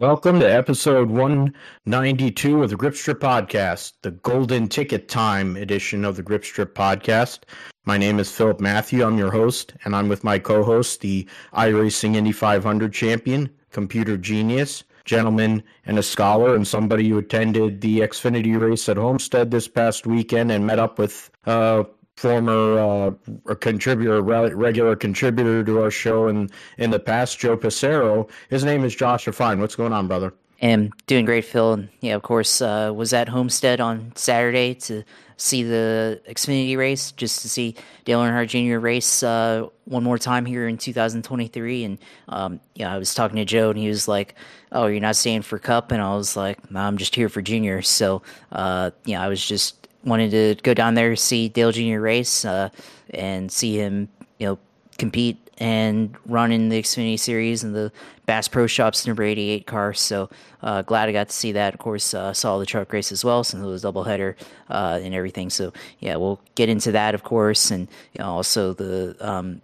Welcome to episode 192 of the Grip Strip Podcast, the Golden Ticket Time edition of the Grip Strip Podcast. My name is Philip Matthew. I'm your host, and I'm with my co host, the iRacing Indy 500 champion, computer genius, gentleman, and a scholar, and somebody who attended the Xfinity race at Homestead this past weekend and met up with uh, former uh, contributor, regular contributor to our show in in the past, Joe Passero. His name is Joshua Fine. What's going on, brother? And doing great, Phil. And yeah, of course, uh, was at Homestead on Saturday to see the Xfinity race, just to see Dale Earnhardt Jr. race uh, one more time here in 2023. And um, yeah, I was talking to Joe, and he was like, "Oh, you're not staying for Cup?" And I was like, no, "I'm just here for Junior." So uh, yeah, I was just wanted to go down there see Dale Jr. race uh, and see him, you know, compete and run in the Xfinity Series and the Bass Pro Shops number 88 car. So uh, glad I got to see that. Of course, uh, saw the truck race as well since it was doubleheader uh, and everything. So yeah, we'll get into that, of course, and you know, also the um,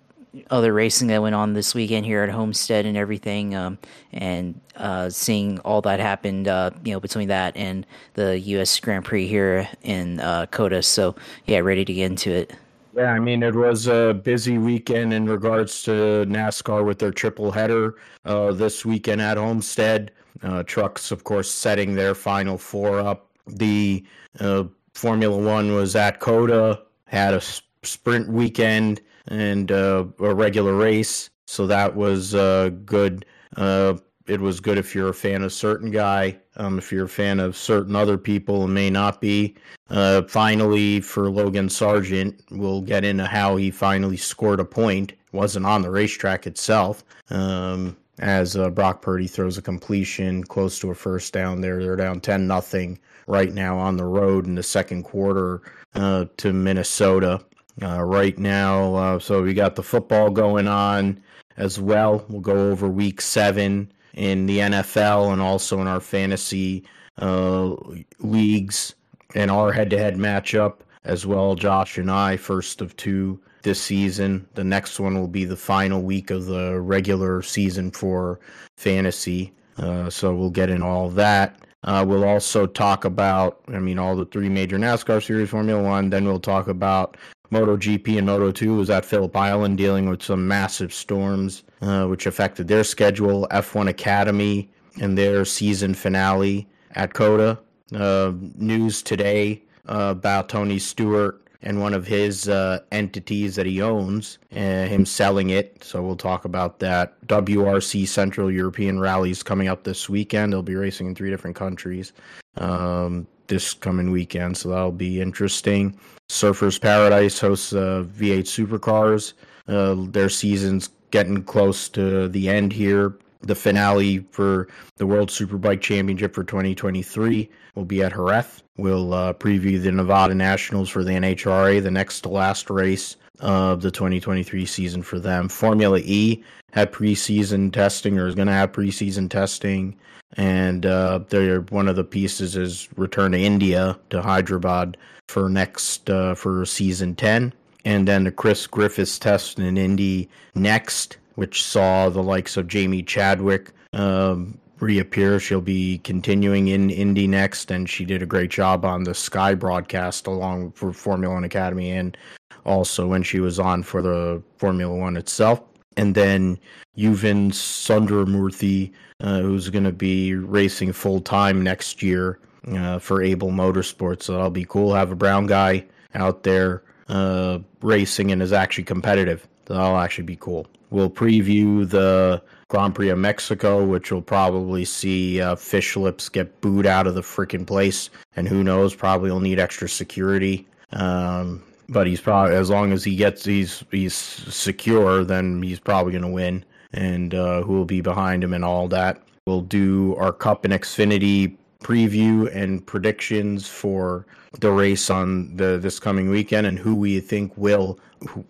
other racing that went on this weekend here at Homestead and everything, um, and uh, seeing all that happened, uh, you know, between that and the U.S. Grand Prix here in uh, COTA. So yeah, ready to get into it. Yeah, I mean, it was a busy weekend in regards to NASCAR with their triple header uh, this weekend at Homestead. Uh, trucks, of course, setting their final four up. The uh, Formula One was at COTA, had a sprint weekend and uh, a regular race. So that was uh, good. Uh, it was good if you're a fan of certain guy. Um, if you're a fan of certain other people, may not be. Uh, finally, for Logan Sargent, we'll get into how he finally scored a point. It wasn't on the racetrack itself. Um, as uh, Brock Purdy throws a completion close to a first down there. They're down 10 nothing right now on the road in the second quarter uh, to Minnesota uh, right now. Uh, so we got the football going on as well. We'll go over week seven in the NFL and also in our fantasy uh, leagues and our head to head matchup as well. Josh and I, first of two this season. The next one will be the final week of the regular season for fantasy. Uh, so we'll get in all that. Uh, we'll also talk about, I mean, all the three major NASCAR series, Formula One. Then we'll talk about MotoGP and Moto2 was at Phillip Island dealing with some massive storms, uh, which affected their schedule. F1 Academy and their season finale at COTA. Uh, news today uh, about Tony Stewart and one of his uh, entities that he owns, uh, him selling it. So we'll talk about that. WRC Central European Rallies coming up this weekend. They'll be racing in three different countries. Um, this coming weekend, so that'll be interesting. Surfers Paradise hosts uh, V8 Supercars. Uh, their season's getting close to the end here. The finale for the World Superbike Championship for 2023 will be at Jerez. We'll uh, preview the Nevada Nationals for the NHRA, the next to last race of the 2023 season for them. Formula E had preseason testing or is going to have preseason testing and uh, they're one of the pieces is return to India to Hyderabad for next uh, for season ten, and then the Chris Griffis test in Indy NXT, which saw the likes of Jamie Chadwick um, reappear. She'll be continuing in Indy NXT, and she did a great job on the Sky broadcast along for Formula One Academy, and also when she was on for the Formula One itself. And then Yuven Sundaramoorthy uh, who's going to be racing full time next year uh, for Abel Motorsports. So that'll be cool. Have a brown guy out there uh, racing and is actually competitive. That'll actually be cool. We'll preview the Grand Prix of Mexico, which will probably see uh, fish lips get booed out of the freaking place, and who knows, probably will need extra security. Um, but he's probably as long as he gets he's he's secure, then he's probably going to win and uh, who will be behind him and all that. We'll do our Cup and Xfinity preview and predictions for the race on the this coming weekend and who we think will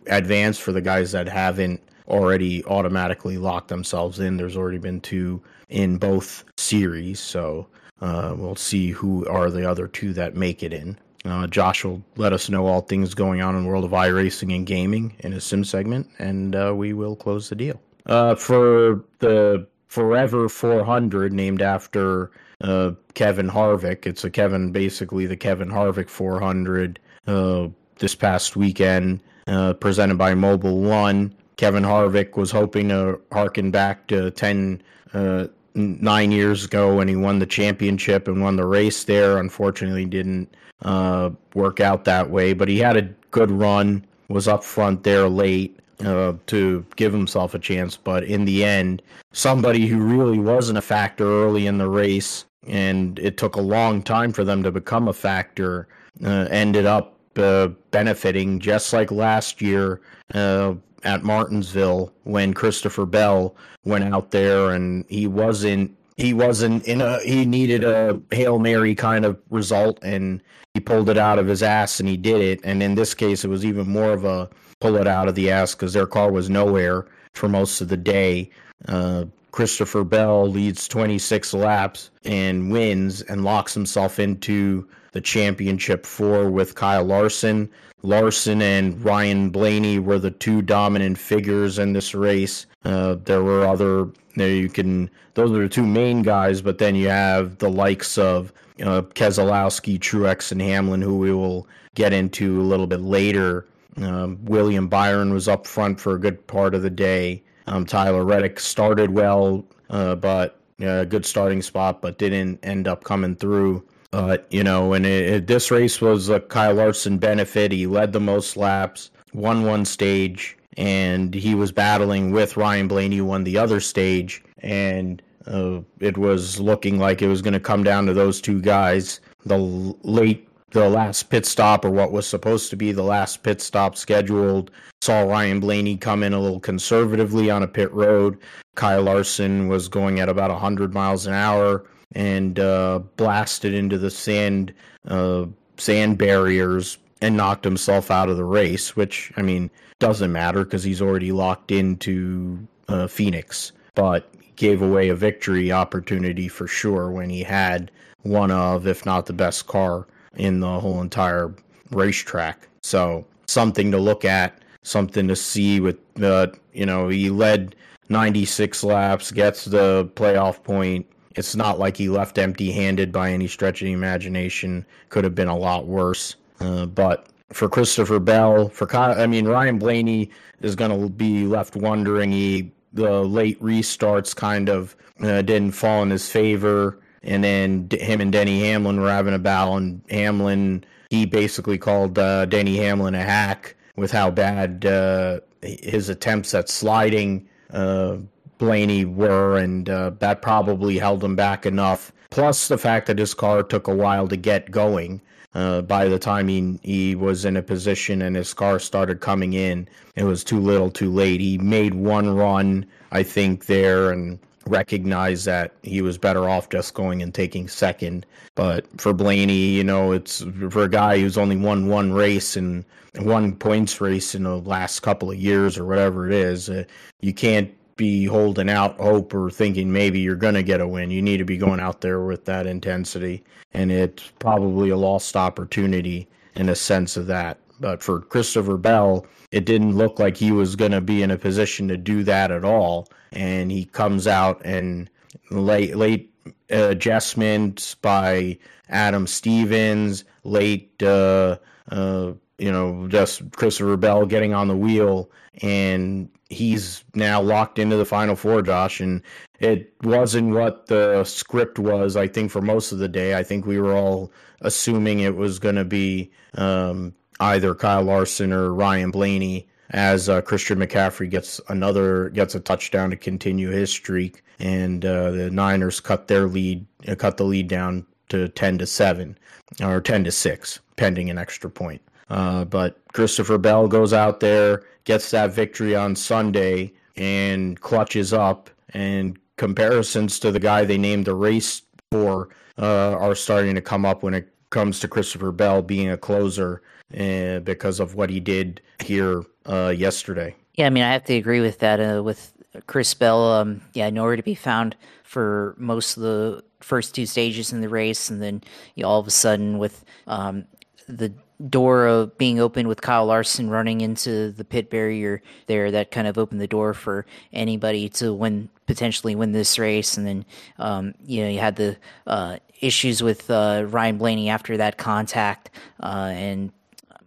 advance for the guys that haven't already automatically locked themselves in. There's already been two in both series, so uh, we'll see who are the other two that make it in. Uh, Josh will let us know all things going on in the world of iRacing and gaming in his sim segment, and uh, we will close the deal. Uh, for the Forever 400, named after uh, Kevin Harvick. It's a Kevin, basically the Kevin Harvick 400 uh, this past weekend, uh, presented by Mobil One. Kevin Harvick was hoping to harken back to 10, uh, nine years ago when he won the championship and won the race there. Unfortunately, didn't uh, work out that way, but he had a good run, was up front there late uh, to give himself a chance. But in the end, somebody who really wasn't a factor early in the race, and it took a long time for them to become a factor, uh, ended up uh, benefiting just like last year uh, at Martinsville when Christopher Bell went out there and he wasn't he wasn't in a he needed a hail mary kind of result and he pulled it out of his ass and he did it and in this case it was even more of a pull it out of the ass because their car was nowhere for most of the day. Uh, christopher bell leads 26 laps and wins and locks himself into the championship four with kyle larson. Larson and ryan blaney were the two dominant figures in this race. Uh, there were other you can those are the two main guys, but then you have the likes of uh, Keselowski, Truex, and Hamlin, who we will get into a little bit later. Um, William Byron was up front for a good part of the day. Um, Tyler Reddick started well, uh, but a uh, good starting spot, but didn't end up coming through. Uh, you know, and it, it, this race was a Kyle Larson benefit. He led the most laps, won one stage, and he was battling with Ryan Blaney, won the other stage, and uh, it was looking like it was going to come down to those two guys. The late, the last pit stop, or what was supposed to be the last pit stop scheduled, saw Ryan Blaney come in a little conservatively on a pit road. Kyle Larson was going at about 100 miles an hour and uh, blasted into the sand uh, sand barriers and knocked himself out of the race. Which I mean doesn't matter because he's already locked into uh, Phoenix. But gave away a victory opportunity for sure when he had one of, if not the best car in the whole entire racetrack. So something to look at, something to see with the, you know, he led 96 laps, gets the playoff point. It's not like he left empty handed by any stretch of the imagination. Could have been a lot worse. Uh, but for Christopher Bell, for I mean Ryan Blaney is going to be left wondering. He the late restarts kind of uh, didn't fall in his favor. And then him and Denny Hamlin were having a battle, and Hamlin he basically called uh, Denny Hamlin a hack with how bad uh, his attempts at sliding uh, Blaney were, and uh, that probably held him back enough. Plus the fact that his car took a while to get going. Uh, by the time he he was in a position and his car started coming in, it was too little, too late. He made one run, I think, there and recognized that he was better off just going and taking second. But for Blaney, you know, it's for a guy who's only won one race and one points race in the last couple of years or whatever it is, uh, you can't be holding out hope or thinking maybe you're going to get a win. You need to be going out there with that intensity. And it's probably a lost opportunity in a sense of that. But for Christopher Bell, it didn't look like he was going to be in a position to do that at all. And he comes out and late, late adjustments by Adam Stevens, late, uh, uh, you know, just Christopher Bell getting on the wheel and he's now locked into the final four, Josh, and it wasn't what the script was. I think for most of the day, I think we were all assuming it was going to be um, either Kyle Larson or Ryan Blaney. As uh, Christian McCaffrey gets another gets a touchdown to continue his streak, and uh, the Niners cut their lead, uh, cut the lead down to ten to seven or ten to six, pending an extra point. Uh, but Christopher Bell goes out there, gets that victory on Sunday, and clutches up. And comparisons to the guy they named the race for uh, are starting to come up when it comes to Christopher Bell being a closer uh, because of what he did here uh, yesterday. Yeah, I mean, I have to agree with that. Uh, with Chris Bell, um, yeah, nowhere to be found for most of the first two stages in the race, and then you know, all of a sudden with um, the door of being opened with Kyle Larson running into the pit barrier there that kind of opened the door for anybody to win potentially win this race and then um, you know you had the uh, issues with uh, Ryan Blaney after that contact uh, and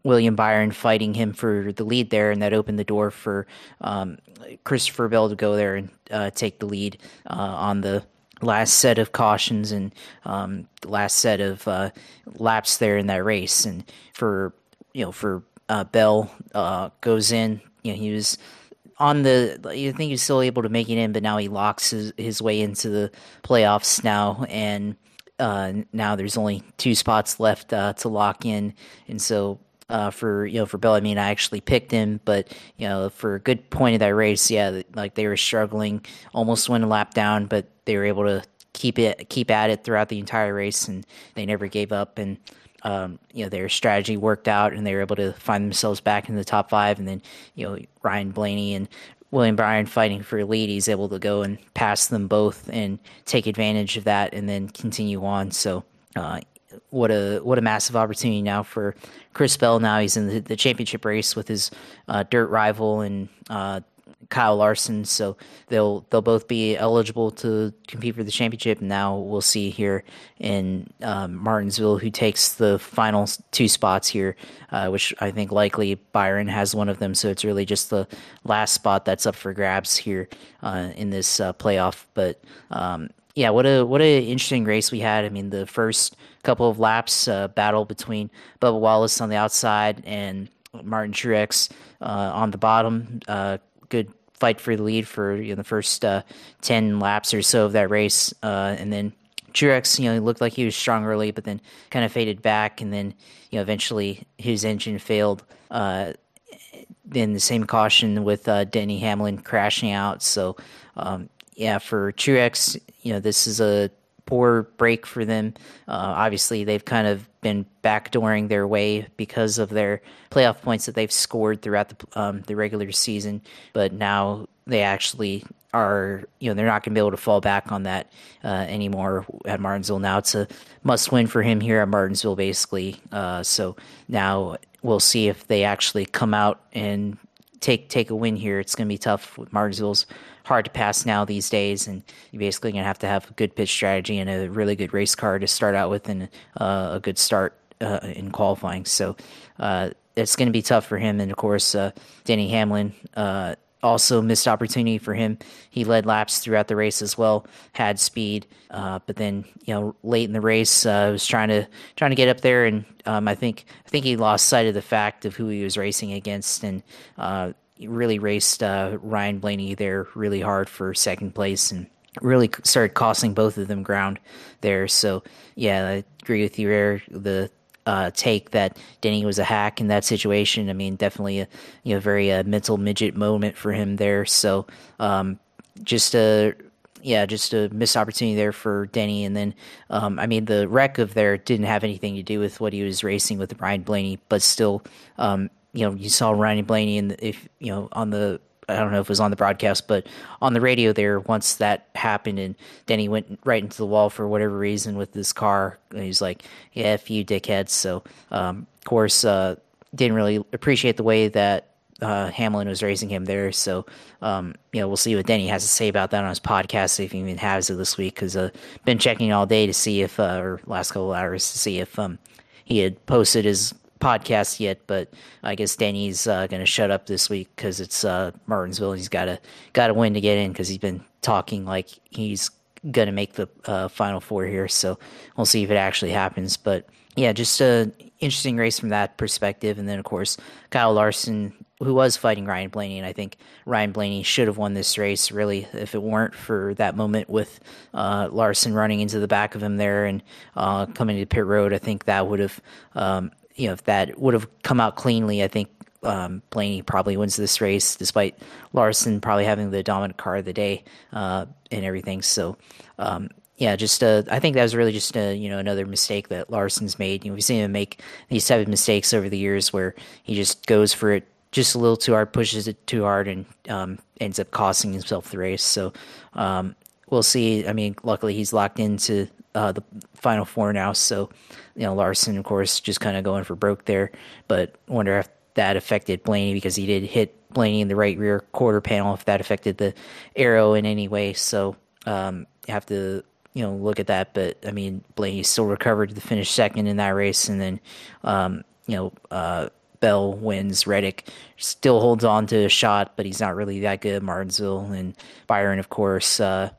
William Byron fighting him for the lead there, and that opened the door for um, Christopher Bell to go there and uh, take the lead uh, on the last set of cautions and um, the last set of uh, laps there in that race. And for you know, for uh, Bell uh, goes in, you know, he was on the. I think he's still able to make it in, but now he locks his, his way into the playoffs now, and uh, now there's only two spots left uh, to lock in, and so uh, for you know for Bill. I mean, I actually picked him, but you know for a good point of that race, yeah, like they were struggling, almost went a lap down, but they were able to keep it keep at it throughout the entire race, and they never gave up. And um, you know their strategy worked out, and they were able to find themselves back in the top five. And then you know Ryan Blaney and William Byron fighting for lead, he's able to go and pass them both and take advantage of that, and then continue on. So. Uh, what a what a massive opportunity now for Chris Bell. Now he's in the, the championship race with his uh, dirt rival and uh, Kyle Larson. So they'll they'll both be eligible to compete for the championship. Now we'll see here in um, Martinsville who takes the final two spots here, uh, which I think likely Byron has one of them. So it's really just the last spot that's up for grabs here uh, in this uh, playoff. But um, yeah, what a what a interesting race we had. I mean, the first couple of laps uh, battle between Bubba Wallace on the outside and Martin Truex uh, on the bottom. Uh, good fight for the lead for you know, the first uh, ten laps or so of that race, uh, and then Truex, you know, he looked like he was strong early, but then kind of faded back, and then you know eventually his engine failed. Uh, then the same caution with Denny Hamlin crashing out. So um, yeah, for Truex, you know, this is a poor break for them. Uh, obviously, they've kind of been backdooring their way because of their playoff points that they've scored throughout the um, the regular season. But now they actually are, you know, they're not going to be able to fall back on that uh, anymore at Martinsville. Now it's a must win for him here at Martinsville, basically. Uh, so now we'll see if they actually come out and take take a win here. It's going to be tough. With Martinsville's hard to pass now these days, and you're basically to have to have a good pitch strategy and a really good race car to start out with, and uh, a good start uh, in qualifying. So uh, it's going to be tough for him. And of course, uh, Denny Hamlin uh, also missed opportunity for him. He led laps throughout the race as well, had speed, uh, but then you know late in the race was trying to trying to get up there, and um, I think I think he lost sight of the fact of who he was racing against, and really raced uh, Ryan Blaney there really hard for second place, and really started costing both of them ground there. So yeah, I agree with you there. The uh, take that Denny was a hack in that situation. I mean, definitely a you know very uh, mental midget moment for him there. So um, just a yeah, just a missed opportunity there for Denny. And then um, I mean, the wreck of there didn't have anything to do with what he was racing with Ryan Blaney, but still, um, you know, you saw Ryan Blaney and if you know on the I don't know if it was on the broadcast, but on the radio there, once that happened and Denny went right into the wall for whatever reason with this car, And he's like, yeah, F you dickheads. So, um, of course, uh, didn't really appreciate the way that uh, Hamlin was raising him there. So, um, you know, we'll see what Denny has to say about that on his podcast, if he even has it this week, because I've uh, been checking all day to see if, uh, or last couple hours to see if um, he had posted his podcast yet, but I guess Danny's uh, going to shut up this week because it's uh, Martinsville. He's got to got to win to get in because he's been talking like he's going to make the uh, final four here. So we'll see if it actually happens. But yeah, just a interesting race from that perspective. And then of course Kyle Larson, who was fighting Ryan Blaney, and I think Ryan Blaney should have won this race really if it weren't for that moment with uh, Larson running into the back of him there and uh, coming to pit road. I think that would have um, you know, if that would have come out cleanly, I think um, Blaney probably wins this race, despite Larson probably having the dominant car of the day uh, and everything. So, um, yeah, just uh, I think that was really just a, you know another mistake that Larson's made. You know, we've seen him make these type of mistakes over the years where he just goes for it just a little too hard, pushes it too hard, and um, ends up costing himself the race. So um, we'll see. I mean, luckily he's locked into uh, the final four now. So, you know, Larson, of course, just kind of going for broke there. But wonder if that affected Blaney because he did hit Blaney in the right rear quarter panel. If that affected the aero in any way, so um, you have to you know look at that. But I mean, Blaney still recovered to finish second in that race, and then um, you know. Uh, Bell wins. Reddick still holds on to a shot, but he's not really that good. Martinsville and Byron, of course, uh,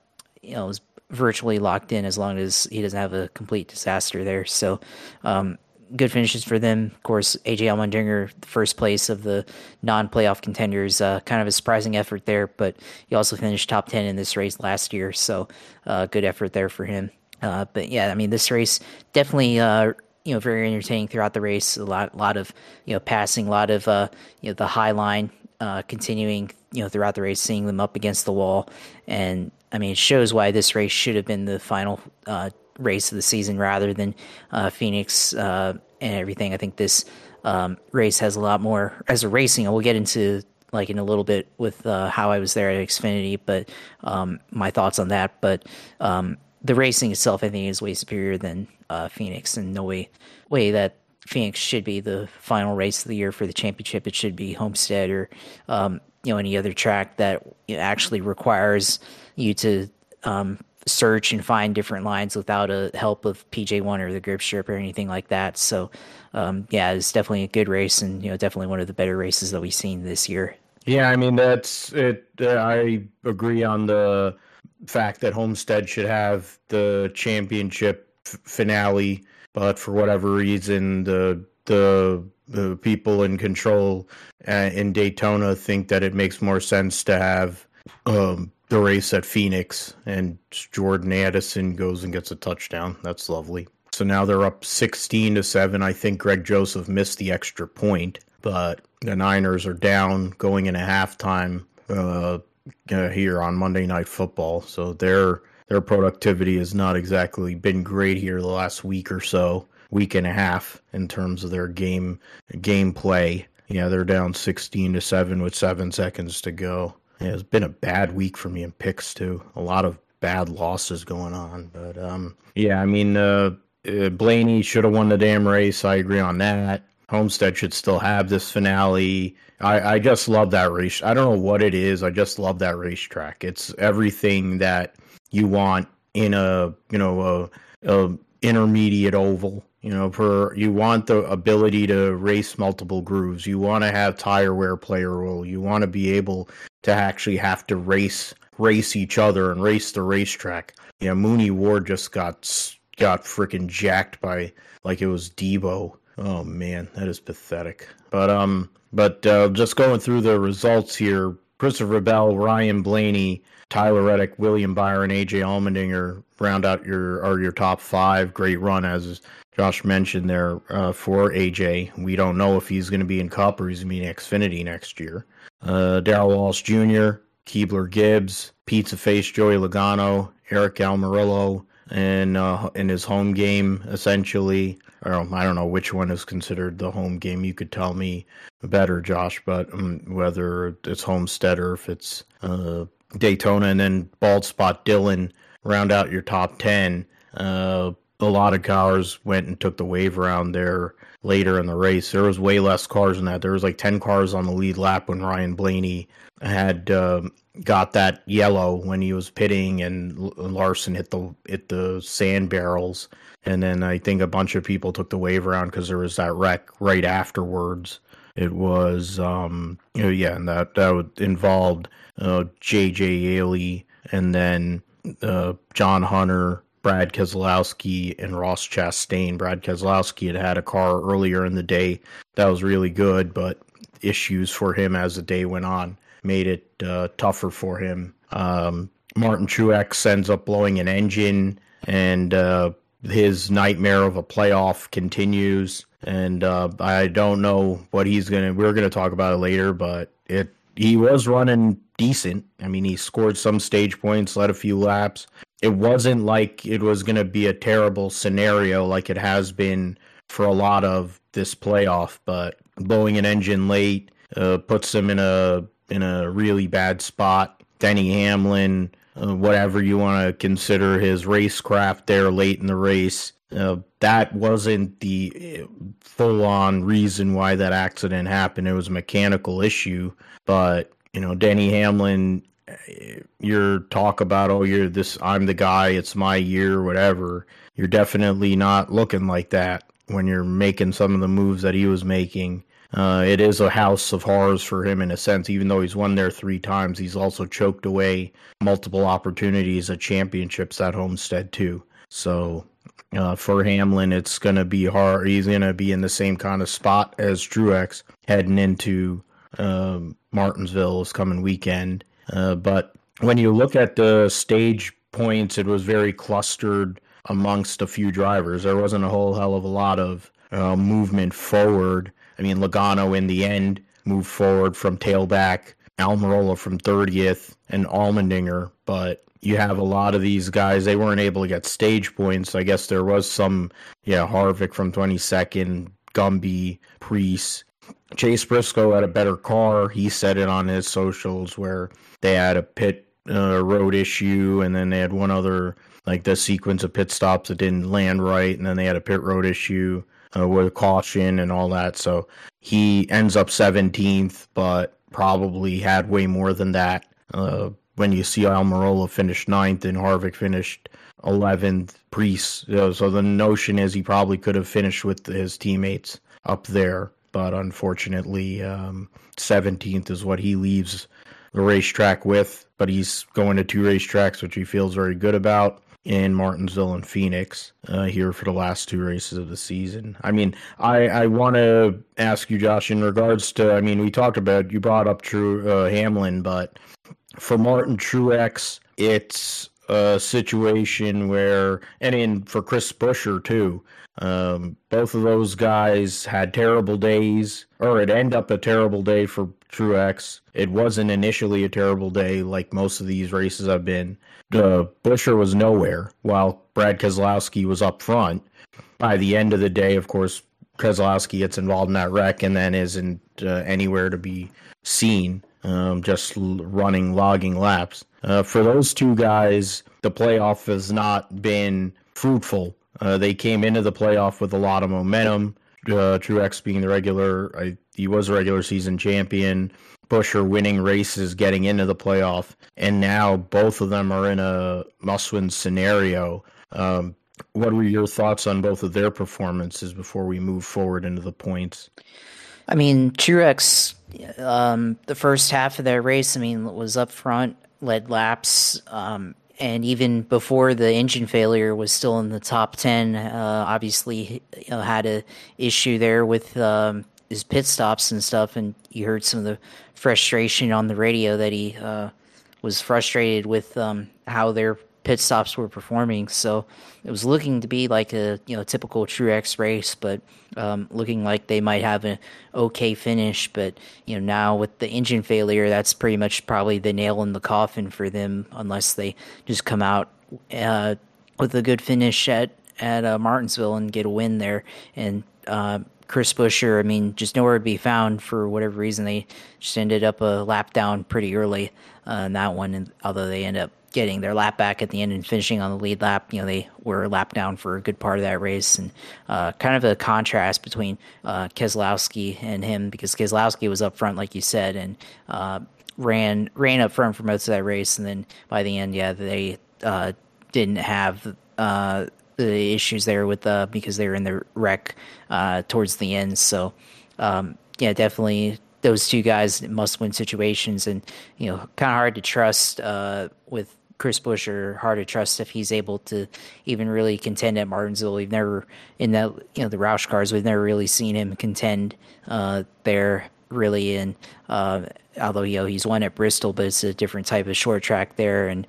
you know, virtually locked in as long as he doesn't have a complete disaster there. So, um, good finishes for them. Of course, AJ Allmendinger, first place of the non-playoff contenders, uh, kind of a surprising effort there, but he also finished top ten in this race last year, so uh, good effort there for him. Uh, but yeah, I mean, this race definitely uh, you know very entertaining throughout the race. A lot, lot of you know passing, a lot of uh, you know the high line uh, continuing you know throughout the race, seeing them up against the wall, and I mean, it shows why this race should have been the final uh, race of the season rather than uh, Phoenix uh, and everything. I think this um, race has a lot more as a racing. We'll get into like in a little bit with uh, how I was there at Xfinity, but um, my thoughts on that. But um, the racing itself, I think, is way superior than uh, Phoenix, and no way way that Phoenix should be the final race of the year for the championship. It should be Homestead or um, you know any other track that actually requires you to um, search and find different lines without a help of PJ1 or the grip strip or anything like that. So, um, yeah, it's definitely a good race and, you know, definitely one of the better races that we've seen this year. Yeah, I mean, that's it. Uh, I agree on the fact that Homestead should have the championship f- finale, but for whatever reason, the, the, the people in control uh, in Daytona think that it makes more sense to have um, the race at Phoenix, and Jordan Addison goes and gets a touchdown. That's lovely. So now they're up 16 to 7. I think Greg Joseph missed the extra point, but the Niners are down going into halftime uh, uh, here on Monday Night Football. So their their productivity has not exactly been great here the last week or so, week and a half in terms of their game gameplay. Yeah, they're down 16 to 7 with 7 seconds to go. Yeah, it's been a bad week for me in picks too. A lot of bad losses going on, but um, yeah, I mean, uh, uh, Blaney should have won the damn race. I agree on that. Homestead should still have this finale. I, I just love that race. I don't know what it is. I just love that racetrack. It's everything that you want in a you know a, a intermediate oval. You know, for you want the ability to race multiple grooves. You want to have tire wear play a role. You want to be able to actually have to race race each other and race the racetrack. Yeah, Mooney Ward just got got freaking jacked by like it was Debo. Oh man, that is pathetic. But um, but uh, just going through the results here: Christopher Bell, Ryan Blaney, Tyler Reddick, William Byron, AJ Allmendinger round out your are your top five. Great run as Josh mentioned there uh, for AJ. We don't know if he's going to be in Cup or he's going to be in Xfinity next year uh, Darrell Wallace Jr., Keebler Gibbs, Pizza Face Joey Logano, Aric Almirola, and uh, in his home game, essentially. I don't know which one is considered the home game. You could tell me better, Josh, but um, whether it's Homestead or if it's uh, Daytona, and then Bald Spot Dillon round out your top 10. Uh, a lot of cars went and took the wave around there later in the race. There was way less cars than that. There was like 10 cars on the lead lap when Ryan Blaney had uh, got that yellow when he was pitting and Larson hit the hit the sand barrels. And then I think a bunch of people took the wave around because there was that wreck right afterwards. It was, um, you know, yeah, and that that would involved uh, J.J. Yeley and then uh, John Hunter Brad Keselowski and Ross Chastain. Brad Keselowski had had a car earlier in the day that was really good, but issues for him as the day went on made it uh, tougher for him. Um, Martin Truex ends up blowing an engine, and uh, his nightmare of a playoff continues. And uh, I don't know what he's gonna. We're gonna talk about it later, but it he was running decent. I mean, he scored some stage points, led a few laps, it wasn't like it was going to be a terrible scenario like it has been for a lot of this playoff. But blowing an engine late uh, puts them in a in a really bad spot. Denny Hamlin uh, whatever you want to consider his racecraft there late in the race. Uh, that wasn't the uh, full on reason why that accident happened. It was a mechanical issue. But, you know, Denny Hamlin, your talk about, oh, you're this, I'm the guy, it's my year, whatever. You're definitely not looking like that when you're making some of the moves that he was making. Uh, it is a house of horrors for him in a sense. Even though he's won there three times, he's also choked away multiple opportunities at championships at Homestead too. So uh, for Hamlin, it's going to be hard. He's going to be in the same kind of spot as Truex heading into um, Martinsville this coming weekend. Uh, but when you look at the stage points, it was very clustered amongst a few drivers. There wasn't a whole hell of a lot of uh, movement forward. I mean, Logano in the end moved forward from tailback, Almirola from 30th, and Allmendinger. But you have a lot of these guys, they weren't able to get stage points. I guess there was some, yeah, Harvick from 22nd, Gumby, Preece. Chase Briscoe had a better car. He said it on his socials where they had a pit uh, road issue and then they had one other like the sequence of pit stops that didn't land right, and then they had a pit road issue uh, with caution and all that. So he ends up 17th, but probably had way more than that. Uh, when you see Almirola finish ninth and Harvick finished 11th, Preece. You know, so the notion is he probably could have finished with his teammates up there, but unfortunately, um, 17th is what he leaves the racetrack with. But he's going to two racetracks, which he feels very good about in Martinsville and Phoenix uh, here for the last two races of the season. I mean, I, I want to ask you, Josh, in regards to, I mean, we talked about, you brought up True uh, Hamlin, but for Martin Truex, it's a situation where, and in for Chris Buescher too, um, both of those guys had terrible days, or it ended up a terrible day for Truex. It wasn't initially a terrible day like most of these races I've been. Uh, Buescher was nowhere while Brad Keselowski was up front. By the end of the day, of course, Keselowski gets involved in that wreck and then isn't uh, anywhere to be seen, um, just running, logging laps. Uh, for those two guys, the playoff has not been fruitful. Uh, they came into the playoff with a lot of momentum. Uh, Truex being the regular, I, he was a regular season champion. Buescher winning races getting into the playoff, and now both of them are in a must-win scenario. Um, what were your thoughts on both of their performances before we move forward into the points? I mean, Truex, um, the first half of that race, I mean, was up front, led laps, um, and even before the engine failure was still in the top 10 uh, obviously had a issue there with um, his pit stops and stuff and you heard some of the frustration on the radio that he uh, was frustrated with um, how their pit stops were performing. So it was looking to be like a you know typical Truex race, but um, looking like they might have an okay finish. But you know now with the engine failure, that's pretty much probably the nail in the coffin for them, unless they just come out uh, with a good finish at at uh, Martinsville and get a win there. And uh, Chris Buescher, I mean, just nowhere to be found for whatever reason. They just ended up a lap down pretty early uh, that one, and although they end up getting their lap back at the end and finishing on the lead lap, you know, they were lap down for a good part of that race, and uh, kind of a contrast between uh, Keselowski and him because Keselowski was up front, like you said, and uh, ran ran up front for most of that race, and then by the end, yeah, they uh, didn't have uh, the issues there with uh, because they were in the wreck uh, towards the end. So um, yeah, definitely those two guys must win situations, and you know, kind of hard to trust uh, with Chris Buescher. Hard to trust if he's able to even really contend at Martinsville. We've never in that you know the Roush cars. We've never really seen him contend uh, there really. And uh, although you know he's won at Bristol, but it's a different type of short track there, and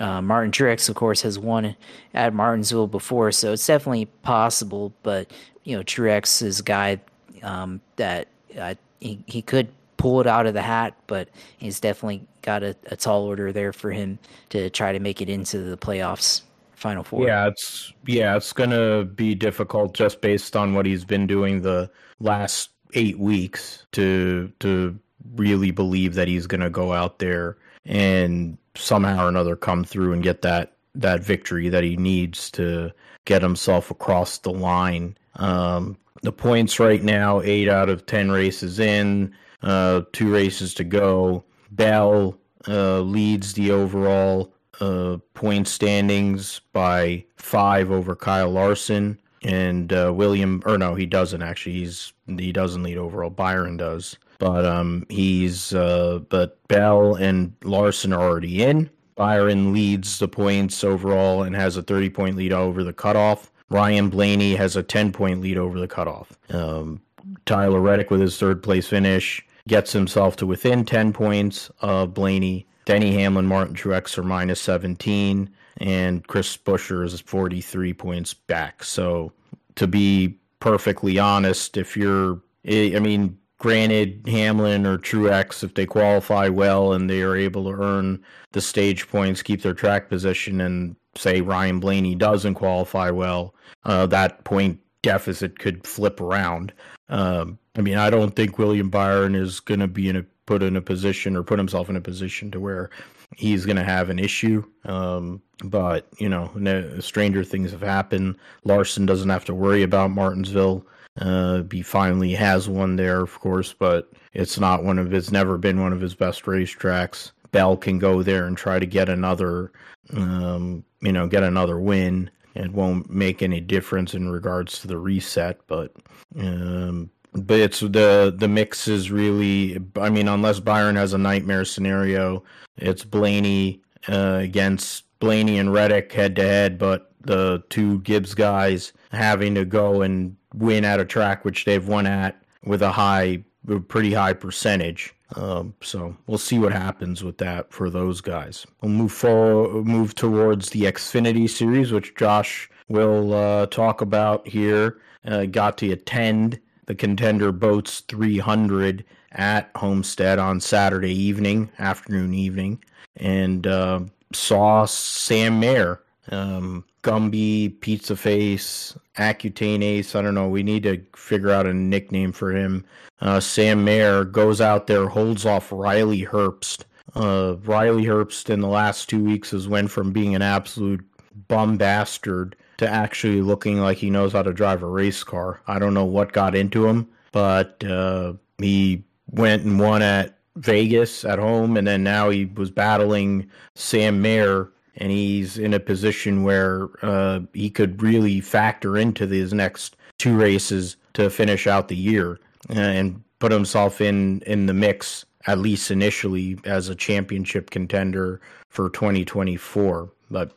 uh, Martin Truex, of course, has won at Martinsville before, so it's definitely possible. But you know, Truex is a guy um, that uh, he he could pull it out of the hat, but he's definitely got a, a, tall order there for him to try to make it into the playoffs, final four. Yeah, it's yeah, it's gonna be difficult just based on what he's been doing the last eight weeks to to really believe that he's gonna go out there and somehow or another come through and get that that victory that he needs to get himself across the line. Um, the points right now, eight out of ten races in, uh, two races to go. Bell uh, leads the overall uh, point standings by five over Kyle Larson and uh, William. Or no, he doesn't actually. He's he doesn't lead overall. Byron does, but um, he's uh, but Bell and Larson are already in. Byron leads the points overall and has a 30 point lead over the cutoff. Ryan Blaney has a 10 point lead over the cutoff. Um, Tyler Reddick with his third place finish gets himself to within 10 points of Blaney. Denny Hamlin, Martin Truex are minus 17, and Chris Buescher is 43 points back. So, to be perfectly honest, if you're, I mean, granted, Hamlin or Truex, if they qualify well and they are able to earn the stage points, keep their track position, and say Ryan Blaney doesn't qualify well, uh, that point deficit could flip around. Um, I mean, I don't think William Byron is going to be in a put in a position or put himself in a position to where he's going to have an issue. Um, but you know, stranger things have happened. Larson doesn't have to worry about Martinsville. Uh, he finally has one there, of course, but it's not one of. It's never been one of his best racetracks. Bell can go there and try to get another, um, you know, get another win. It won't make any difference in regards to the reset, but um, but it's the the mix is really. I mean, unless Byron has a nightmare scenario, it's Blaney uh, against Blaney and Reddick head to head, but the two Gibbs guys having to go and win at a track which they've won at with a high, a pretty high percentage. Um, so we'll see what happens with that for those guys. We'll move forward, move towards the Xfinity series, which Josh will uh, talk about here. Uh, got to attend the Contender Boats 300 at Homestead on Saturday evening, afternoon, evening, and uh, saw Sam Mayer, um, Gumby, Pizza Face, Accutane Ace. I don't know. We need to figure out a nickname for him. Uh, Sam Mayer goes out there, holds off Riley Herbst. Uh, Riley Herbst in the last two weeks has went from being an absolute bum bastard to actually looking like he knows how to drive a race car. I don't know what got into him, but uh, he went and won at Vegas at home, and then now he was battling Sam Mayer, and he's in a position where uh, he could really factor into these next two races to finish out the year and put himself in in the mix at least initially as a championship contender for 2024. But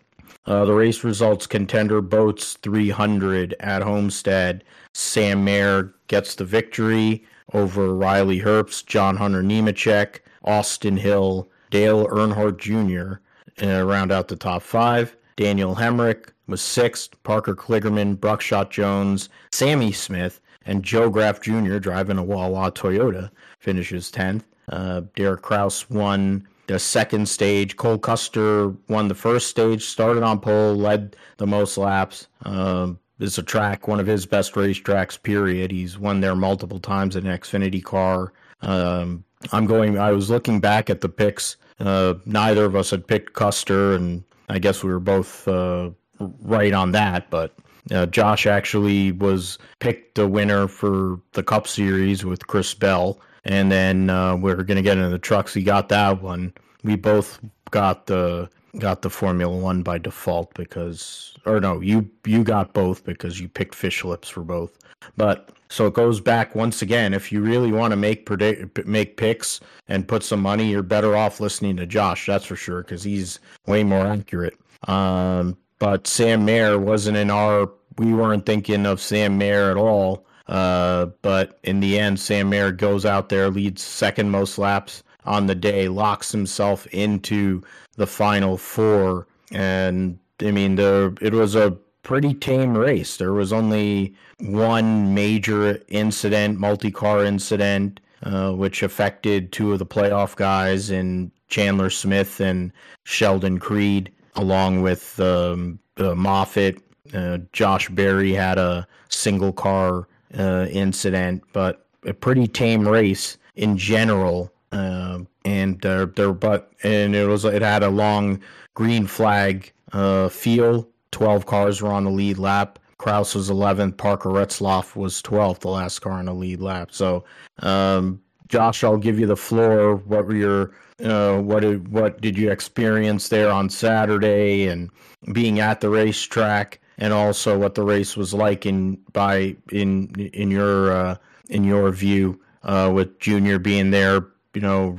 uh, the race results contender boats 300 at Homestead. Sam Mayer gets the victory over Riley Herbst, John Hunter Nemechek, Austin Hill, Dale Earnhardt Jr. Uh, round out the top five. Daniel Hemric was sixth. Parker Kligerman, Buckshot Jones, Sammy Smith, and Joe Graf Jr. driving a Wawa Toyota finishes 10th. Uh, Derek Kraus won the second stage. Cole Custer won the first stage, started on pole, led the most laps. Um, it's a track, one of his best racetracks, period. He's won there multiple times in an Xfinity car. Um, I'm going, I was looking back at the picks. Uh, neither of us had picked Custer, and I guess we were both uh, right on that, but. Uh, Josh actually was picked the winner for the Cup Series with Chris Bell, and then uh, we are going to get into the trucks. He got that one. We both got the got the Formula One by default because, or no, you you got both because you picked fish lips for both. But so it goes back once again. If you really want to make predict make picks and put some money, you're better off listening to Josh. That's for sure because he's way more accurate. Um, but Sam Mayer wasn't in our. We weren't thinking of Sam Mayer at all. Uh, but in the end, Sam Mayer goes out there, leads second most laps on the day, locks himself into the final four. And I mean, the it was a pretty tame race. There was only one major incident, multi-car incident, uh, which affected two of the playoff guys in Chandler Smith and Sheldon Creed, along with um, uh, Moffitt. Uh, Josh Berry had a single car uh, incident, but a pretty tame race in general. And uh, there but and it was it had a long green flag uh, feel. Twelve cars were on the lead lap. Kraus was 11th. Parker Retzlaff was 12th, the last car on the lead lap. So, um, Josh, I'll give you the floor. What were your uh, what did what did you experience there on Saturday and being at the racetrack, and also what the race was like in by in in your uh, in your view uh, with Junior being there, you know,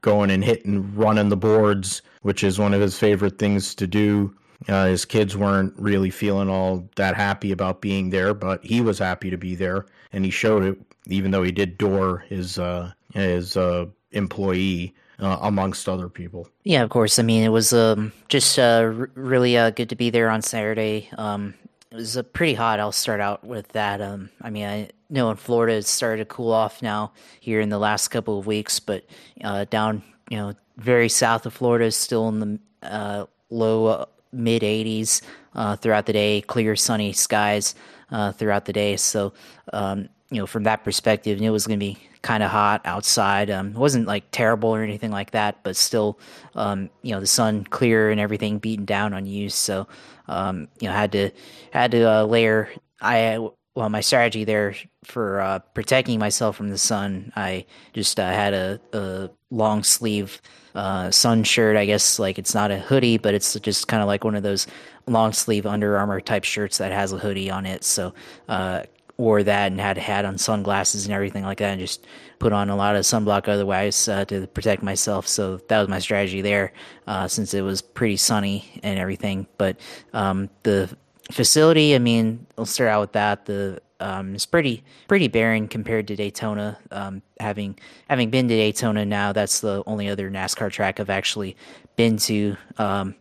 going and hitting, running the boards, which is one of his favorite things to do. Uh, his kids weren't really feeling all that happy about being there, but he was happy to be there, and he showed it. Even though he did door his uh, his uh, employee uh, amongst other people. Yeah, of course. I mean, it was um, just uh, r- really uh, good to be there on Saturday. Um, it was pretty hot. I'll start out with that. Um, I mean, I know in Florida it's started to cool off now here in the last couple of weeks, but down, you know, very south of Florida is still in the low mid 80s uh, throughout the day, clear sunny skies uh, throughout the day. So, um, you know, from that perspective, it was going to be kind of hot outside. Um, it wasn't like terrible or anything like that, but still, um, you know, the sun clear and everything beating down on you. So, um, you know, had to had to uh, layer. I well, my strategy there for uh, protecting myself from the sun, I just uh, had a, a, long sleeve uh, sun shirt. I guess like it's not a hoodie, but it's just kind of like one of those long sleeve Under Armour type shirts that has a hoodie on it. So uh, wore that and had a hat on sunglasses and everything like that, and just put on a lot of sunblock otherwise uh, to protect myself. So that was my strategy there, uh, since it was pretty sunny and everything. But um, the facility, I mean, I'll start out with that. The um, it's pretty pretty barren compared to Daytona. Um, having having been to Daytona now, that's the only other NASCAR track I've actually been to. Um,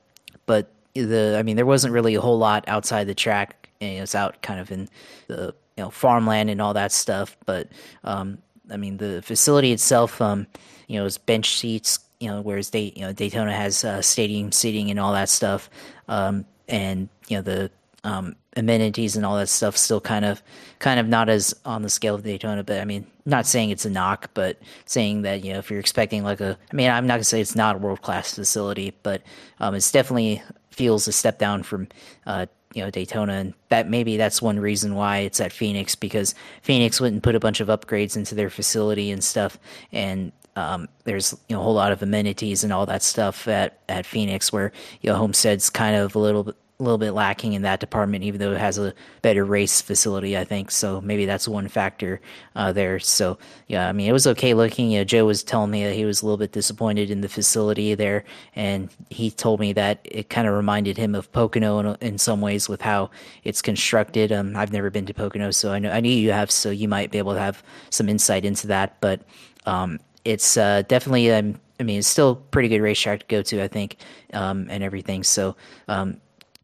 but the I mean, there wasn't really a whole lot outside the track. It's out kind of in the you know farmland and all that stuff. But um, I mean, the facility itself, um, you know, is bench seats. You know, whereas they, you know, Daytona has uh, stadium seating and all that stuff. Um, and you know the um, amenities and all that stuff still kind of kind of not as on the scale of Daytona. But I mean, not saying it's a knock, but saying that you know if you're expecting like a, I mean, I'm not gonna say it's not a world class facility, but um, it's definitely feels a step down from uh, you know Daytona, and that maybe that's one reason why it's at Phoenix because Phoenix and put a bunch of upgrades into their facility and stuff, and um, there's you know a whole lot of amenities and all that stuff at at Phoenix where you know Homestead's kind of a little bit a little bit lacking in that department, even though it has a better race facility, I think. So maybe that's one factor uh, there. So yeah, I mean, it was okay looking. You know, Joe was telling me that he was a little bit disappointed in the facility there, and he told me that it kind of reminded him of Pocono in, in, some ways with how it's constructed. Um, I've never been to Pocono, so I know I knew you have, so you might be able to have some insight into that. But um, it's uh, definitely um, I mean, it's still pretty good racetrack to go to, I think, um, and everything. So, um,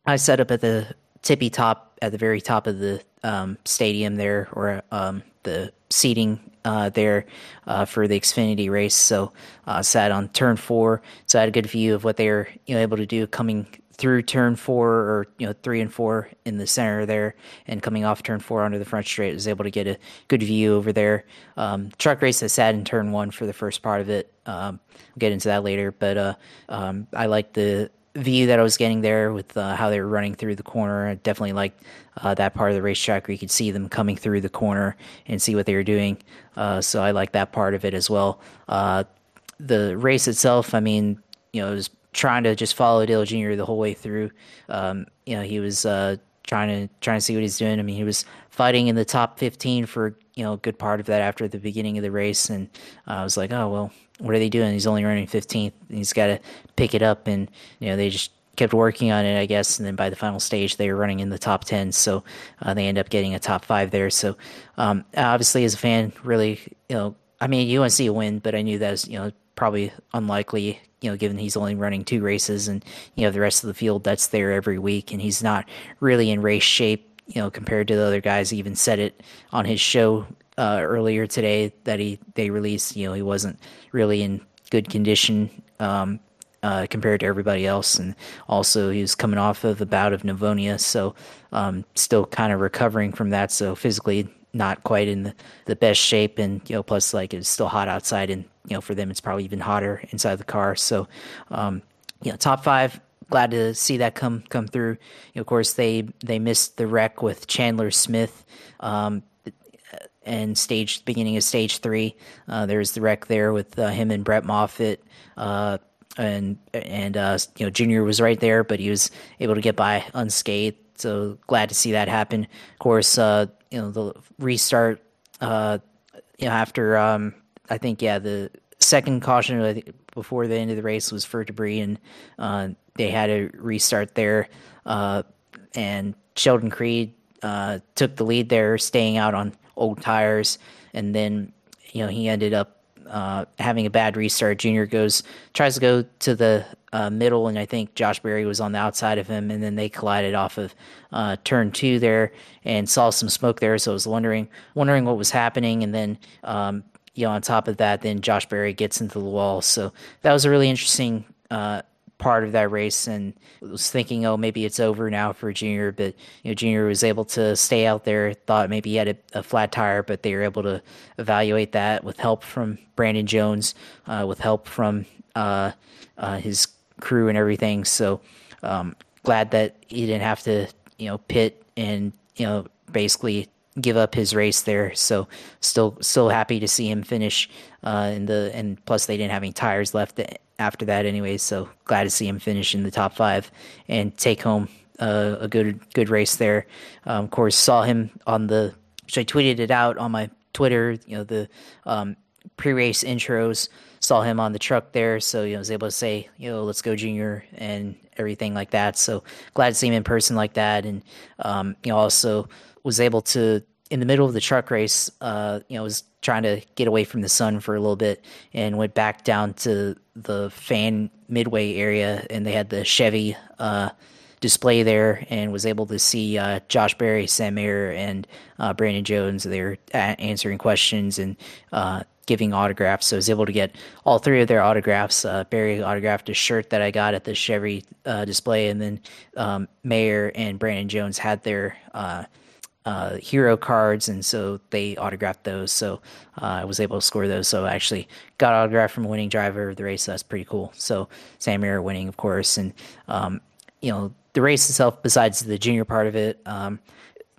I set up at the tippy top, at the very top of the um, stadium there, or um, the seating uh, there uh, for the Xfinity race. So uh, sat on turn four, so I had a good view of what they were you know able to do coming through turn four or you know three and four in the center there, and coming off turn four onto the front straight, was able to get a good view over there. Um, truck race I sat in turn one for the first part of it. Um, will get into that later, but uh, um, I like the view that I was getting there with uh, how they were running through the corner. I definitely liked uh, that part of the racetrack where you could see them coming through the corner and see what they were doing. Uh, so I like that part of it as well. Uh, the race itself, I mean, you know, it was trying to just follow Dale Jr. the whole way through. Um, you know, he was uh, trying to trying to see what he's doing. I mean, he was fighting in the top 15 for you know a good part of that after the beginning of the race, and I was like, oh well, what are they doing? He's only running 15th. He's got to pick it up, and you know they just kept working on it, I guess. And then by the final stage, they were running in the top 10, so uh, they end up getting a top five there. So um, obviously, as a fan, really, you know, I mean, you want to see a win, but I knew that was you know probably unlikely. You know, given he's only running two races, and you know the rest of the field that's there every week, and he's not really in race shape you know, compared to the other guys. He even said it on his show uh, earlier today that he they released. You know, he wasn't really in good condition um, uh, compared to everybody else, and also he was coming off of a bout of pneumonia, so um, still kind of recovering from that. So physically, not quite in the, the best shape, and you know, plus like it's still hot outside, and you know, for them it's probably even hotter inside the car. So, um, you know, top five. Glad to see that come come through. You know, of course, they they missed the wreck with Chandler Smith. Um, and stage beginning of stage three, uh, there's the wreck there with uh, him and Brett Moffitt. Uh, and and uh, you know Junior was right there, but he was able to get by unscathed. So glad to see that happen. Of course, uh, you know the restart. Uh, you know after um, I think yeah the second caution before the end of the race was for debris, and they had a restart there. And Sheldon Creed took the lead there, staying out on old tires, and then you know he ended up uh, having a bad restart. Junior goes tries to go to the uh, middle, and I think Josh Berry was on the outside of him, and then they collided off of uh, turn two there, and saw some smoke there. So I was wondering wondering what was happening, and then um, you know on top of that, then Josh Berry gets into the wall. So that was a really interesting uh, part of that race and was thinking, oh, maybe it's over now for Junior. But you know, Junior was able to stay out there. Thought maybe he had a, a flat tire, but they were able to evaluate that with help from Brandon Jones, uh, with help from uh, uh, his crew and everything. So um, glad that he didn't have to, you know, pit and you know basically give up his race there. So still still happy to see him finish uh, in the and plus they didn't have any tires left after that anyway. So glad to see him finish in the top five and take home uh, a good good race there. Um, of course, saw him on the which I tweeted it out on my Twitter. You know the um, pre-race intros. Saw him on the truck there, so you know, was able to say, you know, let's go junior and everything like that. So glad to see him in person like that, and um, you know, also was able to in the middle of the truck race, uh, you know, was trying to get away from the sun for a little bit and went back down to the fan midway area, and they had the Chevy uh, display there, and was able to see uh, Josh Berry, Sam Mayer, and uh, Brandon Jones. They were answering questions and uh, giving autographs. So I was able to get all three of their autographs. Uh, Berry autographed a shirt that I got at the Chevy uh, display, and then um, Mayer and Brandon Jones had their uh, uh, hero cards, and so they autographed those. So uh, I was able to score those. So I actually got autographed from a winning driver of the race. So that's pretty cool. So Sam Mayer winning, of course, and um, you know the race itself. Besides the junior part of it, um,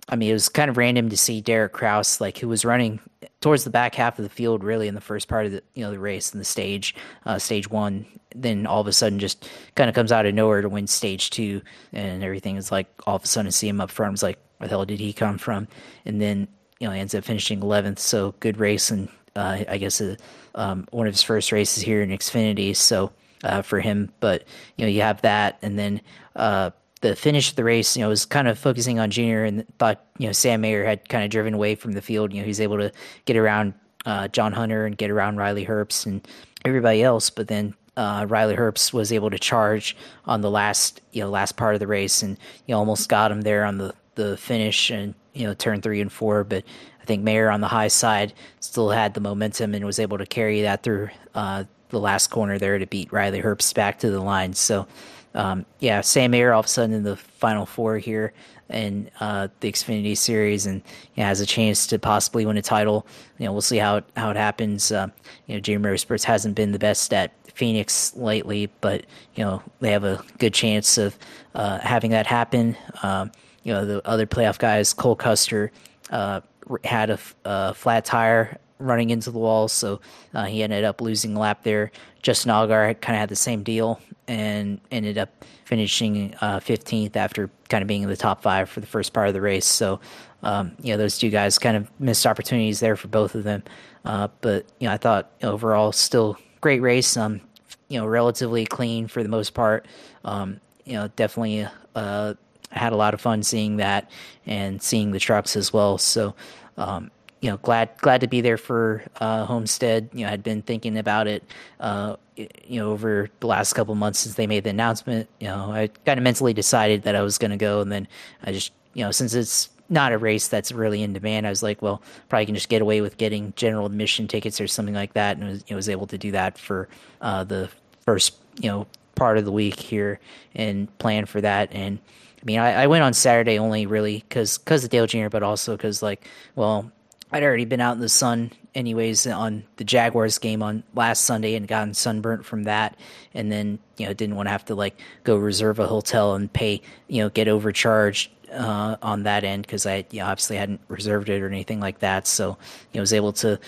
I mean, it was kind of random to see Derek Kraus, like who was running towards the back half of the field, really in the first part of the you know the race and the stage, uh, stage one. Then all of a sudden, just kind of comes out of nowhere to win stage two, and everything is like all of a sudden see him up front. was like, where the hell did he come from? And then you know ends up finishing 11th. So good race, and uh, I guess uh, um, one of his first races here in Xfinity. So uh, for him, but you know you have that, and then uh, the finish of the race, you know, was kind of focusing on Junior and thought, you know, Sam Mayer had kind of driven away from the field. You know, he's able to get around uh, John Hunter and get around Riley Herbst and everybody else. But then Riley Herbst was able to charge on the last, you know, last part of the race and you know, almost got him there on the, the finish and, you know, turn three and four. But I think Mayer on the high side still had the momentum and was able to carry that through uh, the last corner there to beat Riley Herbst back to the line. So, um, yeah, Sam Mayer all of a sudden in the final four here in uh, the Xfinity Series and you know, has a chance to possibly win a title. You know, we'll see how it, how it happens. Uh, you know, JR Motorsports hasn't been the best at Phoenix lately, but you know they have a good chance of uh, having that happen. Um, you know, the other playoff guys, Cole Custer, uh, had a, a flat tire running into the wall, so uh, he ended up losing a lap there. Justin Allgaier kind of had the same deal and ended up finishing uh, 15th after kind of being in the top five for the first part of the race. So, um, you know, those two guys kind of missed opportunities there for both of them. Uh, but, you know, I thought overall still great race. Um, you know, relatively clean for the most part. Um, you know, definitely uh, had a lot of fun seeing that and seeing the trucks as well. So, um, you know, glad glad to be there for uh, Homestead. You know, had been thinking about it, uh, you know, over the last couple months since they made the announcement. You know, I kind of mentally decided that I was going to go, and then I just, you know, since it's not a race that's really in demand, I was like, well, probably can just get away with getting general admission tickets or something like that, and was, you know, was able to do that for uh, the first, you know, part of the week here and plan for that and. I mean, I, I went on Saturday only really because because of Dale Jr., but also because like, well, I'd already been out in the sun anyways on the Jaguars game on last Sunday and gotten sunburnt from that, and then you know didn't want to have to like go reserve a hotel and pay you know get overcharged uh, on that end because I you know, obviously hadn't reserved it or anything like that. So you know was able to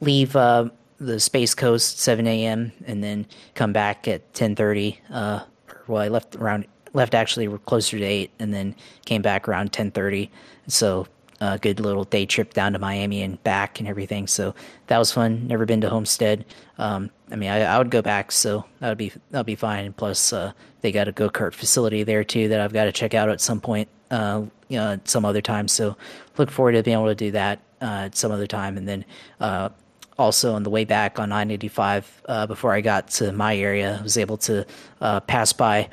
leave uh, the Space Coast 7 a.m. and then come back at 10:30. Uh, well, I left around left actually closer to eight, and then came back around 10:30. So a good little day trip down to Miami and back and everything. So that was fun. Never been to Homestead. Um, I mean, I, I, would go back, so that would be that would be fine. Plus, uh, they got a go kart facility there too that I've got to check out at some point, uh, you know, some other time. So look forward to being able to do that uh, at some other time. And then uh, also on the way back on 985, uh, before I got to my area, I was able to uh, pass by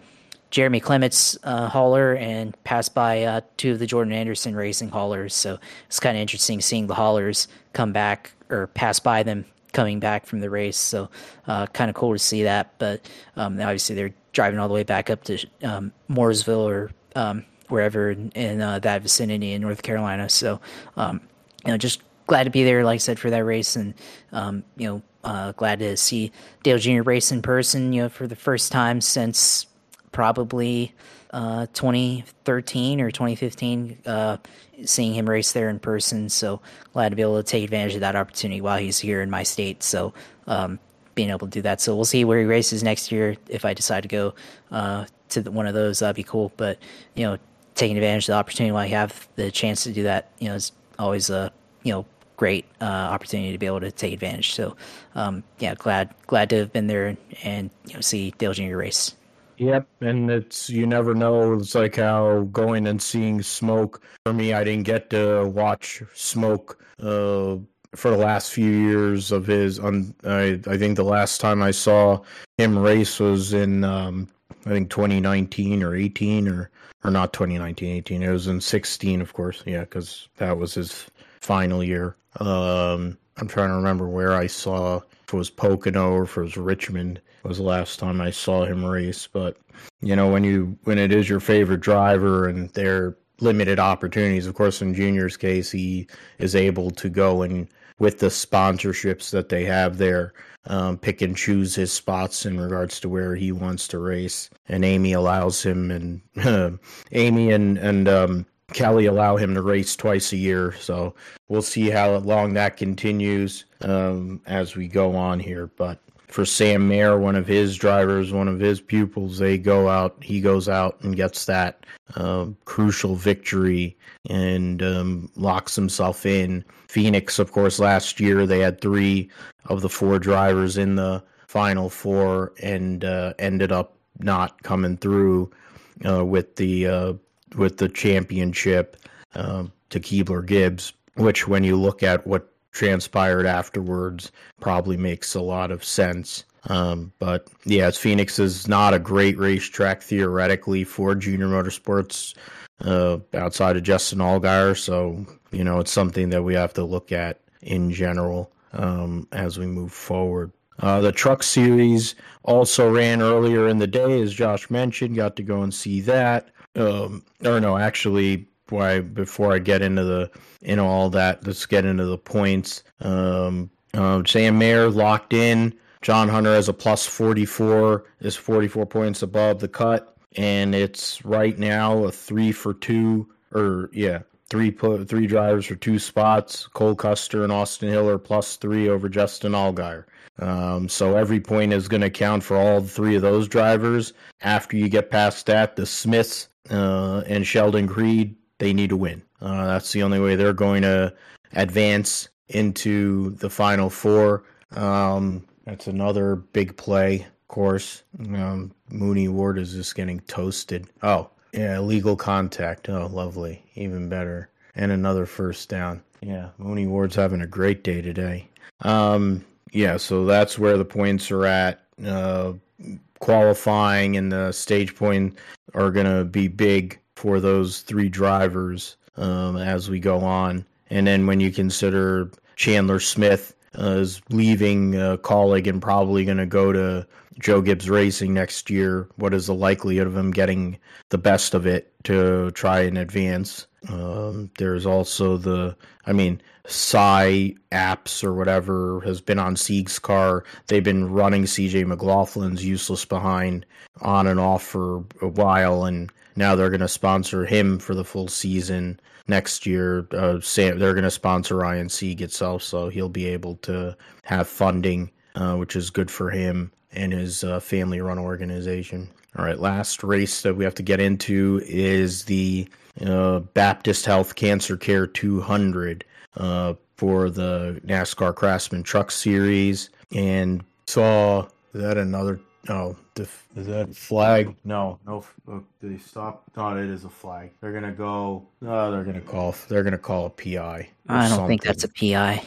Jeremy Clements uh, hauler and passed by uh, two of the Jordan Anderson racing haulers. So it's kind of interesting seeing the haulers come back or pass by them coming back from the race. So uh, kind of cool to see that. But um, obviously they're driving all the way back up to um, Mooresville or um, wherever in, in uh, that vicinity in North Carolina. So um, you know, just glad to be there, like I said, for that race, and um, you know, uh, glad to see Dale Jr. race in person. You know, for the first time since probably uh, 2013 or 2015, uh, seeing him race there in person. So glad to be able to take advantage of that opportunity while he's here in my state. So um, being able to do that. So we'll see where he races next year. If I decide to go uh, to the, one of those, that'd be cool. But you know, taking advantage of the opportunity while you have the chance to do that, you know, is always a you know great uh, opportunity to be able to take advantage. So um, yeah, glad glad to have been there and, and you know see Dale Jr. race. Yep, and it's you never know. It's like how going and seeing Smoke. For me, I didn't get to watch Smoke uh, for the last few years of his. I I think the last time I saw him race was in um, I think 2019 or 18 or or not 2019 18. It was in 16, of course. Yeah, because that was his final year. Um, I'm trying to remember where I saw if it was Pocono or if it was Richmond was the last time I saw him race. But you know, when you when it is your favorite driver and they're limited opportunities, of course, in Junior's case, he is able to go and with the sponsorships that they have there, um, pick and choose his spots in regards to where he wants to race. And Amy allows him, and uh, Amy and and um, Kelly allow him to race twice a year. So we'll see how long that continues um, as we go on here. But for Sam Mayer, one of his drivers, one of his pupils, they go out, he goes out and gets that uh, crucial victory and um, locks himself in. Phoenix, of course, last year they had three of the four drivers in the final four and uh, ended up not coming through uh, with the uh, with the championship um, to Keebler Gibbs. Which, when you look at what transpired afterwards probably makes a lot of sense. Um, but yeah, Phoenix is not a great racetrack theoretically for junior motorsports uh, outside of Justin Allgaier. So, you know, it's something that we have to look at in general um, as we move forward. Uh, the truck series also ran earlier in the day, as Josh mentioned. Got to go and see that. Um, or no, actually, why before I get into the you know all that, let's get into the points. Um, uh, Sam Mayer locked in. John Hunter has a plus 44, is 44 points above the cut, and it's right now a three for two, or yeah, three three drivers for two spots. Cole Custer and Austin Hill are plus three over Justin Allgaier. Um, so every point is going to count for all three of those drivers. After you get past that, the Smiths uh, and Sheldon Creed they need to win. Uh, that's the only way they're going to advance into the final four. Um, that's another big play, of course. Um, Mooney Ward is just getting toasted. Oh, yeah, legal contact. Oh, lovely. Even better. And another first down. Yeah, Mooney Ward's having a great day today. Um, yeah, so that's where the points are at. Uh, qualifying and the stage point are going to be big for those three drivers um, as we go on. And then when you consider Chandler Smith uh, is leaving uh, Kaulig and probably going to go to Joe Gibbs Racing next year, what is the likelihood of him getting the best of it to try and advance? Um, there's also the, I mean, Psy apps or whatever has been on Sieg's car. They've been running CJ McLaughlin's useless behind on and off for a while, and now they're going to sponsor him for the full season next year. Uh, Sam, they're going to sponsor Ryan Sieg itself, so he'll be able to have funding, uh, which is good for him and his uh, family-run organization. All right, last race that we have to get into is the uh, Baptist Health Cancer Care 200 uh, for the NASCAR Craftsman Truck Series, and saw that another. Oh, the, is that flag? No, no. Uh, they stop. Thought it is a flag. They're gonna go. No, they're gonna call. They're gonna call a PI. I don't something. think that's a PI.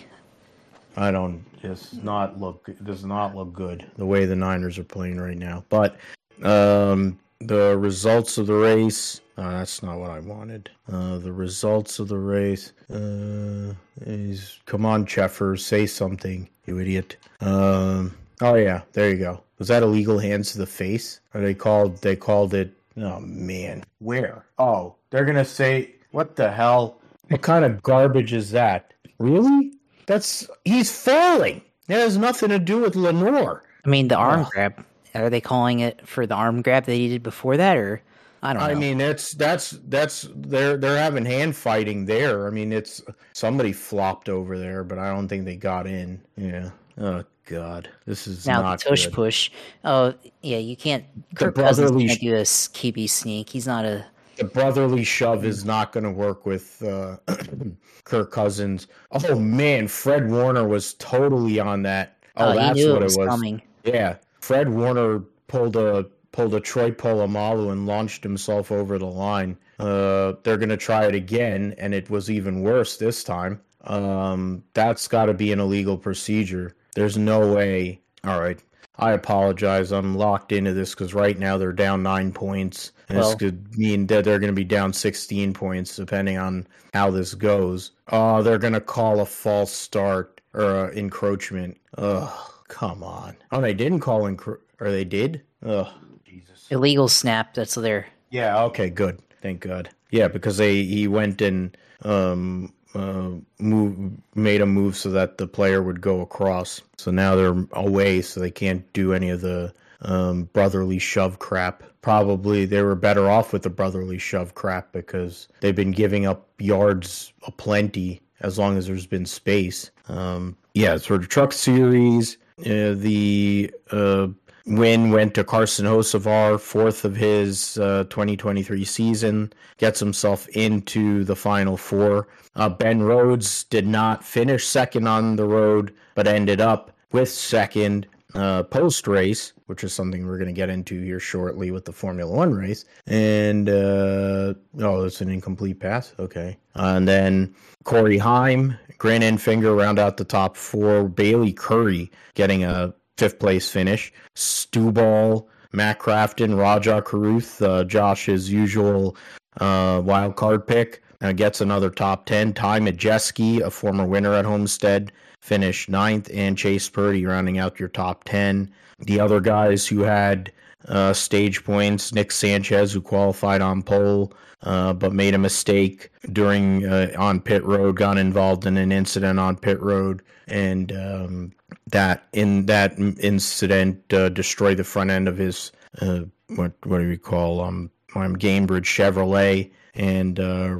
I don't. It's not look. It does not look good the way the Niners are playing right now. But um, the results of the race. Uh, that's not what I wanted. Uh, the results of the race. Uh, is come on, Cheffer, say something, you idiot. Um. Oh yeah, there you go. Was that illegal hands to the face? Or they called? They called it. Oh man, where? Oh, they're gonna say what the hell? What kind of garbage is that? Really? That's he's falling. It has nothing to do with Lenore. I mean, the arm oh. grab. Are they calling it for the arm grab that he did before that, or I don't know. I mean, that's that's that's they're they're having hand fighting there. I mean, it's somebody flopped over there, but I don't think they got in. Yeah. Oh God, this is now not the tush good. push. Oh yeah, you can't. Kirk Cousins can't do a QB sneak. He's not a. The brotherly shove is not going to work with uh, Kirk Cousins. Oh man, Fred Warner was totally on that. Oh, oh that's what it was. Coming. Yeah, Fred Warner pulled a pulled a Troy Polamalu and launched himself over the line. Uh, they're gonna try it again, and it was even worse this time. Um, that's got to be an illegal procedure. There's no way. All right, I apologize. I'm locked into this because right now they're down nine points. And well, this could mean that they're going to be down 16 points depending on how this goes. Oh, they're going to call a false start or encroachment. Ugh. Come on. Oh, they didn't call encro- or they did? Oh, Jesus. Illegal snap. That's there. Yeah. Okay. Good. Thank God. Yeah, because they he went and um uh move made a move so that the player would go across. So now they're away, so they can't do any of the um, brotherly shove crap. Probably they were better off with the brotherly shove crap because they've been giving up yards aplenty as long as there's been space. Um, yeah, sort of truck series, uh, the uh, win went to Carson Hocevar, fourth of his uh, 2023 season, gets himself into the final four. Uh, ben Rhodes did not finish second on the road, but ended up with second uh, post race, which is something we're going to get into here shortly with the Formula One race. And uh, oh, it's an incomplete pass. Okay, and then Corey Heim Grant Enfinger round out the top four. Bayley Currey getting a fifth place finish. Stuball, Matt Crafton, Rajah Caruth, uh, Josh's usual uh, wild card pick, uh, gets another top 10. Ty Majeski, a former winner at Homestead, finished ninth, and Chase Purdy rounding out your top 10. The other guys who had uh, stage points, Nick Sanchez, who qualified on pole, uh, but made a mistake during uh, on pit road, got involved in an incident on pit road, and um, that in that incident uh, destroyed the front end of his uh, what what do we call um, um Gainbridge Chevrolet and uh,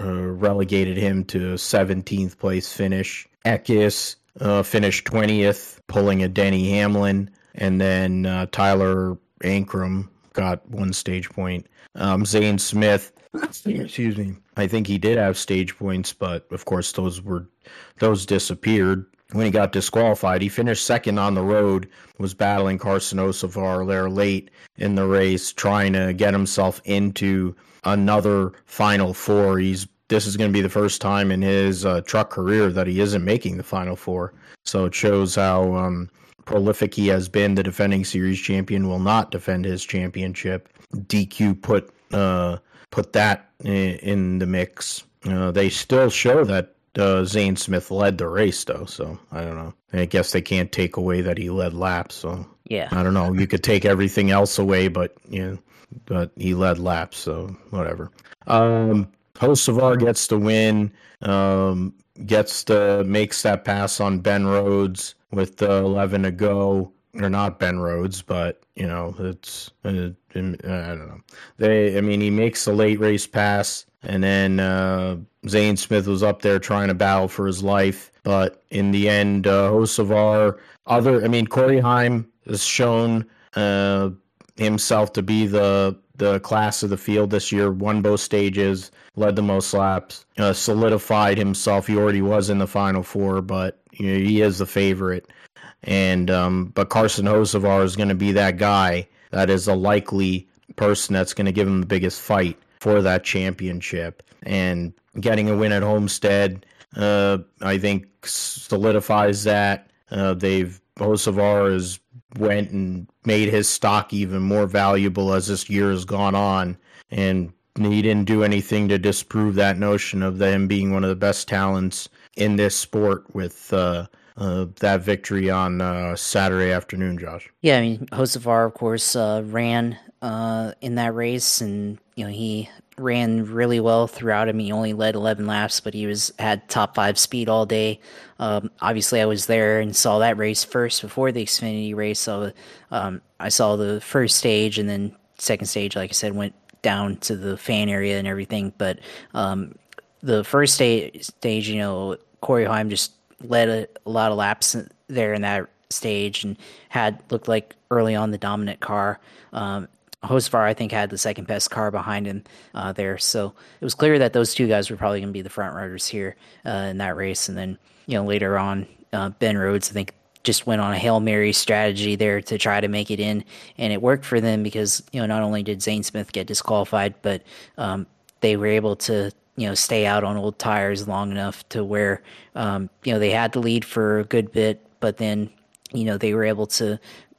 relegated him to 17th place finish. Eckes finished 20th, pulling a Denny Hamlin, and then Tyler Ankrum got one stage point. Um, Zane Smith, excuse me, I think he did have stage points, but of course those were those disappeared when he got disqualified. He finished second on the road, was battling Carson Hocevar there late in the race, trying to get himself into another Final Four. He's this is going to be the first time in his uh, truck career that he isn't making the Final Four. So it shows how um, prolific he has been. The defending series champion will not defend his championship. DQ put uh, put that in, in the mix. Uh, they still show that uh, Zane Smith led the race, though. So I don't know. I guess they can't take away that he led laps. So yeah, I don't know. You could take everything else away, but you know, but he led laps, so whatever. Um, gets the win, um, gets the makes that pass on Ben Rhodes with the 11 to go, or not Ben Rhodes, but you know it's uh, I don't know. They, I mean, he makes a late race pass, and then uh, Zane Smith was up there trying to battle for his life, but in the end, uh, Hocevar, other, I mean, Corey Heim has shown uh, himself to be the the class of the field this year. Won both stages, led the most laps, uh, solidified himself. He already was in the final four, but you know, he is the favorite. And um, but Carson Hocevar is going to be that guy that is a likely person that's going to give him the biggest fight for that championship. And getting a win at Homestead, uh, I think solidifies that. Uh, they've Hocevar has went and made his stock even more valuable as this year has gone on. And he didn't do anything to disprove that notion of him being one of the best talents in this sport with uh, uh, that victory on uh, Saturday afternoon, Josh. Yeah, I mean, Hocevar, of course, uh, ran uh, in that race, and you know he ran really well throughout. I mean, he only led 11 laps, but he was had top five speed all day. Um, obviously, I was there and saw that race first before the Xfinity race. So um, I saw the first stage, and then second stage, like I said, went down to the fan area and everything. But um, the first stage, stage, you know, Corey Heim just led a, a lot of laps there in that stage and had looked like early on the dominant car. Um, Hocevar, I think, had the second best car behind him uh, there. So it was clear that those two guys were probably going to be the front runners here uh, in that race. And then, you know, later on, uh, Ben Rhodes, I think, just went on a Hail Mary strategy there to try to make it in. And it worked for them because, you know, not only did Zane Smith get disqualified, but um, they were able to, you know, stay out on old tires long enough to where, um, you know, they had the lead for a good bit, but then, you know, they were able to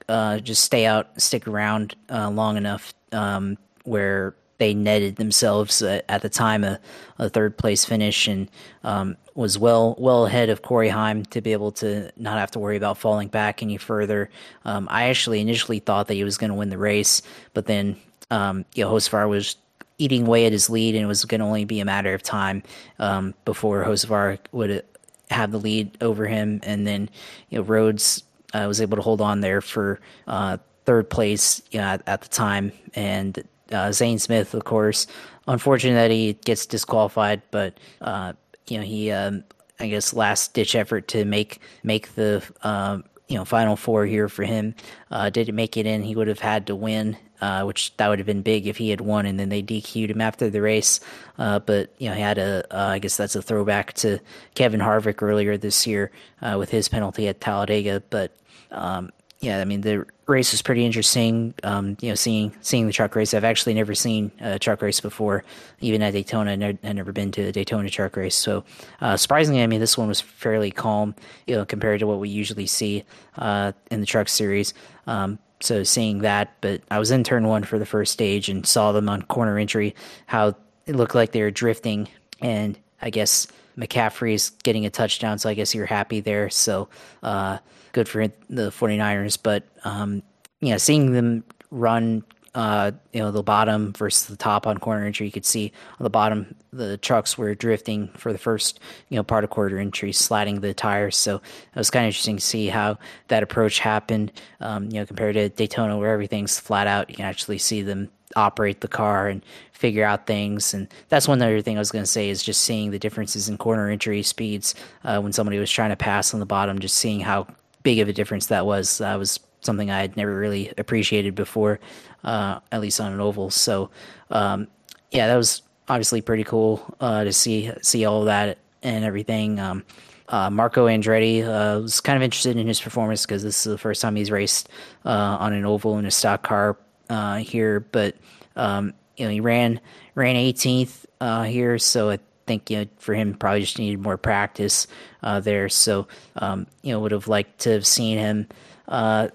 uh, just stay out, stick around uh, long enough um, where they netted themselves uh, at the time a, a, third place finish and um, was well well ahead of Corey Heim to be able to not have to worry about falling back any further. Um, I actually initially thought that he was going to win the race, but then um, you know Hocevar was eating away at his lead, and it was going to only be a matter of time um, before Hocevar would have the lead over him, and then you know Rhodes uh, was able to hold on there for uh, third place you know, at, at, the time. And uh, Zane Smith, of course, unfortunate that he gets disqualified, but uh, you know he, um, I guess, last ditch effort to make make the um, you know final four here for him. Uh, didn't make it in. He would have had to win. Uh, which that would have been big if he had won, and then they DQ'd him after the race. Uh, but you know, he had a, uh, I guess that's a throwback to Kevin Harvick earlier this year uh, with his penalty at Talladega. But um, yeah, I mean the race was pretty interesting. Um, you know, seeing seeing the truck race. I've actually never seen a truck race before, even at Daytona. I had never been to the Daytona truck race. So uh, surprisingly, I mean this one was fairly calm, you know, compared to what we usually see uh, in the truck series. Um, so seeing that, but I was in turn one for the first stage and saw them on corner entry. How it looked like they were drifting, and I guess McCaffrey's getting a touchdown, so I guess you're happy there. So. Uh, good for the 49ers. But, um, you know, seeing them run, uh, you know, the bottom versus the top on corner entry, you could see on the bottom, the trucks were drifting for the first, you know, part of quarter entry, sliding the tires. So it was kind of interesting to see how that approach happened, um, you know, compared to Daytona where everything's flat out. You can actually see them operate the car and figure out things. And that's one other thing I was going to say is just seeing the differences in corner entry speeds uh, when somebody was trying to pass on the bottom, just seeing how big of a difference that was. That was something I had never really appreciated before, uh, at least on an oval. So, um, yeah, that was obviously pretty cool uh, to see see all that and everything. Um, uh, Marco Andretti uh, was kind of interested in his performance because this is the first time he's raced uh, on an oval in a stock car uh, here, but um, you know he ran ran 18th here, so I think you know for him probably just needed more practice uh, there. So um, you know would have liked to have seen him uh,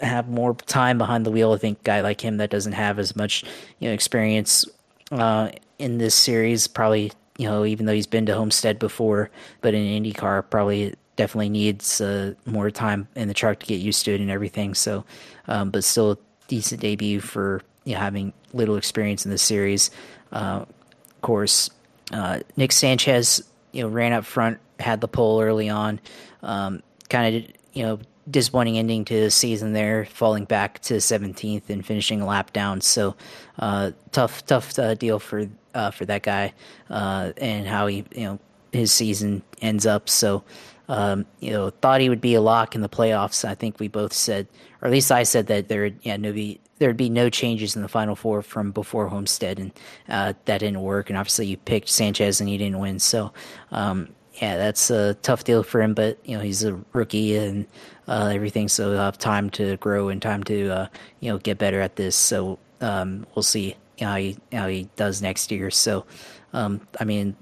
have more time behind the wheel. I think guy like him that doesn't have as much you know experience uh, in this series probably you know even though he's been to Homestead before, but in IndyCar probably definitely needs uh, more time in the truck to get used to it and everything. So, um, but still a decent debut for you know, having little experience in the series. Uh, of course, uh, Nick Sanchez, you know, ran up front, had the pole early on. Um, kind of, you know, disappointing ending to the season there, falling back to 17th and finishing a lap down. So, uh, tough, tough uh, deal for uh, for that guy uh, and how he, you know, his season ends up. So, um, you know, thought he would be a lock in the playoffs. I think we both said, or at least I said that there, yeah, no be there'd be no changes in the final four from before Homestead, and uh, that didn't work. And obviously, you picked Sanchez and he didn't win. So, um, yeah, that's a tough deal for him. But you know, he's a rookie and uh, everything, so he'll have time to grow and time to uh, you know get better at this. So um, we'll see how he how he does next year. So, um, I mean,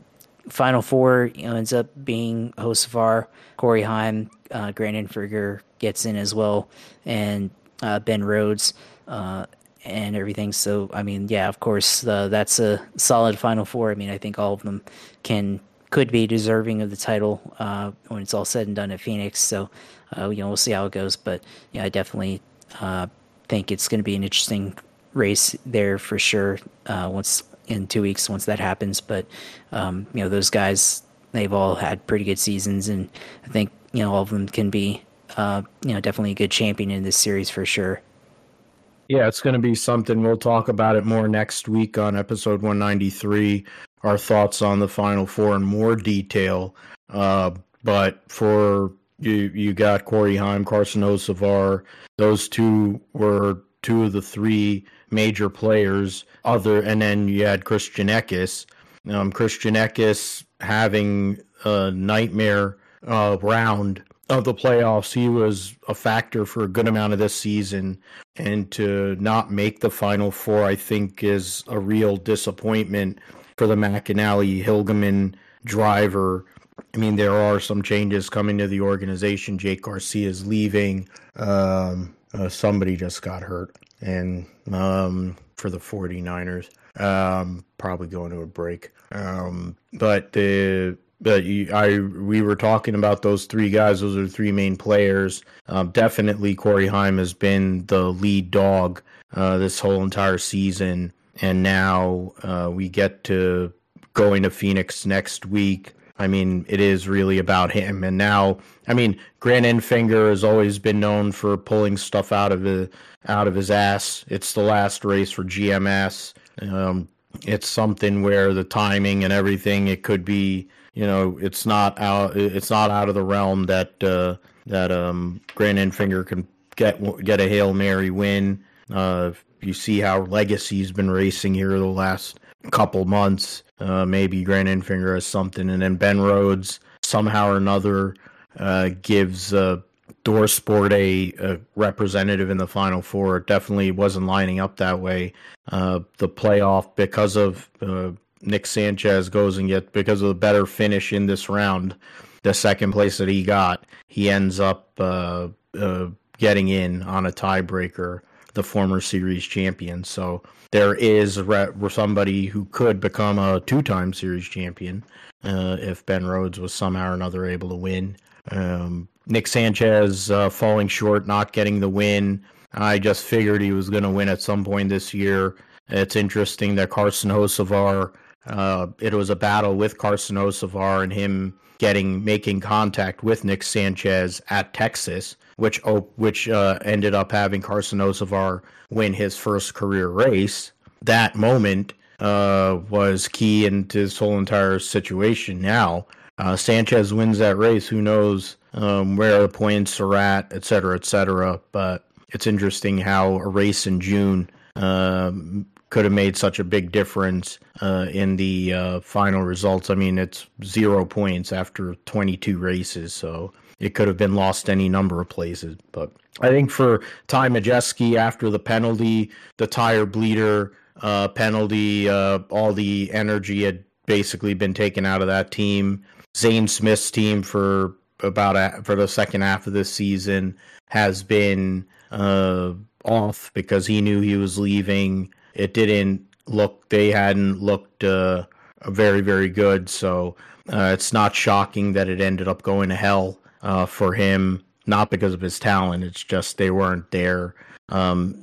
Final Four you know ends up being Hocevar, Corey Heim, uh, Grant Enfinger gets in as well, and uh, Ben Rhodes uh, and everything. So I mean, yeah, of course, uh, that's a solid Final Four. I mean, I think all of them can could be deserving of the title uh, when it's all said and done at Phoenix. So uh, you know, we'll see how it goes. But yeah, I definitely uh, think it's going to be an interesting race there for sure. Uh, once in two weeks, once that happens, but um, you know, those guys they've all had pretty good seasons, and I think you know all of them can be uh, you know definitely a good champion in this series for sure. Yeah, it's going to be something. We'll talk about it more next week on episode 193. Our thoughts on the Final Four in more detail. Uh, but for you, you got Corey Heim, Carson Hocevar. Those two were two of the three major players. Other, and then you had Christian Eckes. Um, Christian Eckes having a nightmare uh, round of the playoffs. He was a factor for a good amount of this season, and to not make the final four, I think, is a real disappointment for the McAnally Hilgemann driver. I mean, there are some changes coming to the organization. Jake Garcia is leaving. Um, uh, somebody just got hurt, and um, for the 49ers, um, probably going to a break. Um, but the but I we were talking about those three guys. Those are the three main players. Um, definitely, Corey Heim has been the lead dog uh, this whole entire season, and now uh, we get to going to Phoenix next week. I mean, it is really about him. And now, I mean, Grant Enfinger has always been known for pulling stuff out of his out of his ass. It's the last race for GMS. Um, it's something where the timing and everything it could be you know, it's not out. It's not out of the realm that uh, that um, Grant Enfinger can get get a hail mary win. Uh, you see how Legacy's been racing here the last couple months. Uh, maybe Grant Enfinger has something, and then Ben Rhodes somehow or another uh, gives uh, ThorSport a, a, representative in the Final Four. It definitely wasn't lining up that way. Uh, the playoff because of uh, Nick Sanchez goes and gets because of the better finish in this round, the second place that he got, he ends up uh, uh, getting in on a tiebreaker, the former series champion. So there is re- somebody who could become a two-time series champion uh, if Ben Rhodes was somehow or another able to win. Um, Nick Sanchez uh, falling short, not getting the win. I just figured he was going to win at some point this year. It's interesting that Carson Hocevar uh, it was a battle with Carson Hocevar and him getting making contact with Nick Sanchez at Texas, which which uh, ended up having Carson Hocevar win his first career race. That moment uh, was key into this whole entire situation. Now uh, Sanchez wins that race. Who knows um, where the points are at, et cetera, et cetera. But it's interesting how a race in June um, could have made such a big difference uh, in the uh, final results. I mean, it's zero points after 22 races, so it could have been lost any number of places. But I think for Ty Majeski, after the penalty, the tire bleeder uh, penalty, uh, all the energy had basically been taken out of that team. Zane Smith's team for about a, for the second half of this season has been uh, off because he knew he was leaving it didn't look they hadn't looked uh, very very good. So uh, it's not shocking that it ended up going to hell uh, for him. Not because of his talent, it's just they weren't there. Um,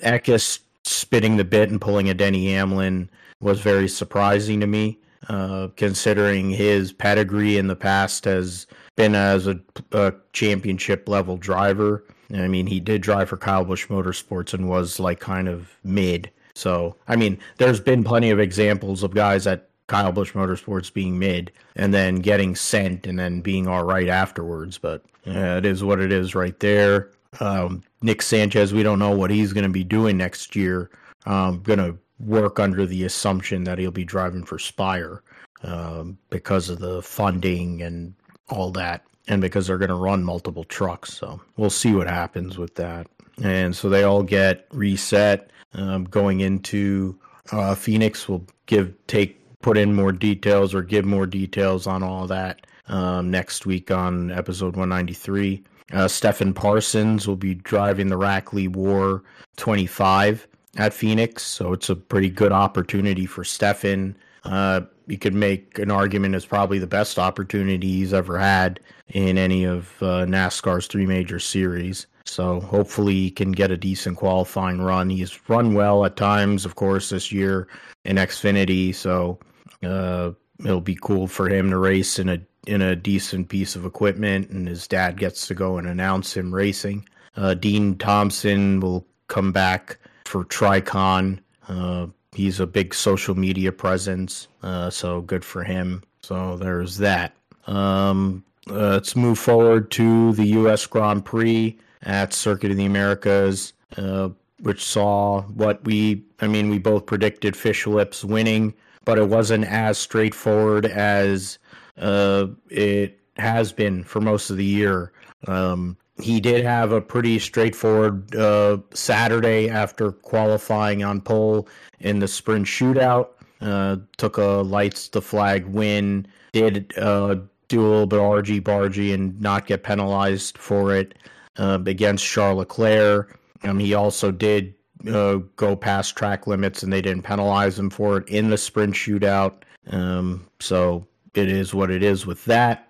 spitting the bit and pulling a Denny Hamlin was very surprising to me. uh, considering his pedigree in the past has been as a, a championship level driver. I mean, he did drive for Kyle Busch Motorsports and was like kind of mid. So, I mean, there's been plenty of examples of guys at Kyle Busch Motorsports being mid and then getting sent and then being all right afterwards. But yeah, it is what it is right there. Um, Nick Sanchez, we don't know what he's going to be doing next year. Um, going to work under the assumption that he'll be driving for Spire um, because of the funding and all that, and because they're going to run multiple trucks. So we'll see what happens with that. And so they all get reset um, going into uh, Phoenix. We'll give take put in more details or give more details on all that um, next week on episode 193. Uh, Stefan Parsons will be driving the Rackley War 25 at Phoenix, so it's a pretty good opportunity for Stefan. Uh, you could make an argument as probably the best opportunity he's ever had in any of uh, NASCAR's three major series. So hopefully he can get a decent qualifying run. He's run well at times, of course, this year in Xfinity. So uh, it'll be cool for him to race in a in a decent piece of equipment, and his dad gets to go and announce him racing. Uh, Dean Thompson will come back for Tricon. Uh, he's a big social media presence, uh, so good for him. So there's that. Um, uh, let's move forward to the U.S. Grand Prix at Circuit of the Americas, uh, which saw what we, I mean, we both predicted Fish Lips winning, but it wasn't as straightforward as uh, it has been for most of the year. Um, he did have a pretty straightforward uh, Saturday after qualifying on pole in the sprint shootout. Uh, took a lights to flag win. Did uh, do a little bit of argy bargy and not get penalized for it uh, against Charles Leclerc. Um, he also did uh, go past track limits and they didn't penalize him for it in the sprint shootout. Um, so it is what it is with that.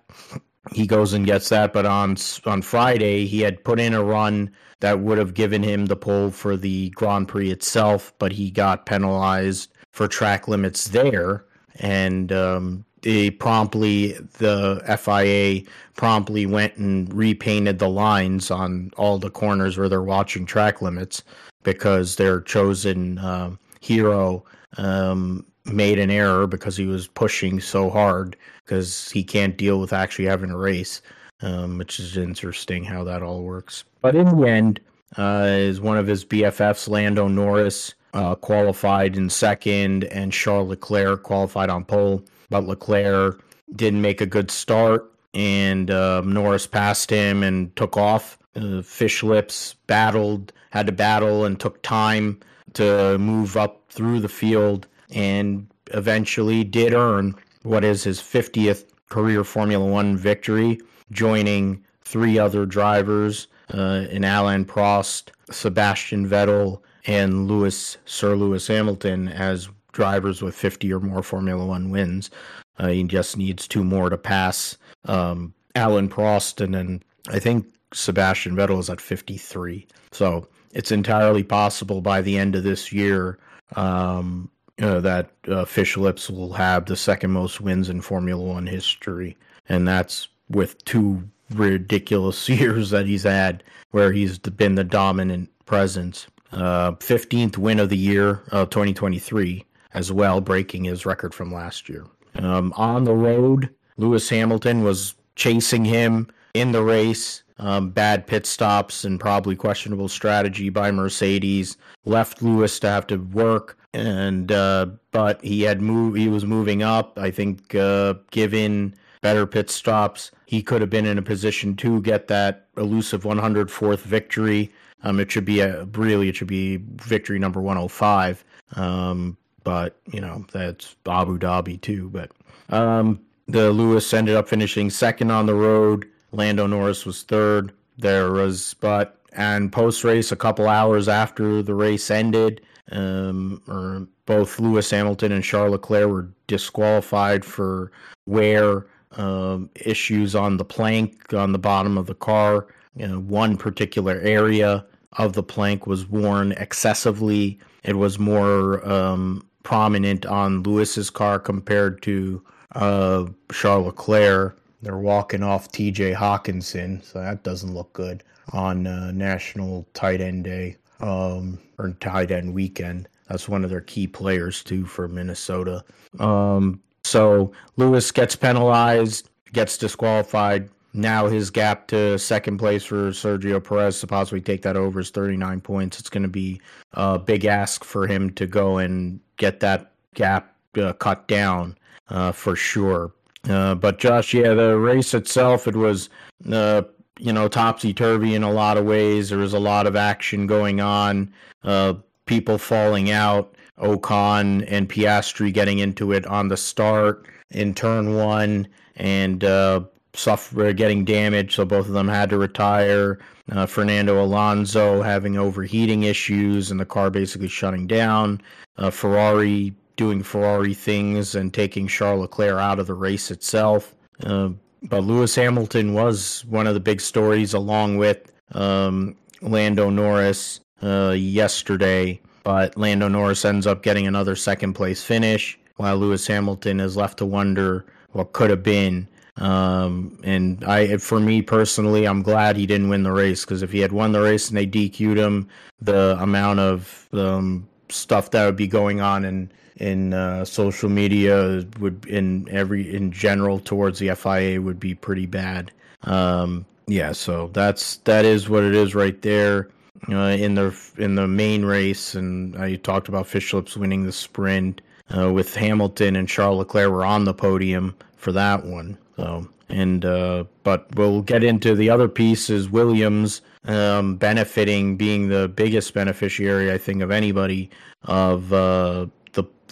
He goes and gets that, but on on Friday he had put in a run that would have given him the pole for the Grand Prix itself, but he got penalized for track limits there, and um, they promptly the FIA promptly went and repainted the lines on all the corners where they're watching track limits because their chosen uh, hero um, made an error because he was pushing so hard because he can't deal with actually having a race, um, which is interesting how that all works. But in the end, uh, is one of his BFFs, Lando Norris, uh, qualified in second, and Charles Leclerc qualified on pole. But Leclerc didn't make a good start, and uh, Norris passed him and took off. Uh, Fish Lips battled, had to battle, and took time to move up through the field and eventually did earn what is his 50th career Formula One victory, joining three other drivers uh, in Alain Prost, Sebastian Vettel, and Lewis Sir Lewis Hamilton as drivers with 50 or more Formula One wins. Uh, he just needs two more to pass um, Alain Prost, and then I think Sebastian Vettel is at 53. So it's entirely possible by the end of this year um, uh, that uh, Fish Lips will have the second most wins in Formula One history, and that's with two ridiculous years that he's had where he's been the dominant presence. Uh, 15th win of the year of 2023 as well, breaking his record from last year. Um, on the road, Lewis Hamilton was chasing him in the race. Um, bad pit stops and probably questionable strategy by Mercedes left Lewis to have to work and uh, but he had moved. He was moving up. I think uh, given better pit stops, he could have been in a position to get that elusive 104th victory. Um, it should be a really it should be victory number 105. Um, but you know that's Abu Dhabi too. But um, the Lewis ended up finishing second on the road. Lando Norris was third. There was but and post race a couple hours after the race ended um, or both Lewis Hamilton and Charles Leclerc were disqualified for wear um, issues on the plank on the bottom of the car. You know, one particular area of the plank was worn excessively. It was more um, prominent on Lewis's car compared to uh, Charles Leclerc. They're walking off TJ Hockenson, so that doesn't look good on uh, National Tight End Day um, or tight end weekend. That's one of their key players too for Minnesota. Um, so Lewis gets penalized, gets disqualified. Now his gap to second place for Sergio Perez to possibly take that over is 39 points. It's going to be a big ask for him to go and get that gap uh, cut down uh, for sure. Uh, but Josh, yeah, the race itself, it was uh, you know topsy turvy in a lot of ways. There was a lot of action going on, uh, people falling out. Ocon and Piastri getting into it on the start in turn one, and uh, suffer getting damaged, so both of them had to retire. Uh, Fernando Alonso having overheating issues and the car basically shutting down. Uh, Ferrari doing Ferrari things and taking Charles Leclerc out of the race itself. Uh, but Lewis Hamilton was one of the big stories, along with um, Lando Norris uh, yesterday. But Lando Norris ends up getting another second place finish, while Lewis Hamilton is left to wonder what could have been. Um, and I, for me personally, I'm glad he didn't win the race because if he had won the race and they DQ'd him, the amount of um, stuff that would be going on in in uh, social media would in every in general towards the FIA would be pretty bad. Um, yeah, so that's that is what it is right there uh, in the in the main race, and I talked about Fish Lips winning the sprint uh, with Hamilton and Charles Leclerc were on the podium for that one. So and uh, but we'll get into the other pieces. Williams um, benefiting, being the biggest beneficiary, I think, of anybody of uh,